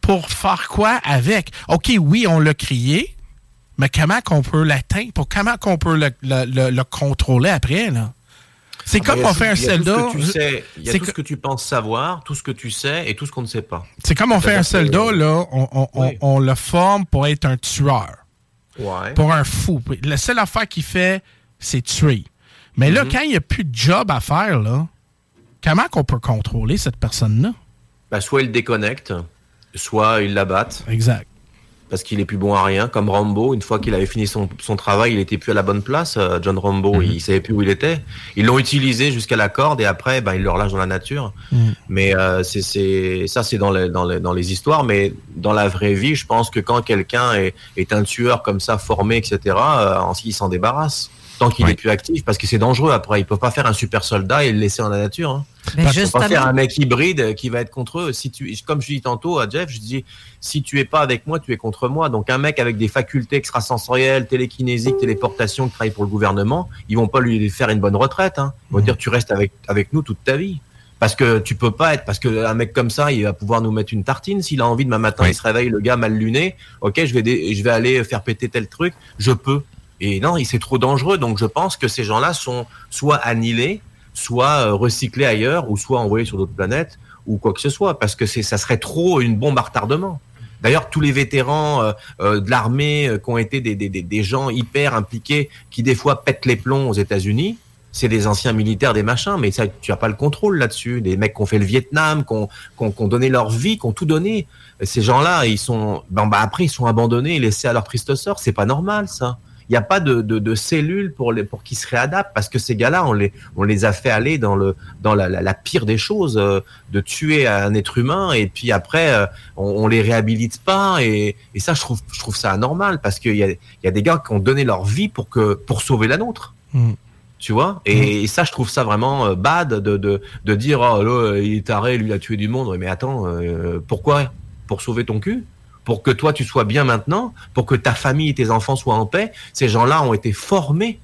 Speaker 9: pour faire quoi avec? OK, oui, on l'a créé, mais comment qu'on peut l'atteindre? Comment qu'on peut le, le contrôler après, là? C'est
Speaker 5: Ah,
Speaker 9: comme on fait un soldat.
Speaker 5: Il y a tout ce que tu penses savoir, tout ce que tu sais et tout ce qu'on ne sait pas.
Speaker 9: C'est comme on fait un
Speaker 5: que-
Speaker 9: soldat, là, on, on- on- on le forme pour être un tueur,
Speaker 5: Ouais.
Speaker 9: pour un fou. La seule affaire qu'il fait, c'est tuer. Mais là,
Speaker 5: Mhm.
Speaker 9: quand il n'y a plus de job à faire, là, comment qu'on peut contrôler cette personne-là?
Speaker 5: Bah, soit il déconnecte, soit il l'abatte.
Speaker 9: Exact.
Speaker 5: Parce qu'il est plus bon à rien, comme Rambo. Une fois qu'il avait fini son, son travail, il était plus à la bonne place. euh, John Rambo, il savait plus où il était. Ils l'ont utilisé jusqu'à la corde et après, bah, ils le relâchent dans la nature. Mais euh, c'est c'est ça, c'est dans les, dans, les, dans les histoires. Mais dans la vraie vie, je pense que quand quelqu'un est, est un tueur comme ça, formé, etc., euh, il s'en débarrasse. Tant qu'il est plus actif, parce que c'est dangereux après. Ils peuvent pas faire un super soldat et le laisser dans la nature. Hein.
Speaker 3: Mais
Speaker 5: Ils peuvent pas faire un mec hybride qui va être contre eux. Si tu, comme je dis tantôt à Jeff, je dis, si tu es pas avec moi, tu es contre moi. Donc un mec avec des facultés extrasensorielles, télékinésiques, téléportation, qui travaille pour le gouvernement, ils vont pas lui faire une bonne retraite. Hein. Ils vont dire, tu restes avec, avec nous toute ta vie. Parce que tu peux pas être, parce que un mec comme ça, il va pouvoir nous mettre une tartine. S'il a envie demain matin, il se réveille, le gars mal luné. Ok, je vais, dé- je vais aller faire péter tel truc. Je peux. Et non, c'est trop dangereux. Donc je pense que ces gens-là sont soit annihilés, soit euh, recyclés ailleurs, ou soit envoyés sur d'autres planètes, ou quoi que ce soit, parce que ça serait trop une bombe à retardement. D'ailleurs, tous les vétérans euh, euh, de l'armée qui ont été des, gens hyper impliqués, qui des fois pètent les plombs aux États-Unis, c'est des anciens militaires, des machins, mais ça, tu as pas le contrôle là-dessus. Des mecs qui ont fait le Vietnam, qui ont, donné leur vie, qui ont tout donné. Ces gens-là, ils sont, bah, après, ils sont abandonnés laissés à leur triste sort. C'est pas normal, ça. Il n'y a pas de, de, de cellules pour les pour qu'ils se réadaptent parce que ces gars-là, on les on les a fait aller dans le dans la, la, la pire des choses, euh, de tuer un être humain et puis après euh, on, on les réhabilite pas et, et ça je trouve je trouve ça anormal parce qu'il y a y a des gars qui ont donné leur vie pour que pour sauver la nôtre. Tu vois? Et, et ça je trouve ça vraiment euh, bad de, de, de dire oh là il est taré lui il a tué du monde. Mais attends euh, pourquoi? Pour sauver ton cul? Pour que toi tu sois bien maintenant pour que ta famille et tes enfants soient en paix ces gens-là ont été formés.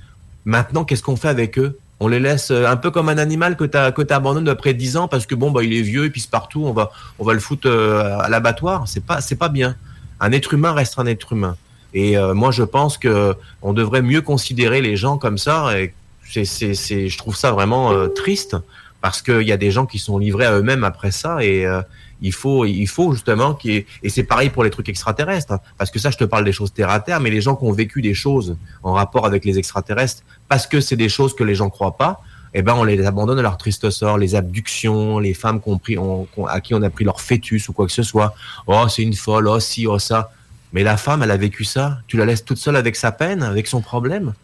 Speaker 5: Maintenant qu'est-ce qu'on fait avec eux? On les laisse euh, un peu comme un animal que tu abandonnes après 10 ans parce que bon bah il est vieux et puis partout on va on va le foutre euh, à l'abattoir. C'est pas c'est pas bien. Un être humain reste un être humain. Et euh, moi je pense que on devrait mieux considérer les gens comme ça et c'est, je trouve ça vraiment triste parce qu'il y a des gens qui sont livrés à eux-mêmes après ça et euh, il faut, il faut justement ait- et c'est pareil pour les trucs extraterrestres hein, parce que ça je te parle des choses terre à terre mais les gens qui ont vécu des choses en rapport avec les extraterrestres parce que c'est des choses que les gens croient pas eh ben on les abandonne à leur triste sort les abductions les femmes qu'on pris, à qui on a pris leur fœtus ou quoi que ce soit. Oh c'est une folle oh si oh ça. Mais la femme elle a vécu ça? Tu la laisses toute seule avec sa peine avec son problème?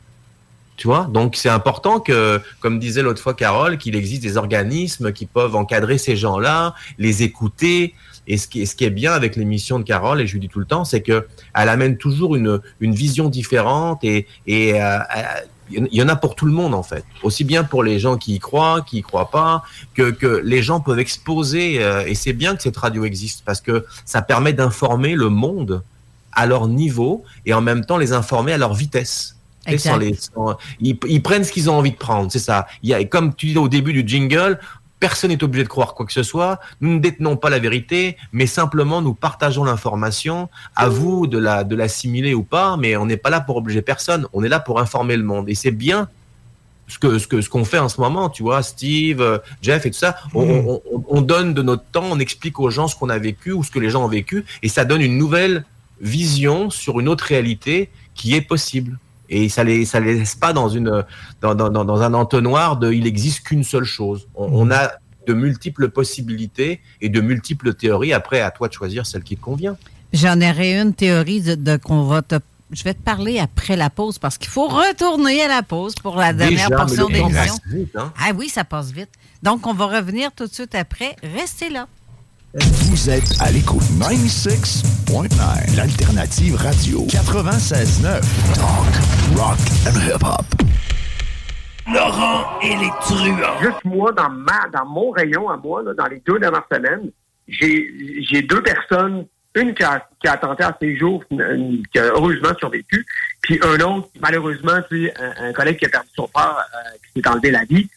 Speaker 5: Tu vois Donc c'est important que, comme disait l'autre fois Carole, qu'il existe des organismes qui peuvent encadrer ces gens-là, les écouter. Et ce qui, est- bien avec l'émission de Carole, et je lui dis tout le temps, c'est que elle amène toujours une, une vision différente et, et euh, euh, il y en a pour tout le monde en fait, aussi bien pour les gens qui y croient, qui y croient pas, que, que les gens peuvent exposer. euh, et c'est bien que cette radio existe parce que ça permet d'informer le monde à leur niveau et en même temps les informer à leur vitesse. Les- sans- ils, ils prennent ce qu'ils ont envie de prendre, c'est ça. Il y a, comme tu disais au début du jingle, personne n'est obligé de croire quoi que ce soit. Nous ne détenons pas la vérité, mais simplement nous partageons l'information. À vous de la de l'assimiler ou pas, mais on n'est pas là pour obliger personne. On est là pour informer le monde, et c'est bien ce que ce que ce qu'on fait en ce moment. Tu vois, Steve, Jeff et tout ça. On, on donne de notre temps, on explique aux gens ce qu'on a vécu ou ce que les gens ont vécu, et ça donne une nouvelle vision sur une autre réalité qui est possible. Et ça les, ça les laisse pas dans une, dans, dans, dans- un entonnoir de, il existe qu'une seule chose. On, on a de multiples possibilités et de multiples théories. Après, à toi de choisir celle qui te convient.
Speaker 3: J'en aurais une théorie de, de qu'on va te. Je vais te parler après la pause parce qu'il faut retourner à la pause pour la dernière
Speaker 5: Déjà,
Speaker 3: portion d'émission.
Speaker 5: hein.
Speaker 3: Ah oui, ça passe vite. Donc, on va revenir tout de suite après. Restez là.
Speaker 10: Vous êtes à l'écoute 96.9, l'alternative radio 96.9. Talk, rock and hip-hop.
Speaker 1: Laurent et les truands.
Speaker 17: Juste moi, dans, ma, dans mon rayon à moi, là, dans les deux dernières semaines, j'ai j'ai deux personnes, une qui a, qui a tenté à ses jours, une- une- qui a heureusement survécu, puis un autre, malheureusement, tu sais, un, un collègue qui a perdu son père, euh, qui s'est enlevé la vie.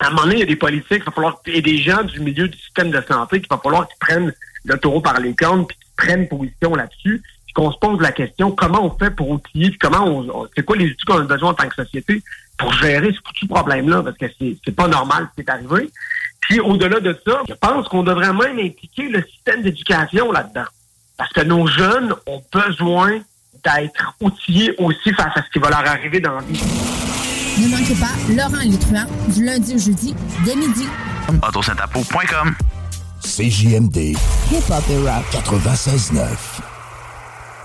Speaker 17: À un moment donné, il y a des politiques, il va falloir, et des gens du milieu du système de santé, qu'il va falloir qu'ils prennent le taureau par les cornes, puis qu'ils prennent position là-dessus, puis qu'on se pose la question, comment on fait pour outiller, puis comment on, on- c'est quoi les outils qu'on a besoin en tant que société pour gérer ce petit problème-là, parce que c'est c'est pas normal ce qui est arrivé. Puis au-delà de ça, je pense qu'on devrait même impliquer le système d'éducation là-dedans. Parce que nos jeunes ont besoin d'être outillés aussi face à ce qui va leur arriver dans la vie.
Speaker 18: Ne manquez pas Laurent et les truands du lundi au jeudi dès midi.
Speaker 10: Autosyntapo.com CJMD
Speaker 18: Hip-hop et rap.
Speaker 10: 96.9.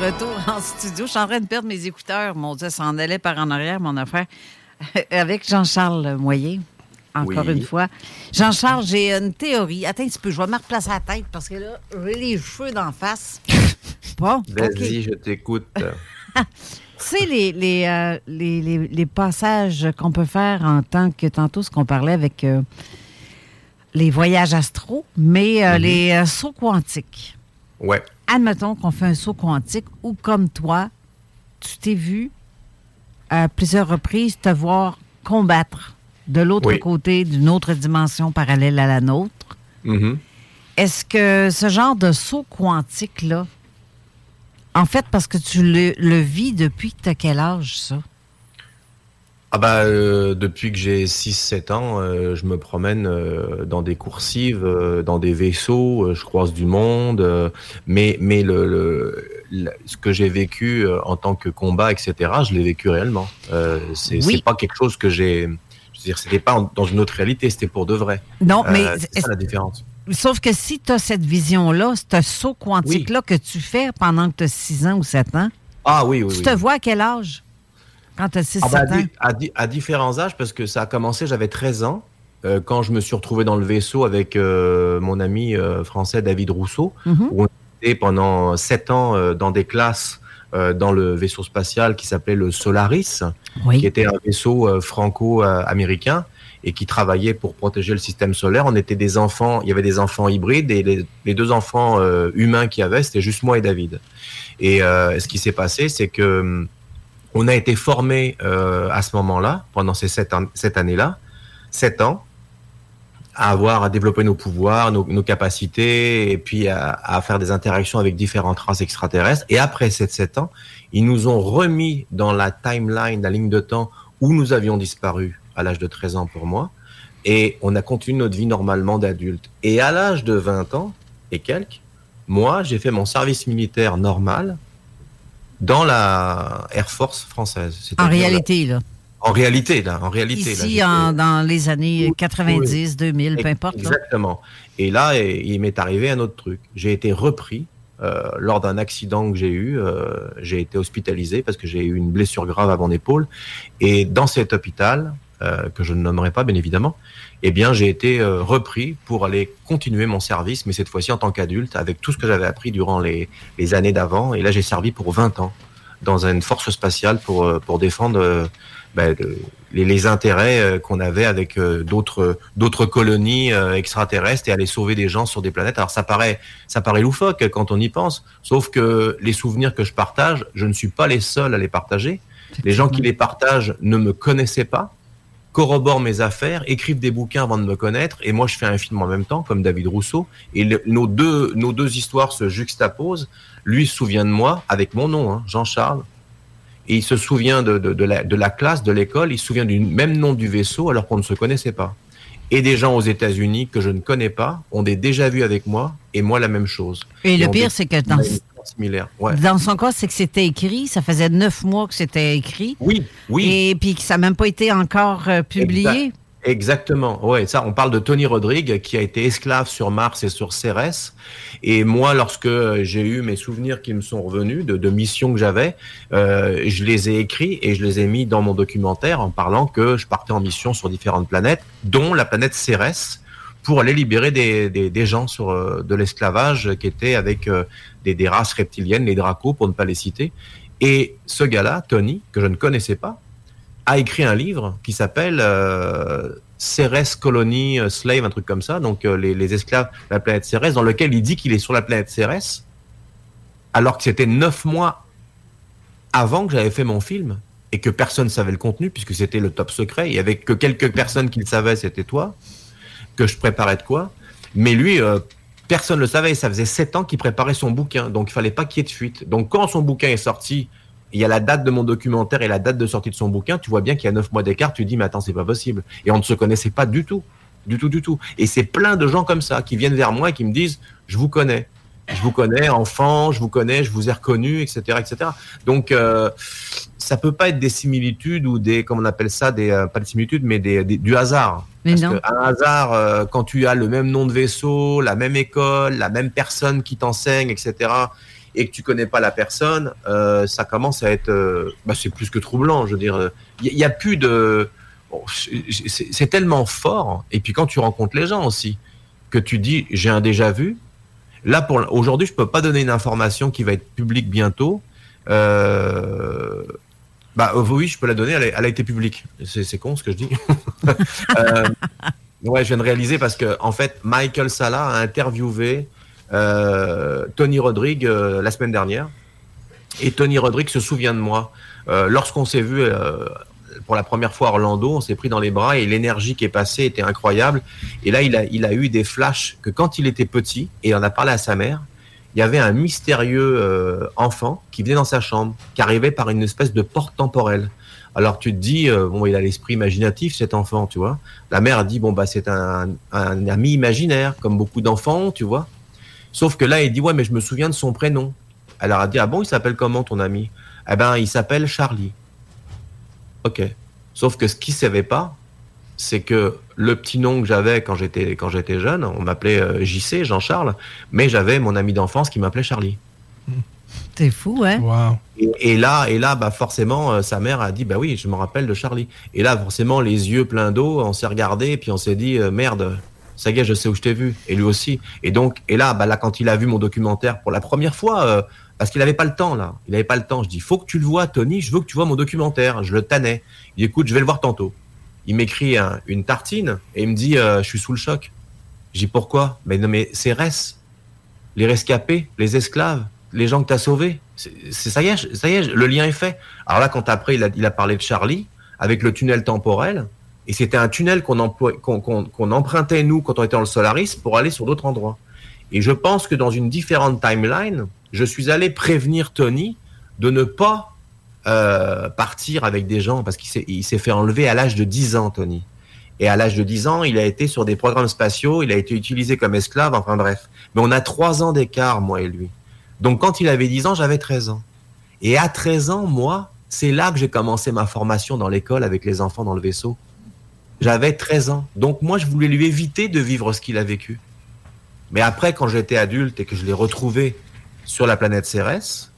Speaker 3: Retour en studio. Je suis en train de perdre mes écouteurs. Mon Dieu, ça en allait par en arrière, mon affaire. Avec Jean-Charles Moyer, encore
Speaker 5: Oui.
Speaker 3: une fois. Jean-Charles, j'ai une théorie. Attends un petit peu, je vais me replacer la tête parce que là, j'ai les cheveux d'en face. Bon,
Speaker 5: Vas-y, je t'écoute.
Speaker 3: Tu sais, les, les, euh, les, les- les passages qu'on peut faire en tant que tantôt, ce qu'on parlait avec euh, les voyages astro, mais euh, les euh, sauts quantiques.
Speaker 5: Ouais.
Speaker 3: Admettons qu'on fait un saut quantique ou comme toi, tu t'es vu à plusieurs reprises te voir combattre de l'autre
Speaker 5: Oui.
Speaker 3: côté d'une autre dimension parallèle à la nôtre.
Speaker 5: Mhm.
Speaker 3: Est-ce que ce genre de saut quantique-là, en fait, parce que tu le, le vis depuis que tu as quel âge, ça?
Speaker 5: Ah bah euh, depuis que j'ai 6-7 ans, euh, je me promène euh, dans des coursives, euh, dans des vaisseaux, je croise du monde, mais mais le, le- le- ce que j'ai vécu en tant que combat, etc., je l'ai vécu réellement. C'est
Speaker 3: Oui.
Speaker 5: pas quelque chose que j'ai, je veux dire, c'était pas en- dans une autre réalité, c'était pour de vrai.
Speaker 3: Non, mais
Speaker 5: c'est ça la différence.
Speaker 3: Sauf que si tu as cette vision-là, ce saut quantique-là que tu fais pendant que tu as 6 ans ou 7 ans,
Speaker 5: Ah oui, oui,
Speaker 3: tu te vois à quel âge? Quand tu as 6
Speaker 5: Ah bah, à,
Speaker 3: 7 ans?
Speaker 5: di- à di- à différents âges, parce que ça a commencé, j'avais 13 ans, euh, quand je me suis retrouvé dans le vaisseau avec euh, mon ami euh, français David Rousseau,
Speaker 3: Mhm.
Speaker 5: où on était pendant 7 ans dans des classes dans le vaisseau spatial qui s'appelait le Solaris,
Speaker 3: Oui.
Speaker 5: qui était un vaisseau franco-américain et qui travaillait pour protéger le système solaire. On était des enfants, il y avait des enfants hybrides et les, les deux enfants euh, humains qu'il y avait, c'était juste moi et David. Et euh, ce qui s'est passé, c'est que hum, on a été formés euh, à ce moment-là, pendant ces sept, an- cette année-là, sept ans, à avoir, à développer nos pouvoirs, nos, nos capacités, et puis à, à faire des interactions avec différentes races extraterrestres. Et après ces sept ans, ils nous ont remis dans la timeline, la ligne de temps où nous avions disparu à l'âge de 13 ans pour moi, et on a continué notre vie normalement d'adulte. Et à l'âge de 20 ans et quelques, moi, j'ai fait mon service militaire normal dans la Air Force française.
Speaker 3: En réalité, là.
Speaker 5: En réalité, là. En réalité, là,
Speaker 3: Ici,
Speaker 5: j'étais-
Speaker 3: en- dans les années 90, 2000, peu importe. là.
Speaker 5: Exactement. Et là, il m'est arrivé un autre truc. J'ai été repris euh, lors d'un accident que j'ai eu. euh, j'ai été hospitalisé parce que j'ai eu une blessure grave à mon épaule. Et dans cet hôpital, euh, que je ne nommerai pas bien évidemment, eh bien, j'ai été euh, repris pour aller continuer mon service, mais cette fois-ci en tant qu'adulte, avec tout ce que j'avais appris durant les, les années d'avant. Et là, j'ai servi pour 20 ans dans une force spatiale pour, euh, pour défendre ben, les, les intérêts qu'on avait avec d'autres d'autres colonies extraterrestres et aller sauver des gens sur des planètes. Alors ça paraît ça paraît loufoque quand on y pense, sauf que les souvenirs que je partage, je ne suis pas les seuls à les partager. Les gens qui les partagent ne me connaissaient pas, corroborent mes affaires, écrivent des bouquins avant de me connaître, et moi je fais un film en même temps, comme David Rousseau, et le- nos, deux, nos deux histoires se juxtaposent. Lui se souvient de moi avec mon nom, hein, Jean-Charles, et il se souvient de, de, de la, de la classe, de l'école, il se souvient du même nom du vaisseau alors qu'on ne se connaissait pas. Et des gens aux États-Unis que je ne connais pas ont des déjà vus avec moi, et moi la même chose.
Speaker 3: Et le pire,
Speaker 5: des-
Speaker 3: c'est que dans-
Speaker 5: similaire. Ouais.
Speaker 3: Dans son cas, c'est que c'était écrit. Ça faisait neuf mois que c'était écrit.
Speaker 5: Oui, oui.
Speaker 3: Et puis que ça n'a même pas été encore euh, publié.
Speaker 5: Exact- Exactement. Ouais, ça, on parle de Tony Rodrigue qui a été esclave sur Mars et sur Cérès. Et moi, lorsque j'ai eu mes souvenirs qui me sont revenus de, de missions que j'avais, euh, je les ai écrits et je les ai mis dans mon documentaire en parlant que je partais en mission sur différentes planètes, dont la planète Cérès, pour aller libérer des, gens sur euh, de l'esclavage qui étaient avec euh, des, races reptiliennes, les dracos pour ne pas les citer. Et ce gars-là, Tony, que je ne connaissais pas, a écrit un livre qui s'appelle euh, Cérès Colony euh, Slave, un truc comme ça, donc les, les esclaves de la planète Cérès, dans lequel il dit qu'il est sur la planète Cérès, alors que c'était neuf mois avant que j'avais fait mon film et que personne ne savait le contenu puisque c'était le top secret. Il y avait que quelques personnes qui le savaient, c'était toi, que je préparais de quoi. Mais lui, euh, personne ne le savait. Ça faisait sept ans qu'il préparait son bouquin, donc il fallait pas qu'il y ait de fuite. Donc quand son bouquin est sorti, il y a la date de mon documentaire et la date de sortie de son bouquin, tu vois bien qu'il y a neuf mois d'écart, tu dis mais attends c'est pas possible. Et on ne se connaissait pas du tout, du tout, du tout. Et c'est plein de gens comme ça qui viennent vers moi et qui me disent je vous connais, je vous connais enfant, je vous connais, je vous ai reconnu, etc., etc. Donc euh, ça peut pas être des similitudes ou des comment on appelle ça des euh, pas des similitudes mais des- du hasard.
Speaker 3: Mais
Speaker 5: Parce
Speaker 3: non.
Speaker 5: que un hasard euh, quand tu as le même nom de vaisseau, la même école, la même personne qui t'enseigne, etc et que tu connais pas la personne, euh, ça commence à être, euh, bah, c'est plus que troublant. Je veux dire, il y, a plus de, bon, c'est c'est tellement fort. Et puis quand tu rencontres les gens aussi, que tu dis, j'ai un déjà vu. Là, pour aujourd'hui, je peux pas donner une information qui va être publique bientôt. Euh, bah euh, oui, je peux la donner. Elle a, été publique. C'est con ce que je dis. Euh, ouais, je viens de réaliser parce que en fait, Michael Sala a interviewé euh, Tony Rodrigue la semaine dernière. Et Tony Rodrigue se souvient de moi. Lorsqu'on s'est vu pour la première fois à Orlando, on s'est pris dans les bras et l'énergie qui est passée était incroyable. Et là, il a, il a eu des flashs que quand il était petit, et en a parlé à sa mère, il y avait un mystérieux euh, enfant qui venait dans sa chambre, qui arrivait par une espèce de porte temporelle. Alors tu te dis, euh, bon, il a l'esprit imaginatif cet enfant, tu vois. La mère a dit, bon, bah c'est un, un ami imaginaire, comme beaucoup d'enfants, tu vois. Sauf que là, il dit, ouais, mais je me souviens de son prénom. Elle leur a dit, ah bon, il s'appelle comment ton ami? Eh ben, il s'appelle Charlie. Ok. Sauf que ce qu'il savait pas, c'est que le petit nom que j'avais quand j'étais quand j'étais jeune, on m'appelait euh, JC, Jean-Charles, mais j'avais mon ami d'enfance qui m'appelait Charlie.
Speaker 3: C'est fou, hein?
Speaker 5: Et, et là, et là, bah forcément, euh, sa mère a dit, bah oui, je me rappelle de Charlie. Et là, forcément, les yeux pleins d'eau, on s'est regardé, puis on s'est dit, euh, merde, ça y est, je sais où je t'ai vu, et lui aussi. Et donc, et là, bah là, quand il a vu mon documentaire pour la première fois, euh, parce qu'il avait pas le temps là, il avait pas le temps. Je dis, faut que tu le vois, Tony, je veux que tu vois mon documentaire. Je le tannais. Il dit, écoute, je vais le voir tantôt. Il m'écrit un- une tartine et il me dit, euh, je suis sous le choc. Dis, pourquoi? Mais non, mais c'est Res, les rescapés, les esclaves, les gens que tu as sauvés. C'est ça y est, ça y est, le lien est fait. Alors là, quand après il a, parlé de Charlie avec le tunnel temporel, et c'était un tunnel qu'on empruntait nous quand on était dans le Solaris pour aller sur d'autres endroits. Et je pense que dans une différente timeline, je suis allé prévenir Tony de ne pas euh, partir avec des gens parce qu'il s'est fait enlever à l'âge de 10 ans, Tony. Et à l'âge de 10 ans, il a été sur des programmes spatiaux, il a été utilisé comme esclave, enfin bref. Mais on a trois ans d'écart, moi et lui. Donc quand il avait 10 ans, j'avais 13 ans. Et à 13 ans, moi, c'est là que j'ai commencé ma formation dans l'école avec les enfants dans le vaisseau. J'avais 13 ans. Donc moi, je voulais lui éviter de vivre ce qu'il a vécu. Mais après, quand j'étais adulte et que je l'ai retrouvé sur la planète Cérès,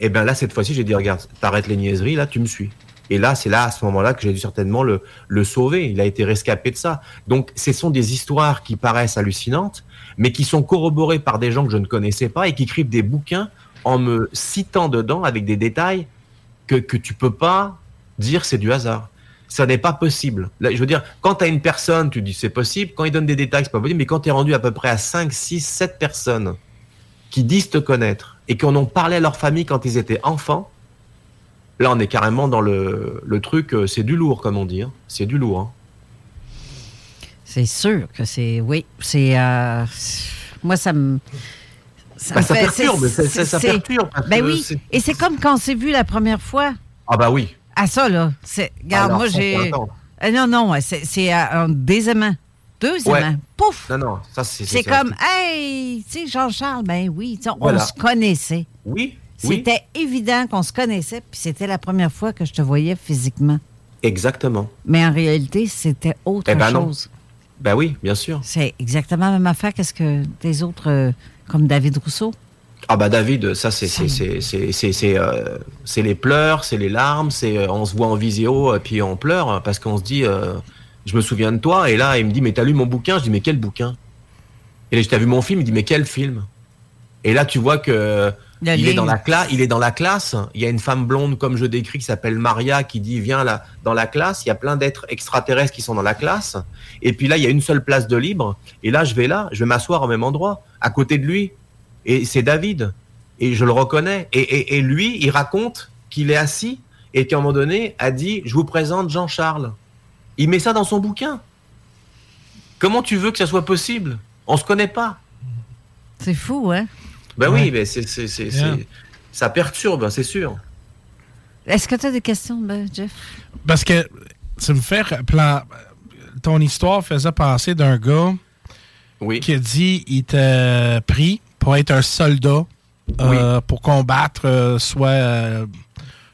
Speaker 5: et bien là, cette fois-ci, j'ai dit, regarde, t'arrêtes les niaiseries, là, tu me suis. Et là, c'est là, à ce moment-là, que j'ai dû certainement le, sauver. Il a été rescapé de ça. Donc, ce sont des histoires qui paraissent hallucinantes, mais qui sont corroborées par des gens que je ne connaissais pas et qui écrivent des bouquins en me citant dedans avec des détails que, que tu peux pas dire c'est du hasard. Ça n'est pas possible. Je veux dire, quand tu as une personne, tu dis c'est possible. Quand il donne des détails, c'est pas possible. Mais quand tu es rendu à peu près à 5, 6, 7 personnes qui disent te connaître et qui en parlé à leur famille quand ils étaient enfants, là, on est carrément dans le, le truc, euh, c'est du lourd, comme on dit. hein. C'est du lourd. hein.
Speaker 3: C'est sûr que c'est. Oui, c'est. euh, moi, ça me.
Speaker 5: Ça
Speaker 3: me
Speaker 5: perturbe,
Speaker 3: c'est-
Speaker 5: ça- ça- ça perturbe,
Speaker 3: Ben oui. Et c'est comme quand on s'est vu la première fois.
Speaker 5: Ah bah oui.
Speaker 3: À ça, là. Regarde,
Speaker 5: Alors,
Speaker 3: moi,
Speaker 5: ça,
Speaker 3: j'ai. Euh, non, non, c'est, un des aimants. Deux
Speaker 5: Ouais.
Speaker 3: aimants. Pouf!
Speaker 5: Non, non, ça c'est...
Speaker 3: C'est comme, hey, tu sais, Jean-Charles, ben oui,
Speaker 5: Voilà.
Speaker 3: on se connaissait.
Speaker 5: Oui, oui.
Speaker 3: C'était évident qu'on se connaissait, puis c'était la première fois que je te voyais physiquement.
Speaker 5: Exactement.
Speaker 3: Mais en réalité, c'était autre
Speaker 5: Eh ben non.
Speaker 3: chose.
Speaker 5: Ben oui, bien sûr.
Speaker 3: C'est exactement la même affaire qu'est-ce que des autres, euh, comme David Rousseau.
Speaker 5: Ah bah David, ça c'est c'est euh, c'est les pleurs, c'est les larmes, c'est euh, on se voit en visio puis on pleure hein, parce qu'on se dit je me souviens de toi et là il me dit mais t'as lu mon bouquin? Je dis mais quel bouquin? Et là je t'ai vu mon film il dit mais quel film? Et là tu vois que
Speaker 3: Le
Speaker 5: il est dans
Speaker 3: livre.
Speaker 5: la classe il est dans la classe il y a une femme blonde comme je décris qui s'appelle Maria qui dit viens là dans la classe il y a plein d'êtres extraterrestres qui sont dans la classe et puis là il y a une seule place de libre et là je vais là je vais m'asseoir au même endroit à côté de lui et c'est David. Et je le reconnais. Et, et, et lui, il raconte qu'il est assis et qu'à un moment donné a dit Je vous présente Jean-Charles. Il met ça dans son bouquin. Comment tu veux que ça soit possible? On se connaît pas.
Speaker 3: C'est fou, hein?
Speaker 5: Ben
Speaker 9: Ouais.
Speaker 5: oui, mais c'est, c'est, c'est,
Speaker 9: Yeah.
Speaker 5: ça perturbe, c'est sûr.
Speaker 3: Est-ce que tu as des questions, ben, Jeff?
Speaker 9: Parce que tu me fais plan... ton histoire faisait penser d'un gars qui a dit il était pris pour être un soldat euh, pour combattre euh, soit euh,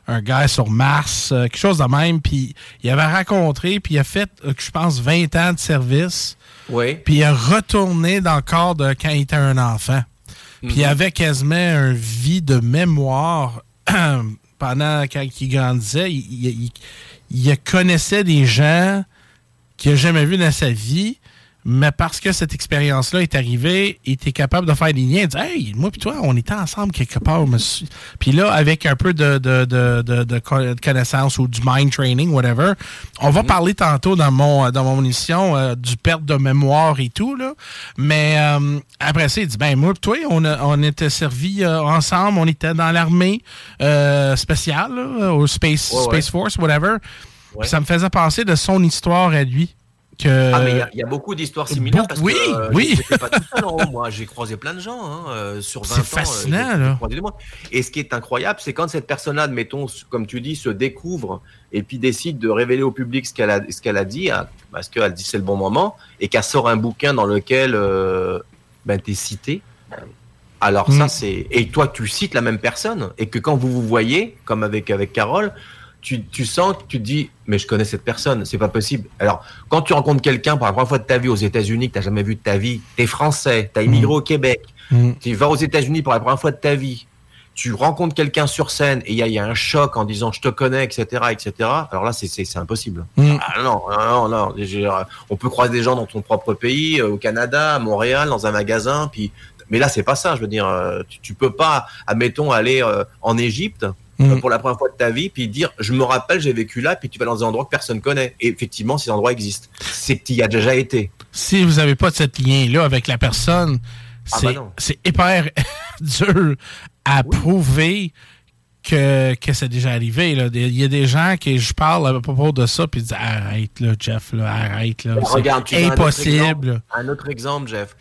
Speaker 9: un gars sur Mars, euh, quelque chose de même. Puis il avait rencontré, puis il a fait, euh, je pense, 20 ans de service.
Speaker 5: Oui.
Speaker 9: Puis il a retourné dans le corps de quand il était un enfant. Puis il avait quasiment un vie de mémoire pendant quand il grandissait. Il, il- il- il connaissait des gens qu'il n'a jamais vus dans sa vie, mais parce que cette expérience-là est arrivée, il était capable de faire des liens, de dire Hey, moi puis toi, on était ensemble quelque part. monsieur. Puis là, avec un peu de, de, de, de, de co- de connaissance ou du mind training, whatever, on va parler tantôt dans mon, dans mon émission euh, du perte de mémoire et tout. Là. Mais euh, après ça, il dit Ben, moi puis toi, on, a- on était servis euh, ensemble, on était dans l'armée euh, spéciale, là, au Space,
Speaker 5: Ouais, ouais.
Speaker 9: Space Force, whatever.
Speaker 5: Ouais.
Speaker 9: Ça me faisait penser de son histoire à lui. Que...
Speaker 5: Ah, mais il y a- il y, a beaucoup d'histoires similaires. parce
Speaker 9: oui,
Speaker 5: que, euh,
Speaker 9: oui.
Speaker 5: pas tout seul, hein. Moi, j'ai croisé plein de gens hein, euh, sur 20 ans.
Speaker 9: C'est
Speaker 5: euh,
Speaker 9: fascinant, là.
Speaker 5: Et ce qui est incroyable, c'est quand cette personne-là, mettons, comme tu dis, se découvre et puis décide de révéler au public ce qu'elle a, ce qu'elle a dit, hein, parce qu'elle dit c'est le bon moment, et qu'elle sort un bouquin dans lequel euh, ben, tu es cité. Alors ça,
Speaker 9: Mm.
Speaker 5: c'est... Et toi, tu cites la même personne, et que quand vous vous voyez, comme avec, avec Carole, tu, tu sens que tu te dis, mais je connais cette personne, c'est pas possible. Alors, quand tu rencontres quelqu'un pour la première fois de ta vie aux États-Unis, que tu n'as jamais vu de ta vie, tu es français, tu as immigré au Québec,
Speaker 9: Mm.
Speaker 5: tu vas aux États-Unis pour la première fois de ta vie, tu rencontres quelqu'un sur scène et il y a, il y a un choc en disant je te connais, etc., etc. Alors là, c'est- impossible.
Speaker 9: Mm.
Speaker 5: Ah non, non, non, On peut croiser des gens dans ton propre pays, euh, au Canada, à Montréal, dans un magasin, puis. Mais là, c'est pas ça. Je veux dire, euh, tu, tu peux pas, admettons, aller euh, en Égypte
Speaker 9: Mm.
Speaker 5: pour la première fois de ta vie, puis dire, je me rappelle, j'ai vécu là, puis tu vas dans des endroits que personne connaît. Et effectivement, ces endroits existent. C'est que tu y as déjà été.
Speaker 9: si vous n'avez pas de cette lien-là avec la personne,
Speaker 5: Ah
Speaker 9: c'est c'est hyper dur à prouver que, que c'est déjà arrivé. là. Il y a des gens qui je parle à propos de ça, puis ils disent arrête là, Jeff, là, arrête là. C'est
Speaker 5: un autre
Speaker 9: impossible.
Speaker 5: exemple? Un autre exemple, Jeff.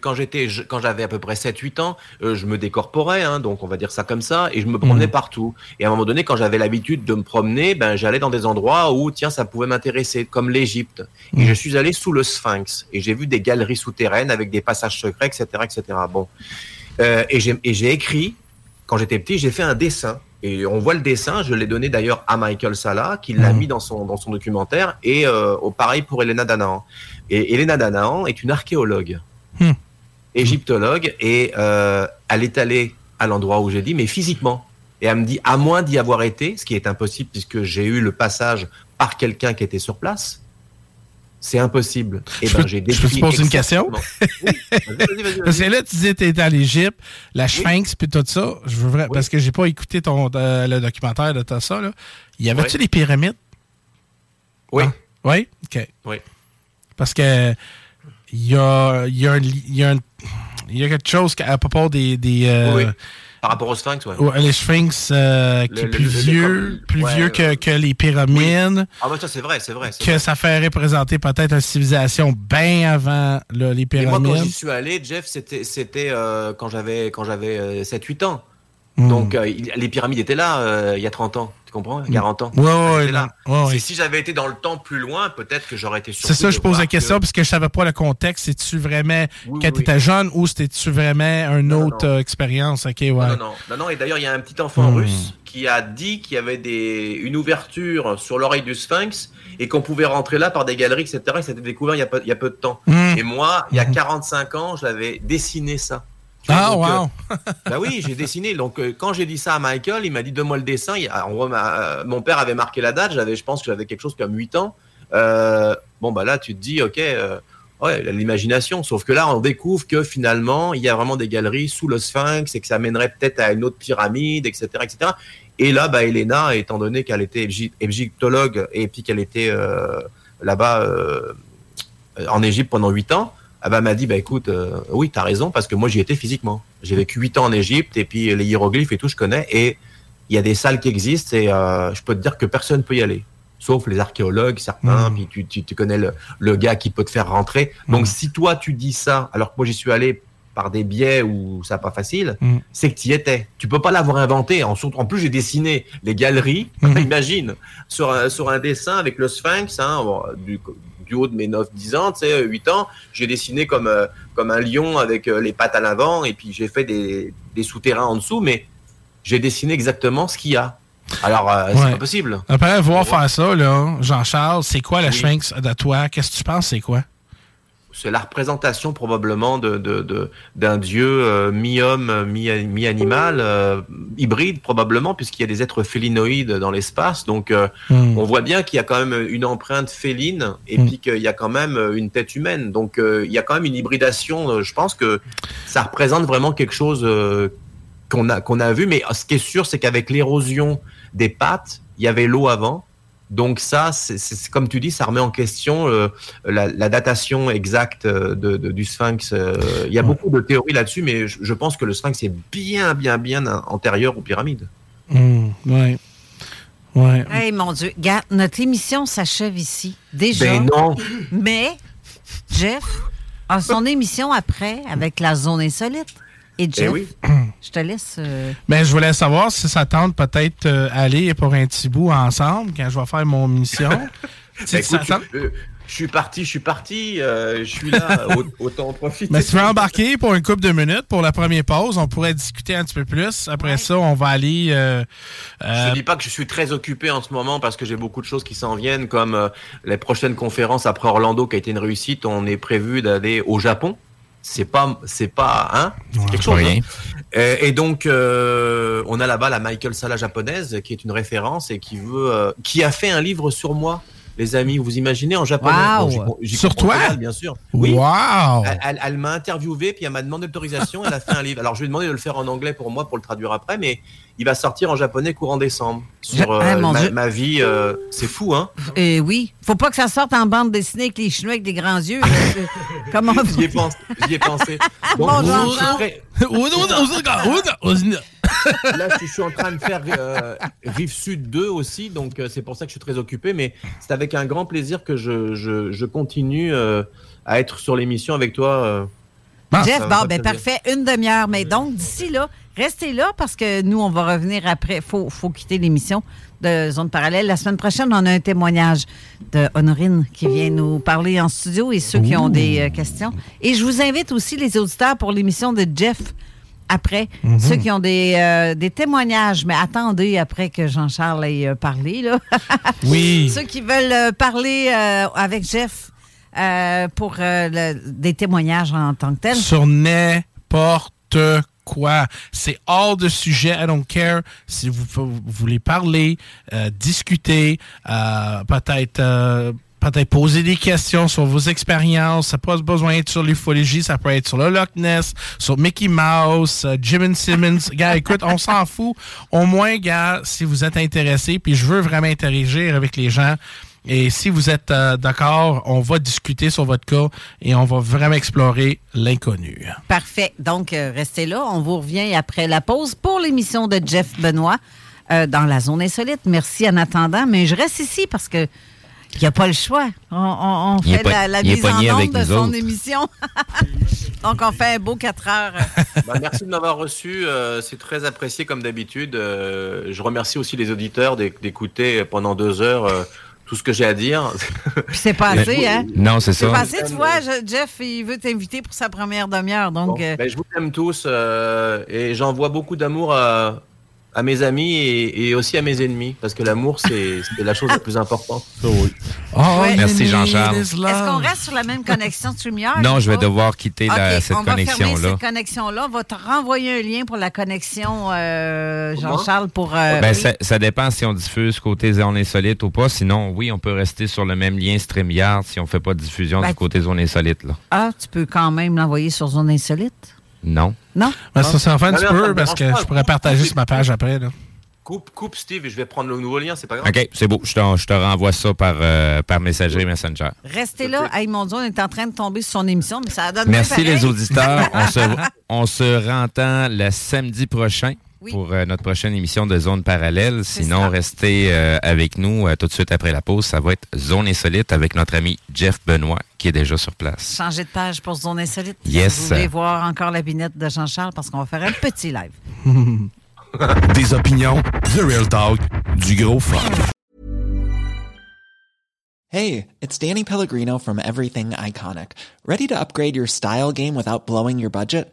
Speaker 5: Quand j'étais, quand j'avais à peu près 7-8 ans, euh, je me décorporais, hein, donc on va dire ça comme ça, et je me promenais
Speaker 9: Mhm.
Speaker 5: partout. Et à un moment donné, quand j'avais l'habitude de me promener, ben j'allais dans des endroits où, tiens, ça pouvait m'intéresser, comme l'Égypte. Et
Speaker 9: Mhm.
Speaker 5: je suis allé sous le Sphinx, et j'ai vu des galeries souterraines avec des passages secrets, etc., etc. Bon, Euh, et j'ai et j'ai écrit quand j'étais petit, j'ai fait un dessin. Et on voit le dessin, je l'ai donné d'ailleurs à Michael Sala, qui l'a
Speaker 9: Mhm.
Speaker 5: mis dans son, dans son documentaire, et euh, au pareil pour Elena Danaan. Et Elena Danaan est une archéologue,
Speaker 9: Hmm.
Speaker 5: égyptologue, et euh, elle est allée à l'endroit où j'ai dit, mais physiquement. Et elle me dit, à moins d'y avoir été, ce qui est impossible puisque j'ai eu le passage par quelqu'un qui était sur place, C'est impossible. Et
Speaker 9: Je
Speaker 5: ben, j'ai
Speaker 9: je peux te poser une question?
Speaker 5: exactement. Oui, vas-y, vas-y, vas-y,
Speaker 9: Parce que là, tu disais que tu étais à l'Égypte, la Sphinx, puis tout ça. Je veux Parce que j'ai pas écouté ton, euh, le documentaire de tout ça. Là. Y avait-tu des pyramides?
Speaker 5: Oui.
Speaker 9: Ah, Oui? OK.
Speaker 5: Oui.
Speaker 9: Parce que il y a, y, a y, a y quelque chose à propos des. des euh.
Speaker 5: Par rapport au Sphinx, ouais.
Speaker 9: ouais, les Sphinx euh, qui
Speaker 5: Le-
Speaker 9: plus
Speaker 5: le-
Speaker 9: vieux,
Speaker 5: le-
Speaker 9: plus
Speaker 5: ouais,
Speaker 9: vieux que, que les pyramides.
Speaker 5: Ah, bah ça, c'est vrai, c'est vrai.
Speaker 9: Que
Speaker 5: vrai.
Speaker 9: ça fait représenter peut-être une civilisation bien avant là, les
Speaker 5: Et moi, quand j'y
Speaker 9: pyramides.
Speaker 5: suis allé, Jeff, c'était c'était euh, quand j'avais quand j'avais euh, 7-8 ans.
Speaker 9: Hmm.
Speaker 5: Donc euh, il- les pyramides étaient là euh, il y a 30 ans, comprends Il y a 40 ans.
Speaker 9: Ouais, ouais,
Speaker 5: là.
Speaker 9: Ouais,
Speaker 5: Si- j'avais été dans le temps plus loin, peut-être que j'aurais été surpris.
Speaker 9: C'est ça, je pose la
Speaker 5: que-
Speaker 9: question parce que je savais pas le contexte. C'est-tu vraiment
Speaker 5: Oui,
Speaker 9: quand
Speaker 5: oui,
Speaker 9: tu étais jeune ou c'était-tu vraiment une autre euh, expérience? Ok, ouais.
Speaker 5: Non, non, non, Et d'ailleurs, il y a un petit enfant
Speaker 9: Hmm.
Speaker 5: russe qui a dit qu'il y avait des, une ouverture sur l'oreille du sphinx et qu'on pouvait rentrer là par des galeries, etc. Et ça a été découvert il y a peu, il y a peu de temps.
Speaker 9: Hmm.
Speaker 5: Et moi, il y a 45 ans, j'avais dessiné ça.
Speaker 9: Ah,
Speaker 5: donc,
Speaker 9: wow!
Speaker 5: euh, bah oui, j'ai dessiné. Donc, euh, quand j'ai dit ça à Michael, il m'a dit donne-moi le dessin. Il- en gros, ma- euh, mon père avait marqué la date. J'avais, je pense que j'avais quelque chose comme 8 ans. Bon, bah là, tu te dis, ok, ouais, l'imagination. Sauf que là, on découvre que finalement, il y a vraiment des galeries sous le sphinx et que ça mènerait peut-être à une autre pyramide, etc., etc. Et là, bah, Elena, étant donné qu'elle était égy- égyptologue et puis qu'elle était euh, là-bas euh, en Égypte pendant 8 ans, ah bah, elle m'a dit, bah, écoute, euh, oui, t'as raison, parce que moi, j'y étais physiquement. J'ai vécu 8 ans en Égypte, et puis les hiéroglyphes et tout, je connais, et il y a des salles qui existent, et euh, je peux te dire que personne peut y aller. Sauf les archéologues, certains, puis tu, tu, tu connais le, le gars qui peut te faire rentrer. Donc, si toi, tu dis ça, alors que moi, j'y suis allé par des biais où ça pas facile,
Speaker 9: Mm.
Speaker 5: c'est que tu y étais. Tu peux pas l'avoir inventé. En, en plus, j'ai dessiné les galeries, imagine, sur un, sur un dessin avec le sphinx, hein, du, du haut de mes 9-10 ans, tu sais, 8 ans, j'ai dessiné comme, euh, comme un lion avec euh, les pattes à l'avant, et puis j'ai fait des, des souterrains en dessous, mais j'ai dessiné exactement ce qu'il y a. Alors, euh, c'est
Speaker 9: Ouais.
Speaker 5: pas possible.
Speaker 9: Après voir faire ça, là, Jean-Charles, c'est quoi la
Speaker 5: Oui.
Speaker 9: Sphinx de toi? Qu'est-ce que tu penses, c'est quoi?
Speaker 5: C'est la représentation probablement de de- de- d'un dieu euh, mi-homme, euh, mi- mi-animal, euh, hybride probablement, puisqu'il y a des êtres félinoïdes dans l'espace. Donc, euh,
Speaker 9: Hmm.
Speaker 5: on voit bien qu'il y a quand même une empreinte féline et
Speaker 9: Mm.
Speaker 5: puis qu'il y a quand même une tête humaine. Donc, euh, il y a quand même une hybridation. Euh, Je pense que ça représente vraiment quelque chose euh, qu'on a qu'on a vu. Mais ce qui est sûr, c'est qu'avec l'érosion des pattes, il y avait l'eau avant. Donc ça, c'est comme tu dis, ça remet en question euh, la, la datation exacte euh, de, de- du sphinx. Euh, Il y a beaucoup de théories là-dessus, mais je, je pense que le sphinx est bien, bien, bien antérieur aux pyramides.
Speaker 9: Hmm, ouais. Ouais.
Speaker 3: Hey, mon Dieu. Regarde, notre émission s'achève ici. Déjà.
Speaker 5: Ben non.
Speaker 3: Mais, Jeff a son émission après avec la zone insolite. Et Jeff,
Speaker 5: Ben oui.
Speaker 3: je te laisse. euh,
Speaker 9: Ben, je voulais savoir si ça tente peut-être euh, aller pour un petit bout ensemble quand je vais faire mon mission. Si
Speaker 5: Ben,
Speaker 9: ça
Speaker 5: écoute,
Speaker 9: tente-
Speaker 5: je, euh, je suis parti, je suis parti, euh, je suis là, au- autant en profiter.
Speaker 9: Mais si tu veux embarquer pour une couple de minutes pour la première pause, on pourrait discuter un petit peu plus. Après ça, on va aller. euh, euh,
Speaker 5: Je dis pas que je suis très occupé en ce moment parce que j'ai beaucoup de choses qui s'en viennent, comme euh, les prochaines conférences après Orlando qui a été une réussite. On est prévu d'aller au Japon. C'est pas, c'est pas, hein, c'est quelque chose.
Speaker 4: rien.
Speaker 5: hein. Et, et donc, euh, on a là-bas la Michael Sala japonaise qui est une référence et qui veut, euh, qui a fait un livre sur moi. Les amis, vous imaginez en japonais
Speaker 9: Wow. Sur toi
Speaker 5: bien sûr. Oui.
Speaker 9: Wow.
Speaker 5: Elle, elle- elle m'a interviewé, puis elle m'a demandé l'autorisation. Elle a fait un livre. Alors, je lui ai demandé de le faire en anglais pour moi, pour le traduire après, mais il va sortir en japonais courant décembre. Sur euh,
Speaker 3: Ah,
Speaker 5: ma, vie, euh, c'est fou, hein
Speaker 3: euh, oui. Faut pas que ça sorte en bande dessinée avec les Chinois avec des grands yeux. Comment
Speaker 5: J'y ai pensé. J'y ai pensé. Donc,
Speaker 3: Bon,
Speaker 5: je Là, je suis en train de faire euh, Rive Sud 2 aussi, donc euh, c'est pour ça que je suis très occupé, mais c'est avec un grand plaisir que je, je, je continue euh, à être sur l'émission avec toi. euh.
Speaker 3: Jeff, bon, ben parfait, une demi-heure. Mais donc, d'ici là, restez là parce que nous, on va revenir après. Il faut, faut quitter l'émission de Zone Parallèle. La semaine prochaine, on a un témoignage de Honorine qui vient nous parler en studio et ceux qui ont des euh, questions. Et je vous invite aussi, les auditeurs, pour l'émission de Jeff après.
Speaker 9: Mhm.
Speaker 3: Ceux qui ont des, euh, des témoignages, mais attendez après que Jean-Charles ait euh, parlé. Là.
Speaker 9: Oui.
Speaker 3: Ceux qui veulent euh, parler euh, avec Jeff euh, pour le- des témoignages en tant que tel.
Speaker 9: sur n'importe quoi. C'est hors de sujet. I don't care si vous, vous voulez parler, discuter, peut-être peut-être poser des questions sur vos expériences. Ça n'a pas besoin d'être sur l'ufologie, ça peut être sur le Loch Ness, sur Mickey Mouse, euh, Jim Simmons. gars, écoute, on s'en fout. Au moins, gars, si vous êtes intéressé, puis je veux vraiment interagir avec les gens. Et si vous êtes euh, d'accord, on va discuter sur votre cas et on va vraiment explorer l'inconnu.
Speaker 3: Parfait. Donc, euh, restez là. On vous revient après la pause pour l'émission de Jeff Benoît dans la zone insolite. Merci en attendant. Mais je reste ici parce que il n'y a pas le choix. On, fait
Speaker 4: pas-
Speaker 3: la, la mise en de son
Speaker 4: autres.
Speaker 3: émission. Donc, on fait un beau 4 heures.
Speaker 5: Bah, merci de m'avoir reçu, euh, c'est très apprécié comme d'habitude. Euh, je remercie aussi les auditeurs d'éc- d'écouter pendant deux heures euh, tout ce que j'ai à dire.
Speaker 3: C'est passé, hein?
Speaker 4: Non, c'est
Speaker 3: C'est
Speaker 4: ça.
Speaker 3: passé, tu vois. je- Jeff, il veut t'inviter pour sa première demi-heure. Donc,
Speaker 5: Ben, je vous aime tous euh, et j'envoie beaucoup d'amour à, à mes amis et, et aussi à mes ennemis parce que l'amour c'est la chose la plus importante.
Speaker 3: Ouais.
Speaker 4: Merci, Jean-Charles.
Speaker 3: est-ce qu'on reste sur la même connexion StreamYard?
Speaker 4: Non, je vais
Speaker 3: pas?
Speaker 4: devoir quitter la- cette
Speaker 3: on va fermer
Speaker 4: connexion-là.
Speaker 3: cette connexion-là. On va te renvoyer un lien pour la connexion, euh, Jean-Charles, pour... euh,
Speaker 4: Ben,
Speaker 3: oui.
Speaker 4: ça, ça dépend si on diffuse côté zone insolite ou pas. Sinon, oui, on peut rester sur le même lien StreamYard si on fait pas de diffusion
Speaker 3: Ben,
Speaker 4: du côté zone insolite. Là.
Speaker 3: Ah, tu peux quand même l'envoyer sur Zone Insolite?
Speaker 4: Non.
Speaker 3: Non?
Speaker 9: Ben, ça, ça en fait un
Speaker 5: Ah,
Speaker 9: petit
Speaker 5: non, ça
Speaker 9: peu
Speaker 5: me
Speaker 9: parce que
Speaker 5: pas.
Speaker 9: je pourrais partager sur ma page après. Là.
Speaker 5: Coupe, coupe Steve et je vais prendre le nouveau lien, c'est pas grave.
Speaker 4: OK, c'est beau. Je te, je te renvoie ça par, euh, par messagerie Messenger.
Speaker 3: Restez là. Hey, mon Dieu, on est en train de tomber sur son émission, mais ça donne
Speaker 4: Merci les auditeurs. on, se, on se rentend le samedi prochain pour euh, notre prochaine émission de Zone Parallèle. Sinon, restez euh, avec nous euh, tout de suite après la pause. Ça va être Zone Insolite avec notre ami Jeff Benoît qui est déjà sur place.
Speaker 3: Changer de page pour Zone Insolite.
Speaker 4: Yes.
Speaker 3: Si vous voulez voir encore la binette de Jean-Charles, parce qu'on va faire un petit live.
Speaker 19: Des opinions, The Real Talk, du gros fun.
Speaker 20: Hey, it's Danny Pellegrino from Everything Iconic. Ready to upgrade your style game without blowing your budget?